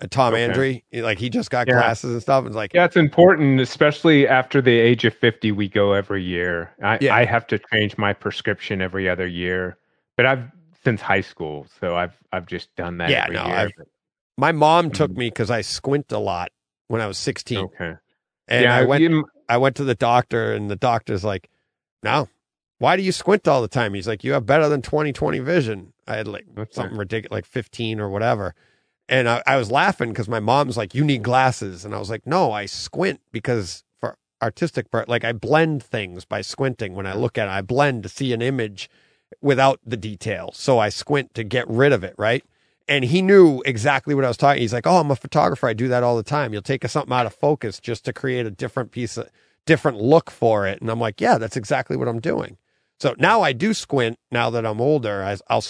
Uh, Tom Mm-hmm. Okay. Andry, like he just got Yeah. glasses and stuff. It's like, yeah, it's important, especially after the age of 50. We go every year. I, Yeah. I have to change my prescription every other year, but I've since high school, so I've I've just done that. Yeah, every no, year. My mom took Mhm. me because I squint a lot when I was 16, okay. and yeah, I went you- I went to the doctor, and the doctor's like, "No, why do you squint all the time?" He's like, "You have better than 20/20 vision." I had like Okay. something ridiculous, like 15 or whatever, and I, I was laughing because my mom's like, "You need glasses," and I was like, "No, I squint because for artistic part, like I blend things by squinting. When I look at it, I blend to see an image without the detail, so I squint to get rid of it, right?" And he knew exactly what I was talking. He's like, "Oh, I'm a photographer. I do that all the time. You'll take something out of focus just to create a different piece of different look for it." And I'm like, "Yeah, that's exactly what I'm doing." So now I do squint. Now that I'm older, I, I'll.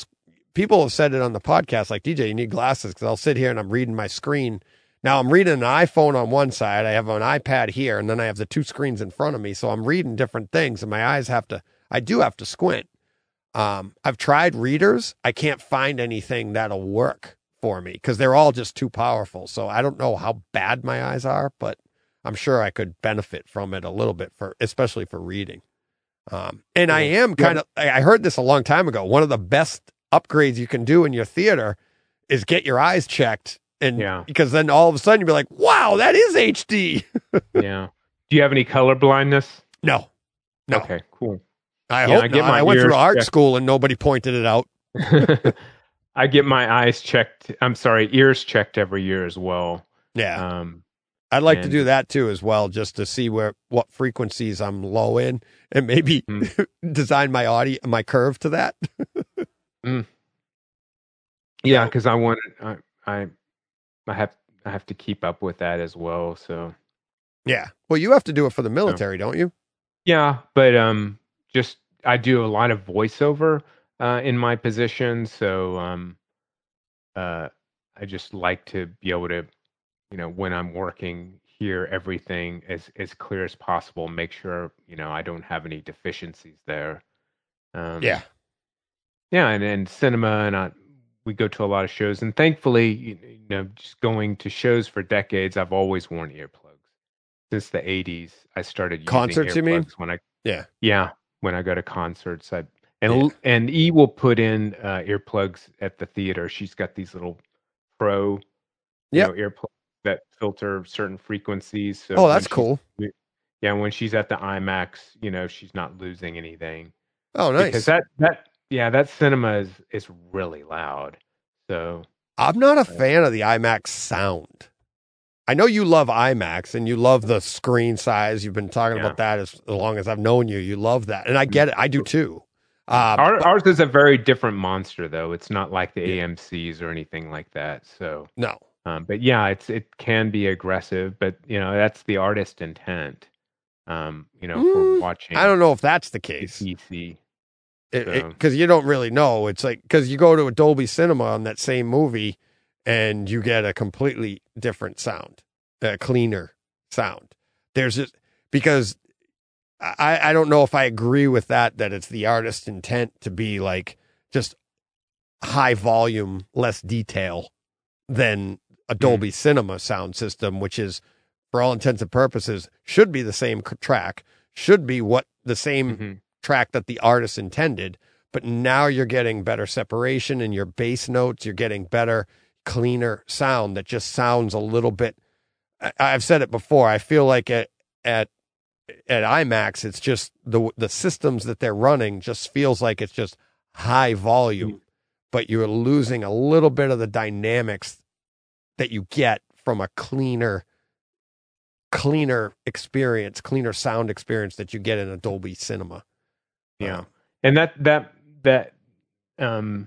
People have said it on the podcast, like DJ, you need glasses because I'll sit here and I'm reading my screen. Now I'm reading an iPhone on one side, I have an iPad here, and then I have the two screens in front of me. So I'm reading different things, and my eyes have to. I do have to squint. Um, I've tried readers. I can't find anything that'll work for me because they're all just too powerful. So I don't know how bad my eyes are, but I'm sure I could benefit from it a little bit for, especially for reading. Um, and I am kind of, I I heard this a long time ago. One of the best upgrades you can do in your theater is get your eyes checked. And Yeah. because then all of a sudden you'll be like, wow, that is HD. [LAUGHS] yeah. Do you have any color blindness? No, no, Okay, cool. I Yeah, hope I get not. my I went through art checked. school and nobody pointed it out. [LAUGHS] I get my eyes checked. I'm sorry, ears checked every year as well. Yeah. Um, I'd like to do that too as well, just to see where what frequencies I'm low in, and maybe Hmm. [LAUGHS] design my audio, my curve to that. yeah, Yeah. because I want I, I I have I have to keep up with that as well. So Yeah. Well, you have to do it for the military, don't you? yeah, but um, just I do a lot of voiceover uh, in my position, so um, uh, I just like to be able to, you know, when I'm working, hear everything as as clear as possible. Make sure you know I don't have any deficiencies there. Um, Yeah. yeah and, and cinema and I, we go to a lot of shows and thankfully you you know just going to shows for decades i've always worn earplugs since the 80s i started using Concerts, you mean? when i Yeah. yeah when i go to concerts i and Yeah. And e will put in uh, earplugs at the theater she's got these little pro you know, earplugs that filter certain frequencies so Oh, that's cool. yeah when she's at the imax you know she's not losing anything Oh, nice. because that that yeah that cinema is is really loud so I'm not a fan of the IMAX sound. I know you love IMAX and you love the screen size. You've been talking Yeah. about that as, as long as I've known you. You love that, and I get it. I do too. Uh, Our, but- ours is a very different monster though it's not like the Yeah. amcs or anything like that so no, um, but yeah it's it can be aggressive but you know that's the artist intent um you know Mm, for watching I don't know if that's the case. pc because So- you don't really know. It's like because you go to a Dolby Cinema on that same movie, and you get a completely different sound, a cleaner sound. There's just because I I don't know if I agree with that that it's the artist's intent to be like just high volume, less detail than a Dolby Cinema sound system, which is for all intents and purposes should be the same track, should be what the same Mhm. track that the artist intended, but now you're getting better separation in your bass notes. You're getting better, cleaner sound that just sounds a little bit. I, I've said it before. I feel like at at at IMAX, it's just the the systems that they're running just feels like it's just high volume, but you're losing a little bit of the dynamics that you get from a cleaner cleaner experience, cleaner sound experience that you get in a Dolby Cinema. Yeah. And that that that um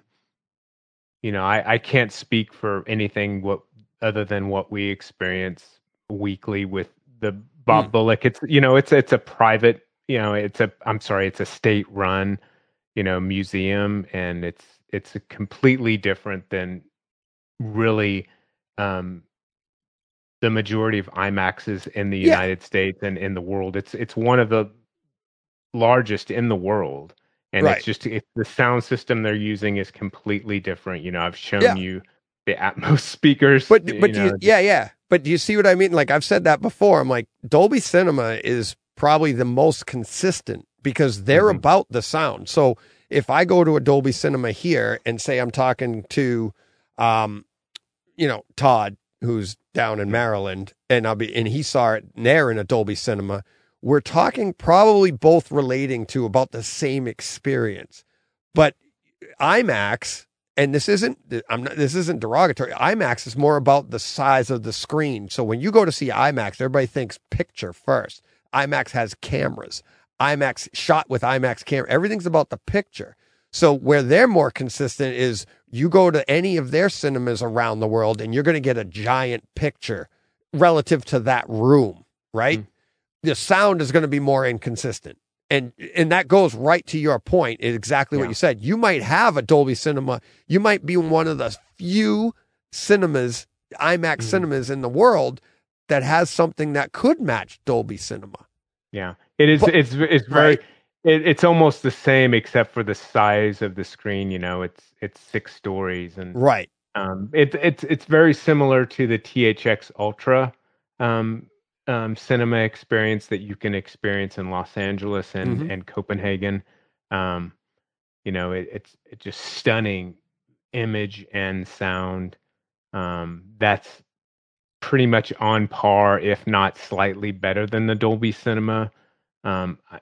you know, I I can't speak for anything what other than what we experience weekly with the Bob Hmm. Bullock. It's you know, it's it's a private, you know, it's a I'm sorry, it's a state run, you know, museum and it's it's a completely different than really um the majority of IMAXs in the Yeah. United States and in the world. It's it's one of the largest in the world. And Right. it's just it's the sound system they're using is completely different. You know, I've shown Yeah. you the Atmos [LAUGHS] speakers. But you but do know, you, yeah, yeah. But do you see what I mean? Like I've said that before. I'm like Dolby Cinema is probably the most consistent because they're Mhm. about the sound. So if I go to a Dolby Cinema here and say I'm talking to, um, you know, Todd who's down in Maryland, and I'll be and he saw it there in a Dolby Cinema. We're talking probably both relating to about the same experience, but IMAX and this isn't I'm not this isn't derogatory. IMAX is more about the size of the screen. So when you go to see IMAX, everybody thinks picture first. IMAX has cameras. IMAX shot with IMAX camera. Everything's about the picture. So where they're more consistent is you go to any of their cinemas around the world and you're going to get a giant picture relative to that room, right? Mm. The sound is going to be more inconsistent. And and that goes right to your point, exactly what you said. You might have a Dolby Cinema. You might be one of the few cinemas, IMAX Mhm. cinemas in the world that has something that could match Dolby Cinema. Yeah, it is. But- it's it's very. right. It, it's almost the same except for the size of the screen. You know, it's it's six stories, and Right. um, it's it's it's very similar to the THX Ultra um, um, cinema experience that you can experience in Los Angeles and Mhm. and Copenhagen. Um, you know, it, it's it's just stunning image and sound. Um, that's pretty much on par, if not slightly better than the Dolby Cinema. Um, I,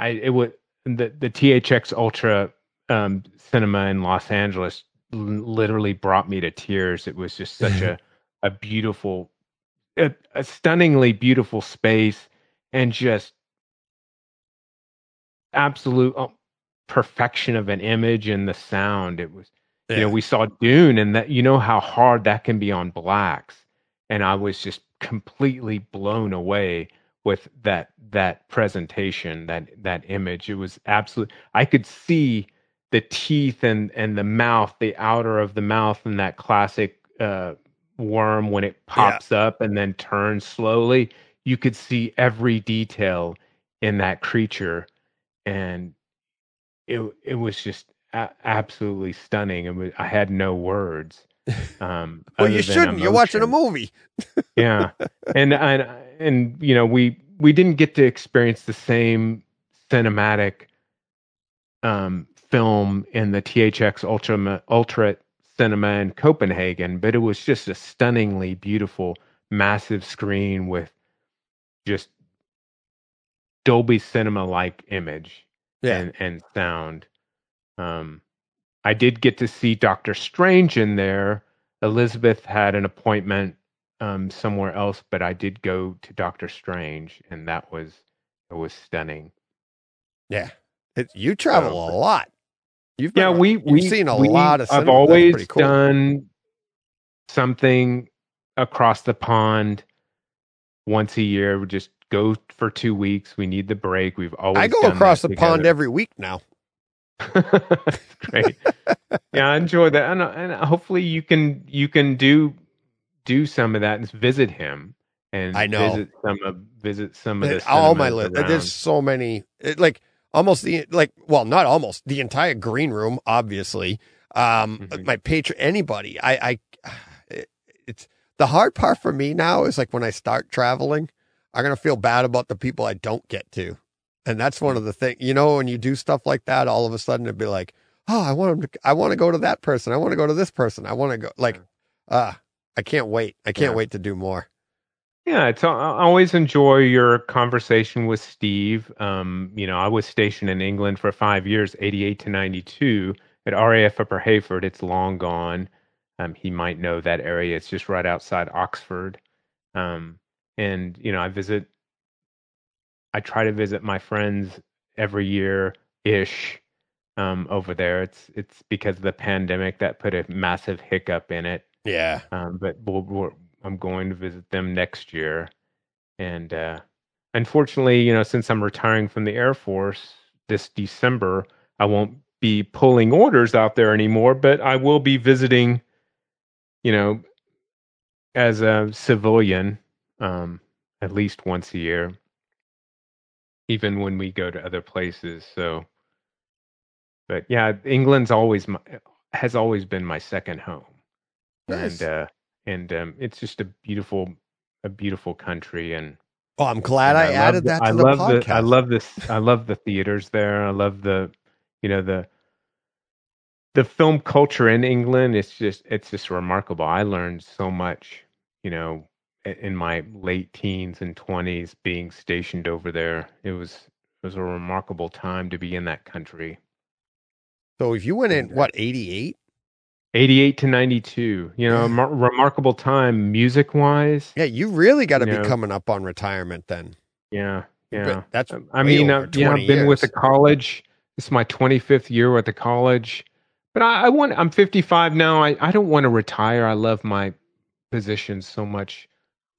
I, it would the the THX Ultra um, Cinema in Los Angeles l- literally brought me to tears. It was just such [LAUGHS] a a beautiful, a, a stunningly beautiful space, and just absolute uh, perfection of an image and the sound. It was you know we saw dune and that you know how hard that can be on blacks and i was just completely blown away with that that presentation that that image it was absolute i could see the teeth and and the mouth the outer of the mouth and that classic uh worm when it pops up and then turns slowly you could see every detail in that creature and it it was just a- absolutely stunning. It was, I had no words. Um, [LAUGHS] well, you shouldn't. You're watching a movie. [LAUGHS] yeah, and and and you know we we didn't get to experience the same cinematic um, film in the THX Ultra Ultra Cinema in Copenhagen, but it was just a stunningly beautiful, massive screen with just Dolby Cinema like image Yeah. and and sound. Um, I did get to see Doctor Strange in there. Elizabeth had an appointment um, somewhere else, but I did go to Doctor Strange, and that was it was stunning. Yeah. It, you travel So- a lot. You've Yeah, we you've we seen a we- lot of. I've always cool. done something across the pond once a year. We just go for two weeks. We need the break. We've always I go across the pond every week now. [LAUGHS] Great. yeah, I enjoy that, and, and hopefully you can you can do do some of that and visit him and I know. visit some of visit some of And all my list. around. There's so many. It, like almost the like. Well, not almost the entire green room. Obviously, um, Mhm. my patron. Anybody. I. I. It, it's the hard part for me now is like when I start traveling, I'm gonna feel bad about the people I don't get to, and that's one of the things. You know, when you do stuff like that, all of a sudden it'd be like, oh, I want to. I want to go to that person. I want to go to this person. I want to go. Like, ah, I can't wait. I can't Yeah. wait to do more. Yeah, it's I always enjoy your conversation with Steve. Um, you know, I was stationed in England for five years, eighty-eight to ninety-two, at RAF Upper Heyford. It's long gone. Um, he might know that area. It's just right outside Oxford. Um, and you know, I visit. I try to visit my friends every year ish um, over there. It's it's because of the pandemic that put a massive hiccup in it. Yeah. Um, but we'll, we're, I'm going to visit them next year, and uh, unfortunately, you know, since I'm retiring from the Air Force this December, I won't be pulling orders out there anymore. But I will be visiting, you know, as a civilian, um, at least once a year, even when we go to other places. So, but yeah, England's always my, has always been my second home Nice. and uh, and um, it's just a beautiful, a beautiful country. And oh, I'm glad and I, added that to I the love podcast. the, I love this. I love the theaters there. I love the, you know, the the film culture in England. It's just, it's just remarkable. I learned so much, you know, i- in my late teens and twenties being stationed over there. It was, it was a remarkable time to be in that country. so if you went in uh, what 88? 88 to 92, you know, mar- remarkable time music wise. Yeah, you really got to be know. coming up on retirement then. Yeah. But Yeah. that's Um, I mean, uh, yeah, I've been with the college. This is my 25th year with the college. But I, I want, I'm 55 now. I, I don't want to retire. I love my position so much.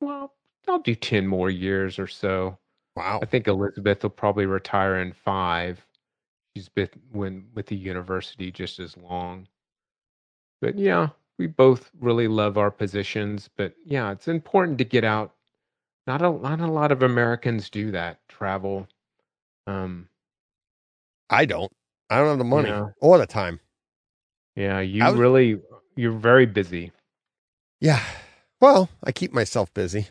Well, I'll do 10 more years or so. wow. I think Elizabeth will probably retire in five. She's been when, with the university just as long. But yeah, we both really love our positions. But yeah, it's important to get out. Not a not a lot of Americans do that. Travel. Um, I don't. I don't have the money Yeah. or the time. yeah, you was- really you're very busy. Yeah. Well, I keep myself busy.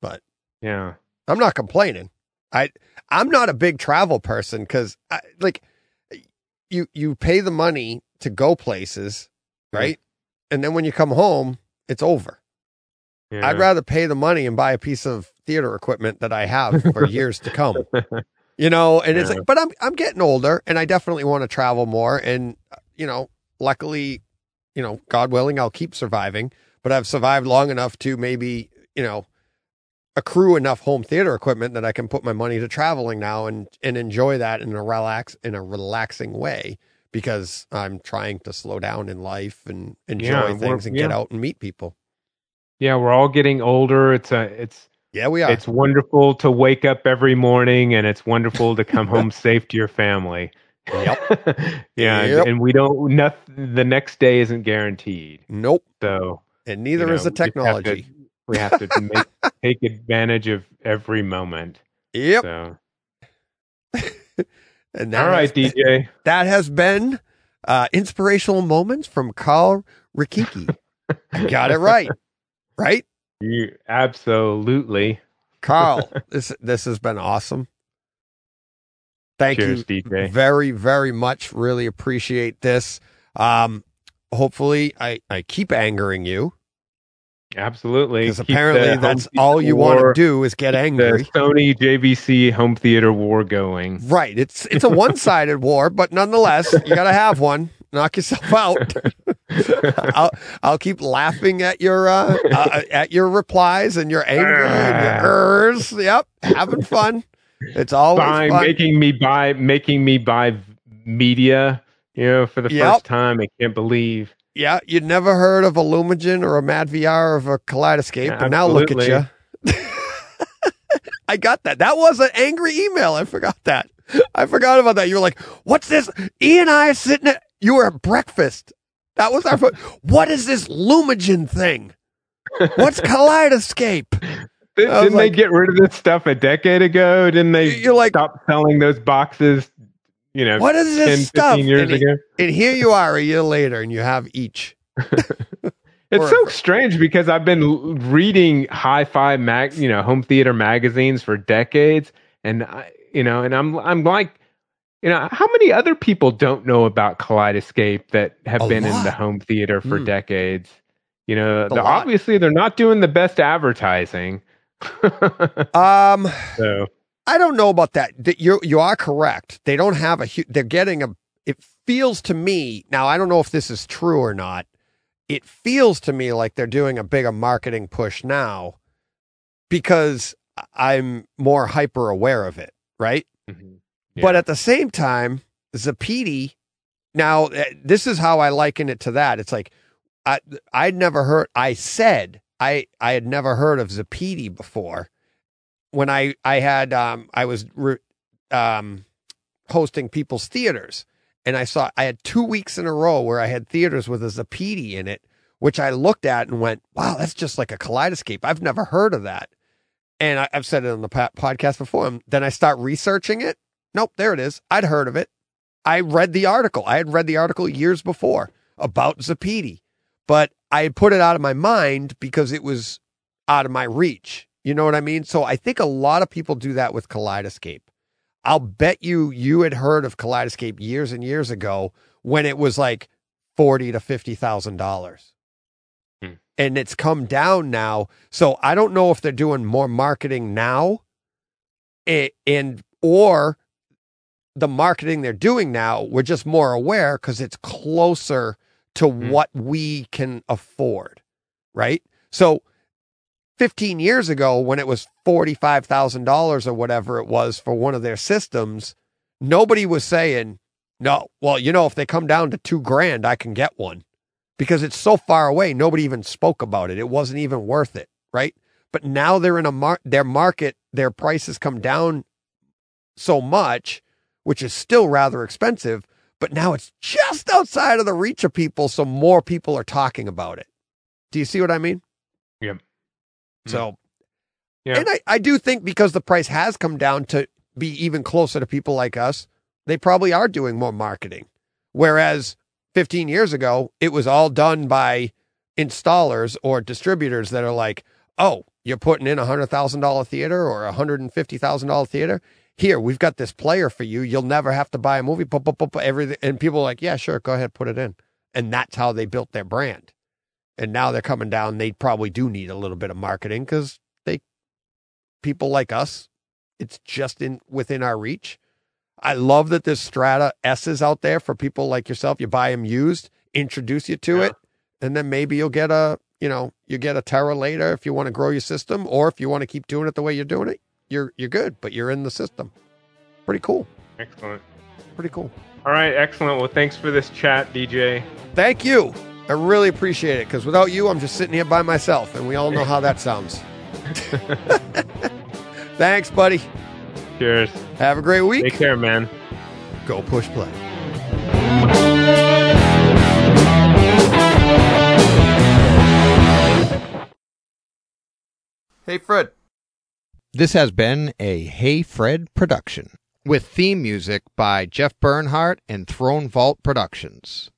But yeah. I'm not complaining. I I'm not a big travel person because I like you you pay the money to go places, right? And then when you come home, it's over. yeah. I'd rather pay the money and buy a piece of theater equipment that I have [LAUGHS] for years to come. [LAUGHS] You know, and it's like, but I'm I'm getting older, and I definitely want to travel more. And you know, luckily, you know, God willing, I'll keep surviving. But I've survived long enough to maybe you know accrue enough home theater equipment that I can put my money to traveling now and and enjoy that in a relax in a relaxing way because I'm trying to slow down in life and enjoy Yeah, things and get out and meet people. yeah, we're all getting older. It's a it's Yeah, we are. it's wonderful to wake up every morning and it's wonderful to come home [LAUGHS] safe to your family. Yep. [LAUGHS] yeah, Yep. and we don't nothing the next day isn't guaranteed. nope. So And neither you is know, the we have to- technology. We have to [LAUGHS] make, take advantage of every moment. Yep. So [LAUGHS] And all that right, has- DJ. that has been uh, inspirational moments from Carl Rikiki. I got it right, [LAUGHS] right, You absolutely. Carl? this this has been awesome. Thank Cheers, you DJ. very very much. Really appreciate this. Um, hopefully, I I keep angering you Absolutely. because apparently that's all you want to do is get angry. Sony JVC home theater war going. Right. It's it's a one sided [LAUGHS] war, but nonetheless, you got to have one. Knock yourself out. [LAUGHS] I'll I'll keep laughing at your uh, uh at your replies and your anger and your ers. Yep, having fun. It's always By fun. making me buy making me buy media, you know, for the Yep. first time. I can't believe. yeah, you'd never heard of a Lumagen or a madVR or of a Kaleidescape, but now look at you. [LAUGHS] I got that. That was an angry email. I forgot that. I forgot about that. You were like, "What's this?" E and I are sitting at. You were at breakfast. That was our. fo- [LAUGHS] what is this Lumagen thing? What's [LAUGHS] Kaleidescape? Did, I was didn't they get rid of this stuff a decade ago? Didn't they You're like- stop selling those boxes, you know, What is 10, this 15 stuff? years and, ago? and here you are a year later, and you have each. [LAUGHS] [LAUGHS] It's so strange because I've been reading hi-fi mag, you know, home theater magazines for decades, and I, you know, and I'm I'm like, you know, how many other people don't know about Kaleidescape that have A been in the home theater for Hmm. decades? You know, obviously they're not doing the best advertising. [LAUGHS] Um, so I don't know about that. You you are correct. They don't have a. They're getting a. It feels to me now. I don't know if this is true or not. It feels to me like they're doing a bigger marketing push now because I'm more hyper aware of it. Right. mhm. But at the same time, Zapiti. Now, eh, this is how I liken it to that. It's like I I'd never heard. I said I I had never heard of Zapiti before. When I I had um I was re, um hosting people's theaters, and I saw I had two weeks in a row where I had theaters with a Zapiti in it, which I looked at and went, "Wow, that's just like a kaleidescape." I've never heard of that. And I, I've said it on the po- podcast before. And then I start researching it. Nope, there it is. I'd heard of it. I read the article. I had read the article years before about Zapiti, but I had put it out of my mind because it was out of my reach. You know what I mean? So I think a lot of people do that with Kaleidescape. I'll bet you you had heard of Kaleidescape years and years ago when it was like forty to fifty thousand dollars, Hmm. and it's come down now. So I don't know if they're doing more marketing now, and or the marketing they're doing now, we're just more aware because it's closer to Hmm. what we can afford, right? So 15 years ago, when it was $45,000 or whatever it was for one of their systems, nobody was saying, no, well, you know, if they come down to two grand, I can get one because it's so far away. Nobody even spoke about it. It wasn't even worth it, right? But now they're in a mar- their market, their prices come down so much, which is still rather expensive, but now it's just outside of the reach of people. So more people are talking about it. Do you see what I mean? So, mm-hmm. Yeah. and I, I do think because the price has come down to be even closer to people like us, they probably are doing more marketing. Whereas 15 years ago, it was all done by installers or distributors that are like, oh, you're putting in a $100,000 theater or a $150,000 theater. Here, we've got this player for you. You'll never have to buy a movie. Everything. And people are like, yeah, sure, go ahead, put it in. And that's how they built their brand. And now they're coming down. They probably do need a little bit of marketing because they, people like us, it's just in within our reach. I love that there's Strato S's out there for people like yourself. You buy them used, introduce you to Yeah. it, and then maybe you'll get a, you know, you get a Terra later if you want to grow your system, or if you want to keep doing it the way you're doing it, you're you're good, but you're in the system. Pretty cool. Excellent. Pretty cool. All right, excellent. Well, thanks for this chat, DJ. Thank you. I really appreciate it because without you, I'm just sitting here by myself, and we all know [LAUGHS] how that sounds. Thanks, buddy. Cheers. Have a great week. Take care, man. Go push play. Hey, Fred. This has been a Hey Fred production with theme music by Jeff Bernhardt and Throne Vault Productions.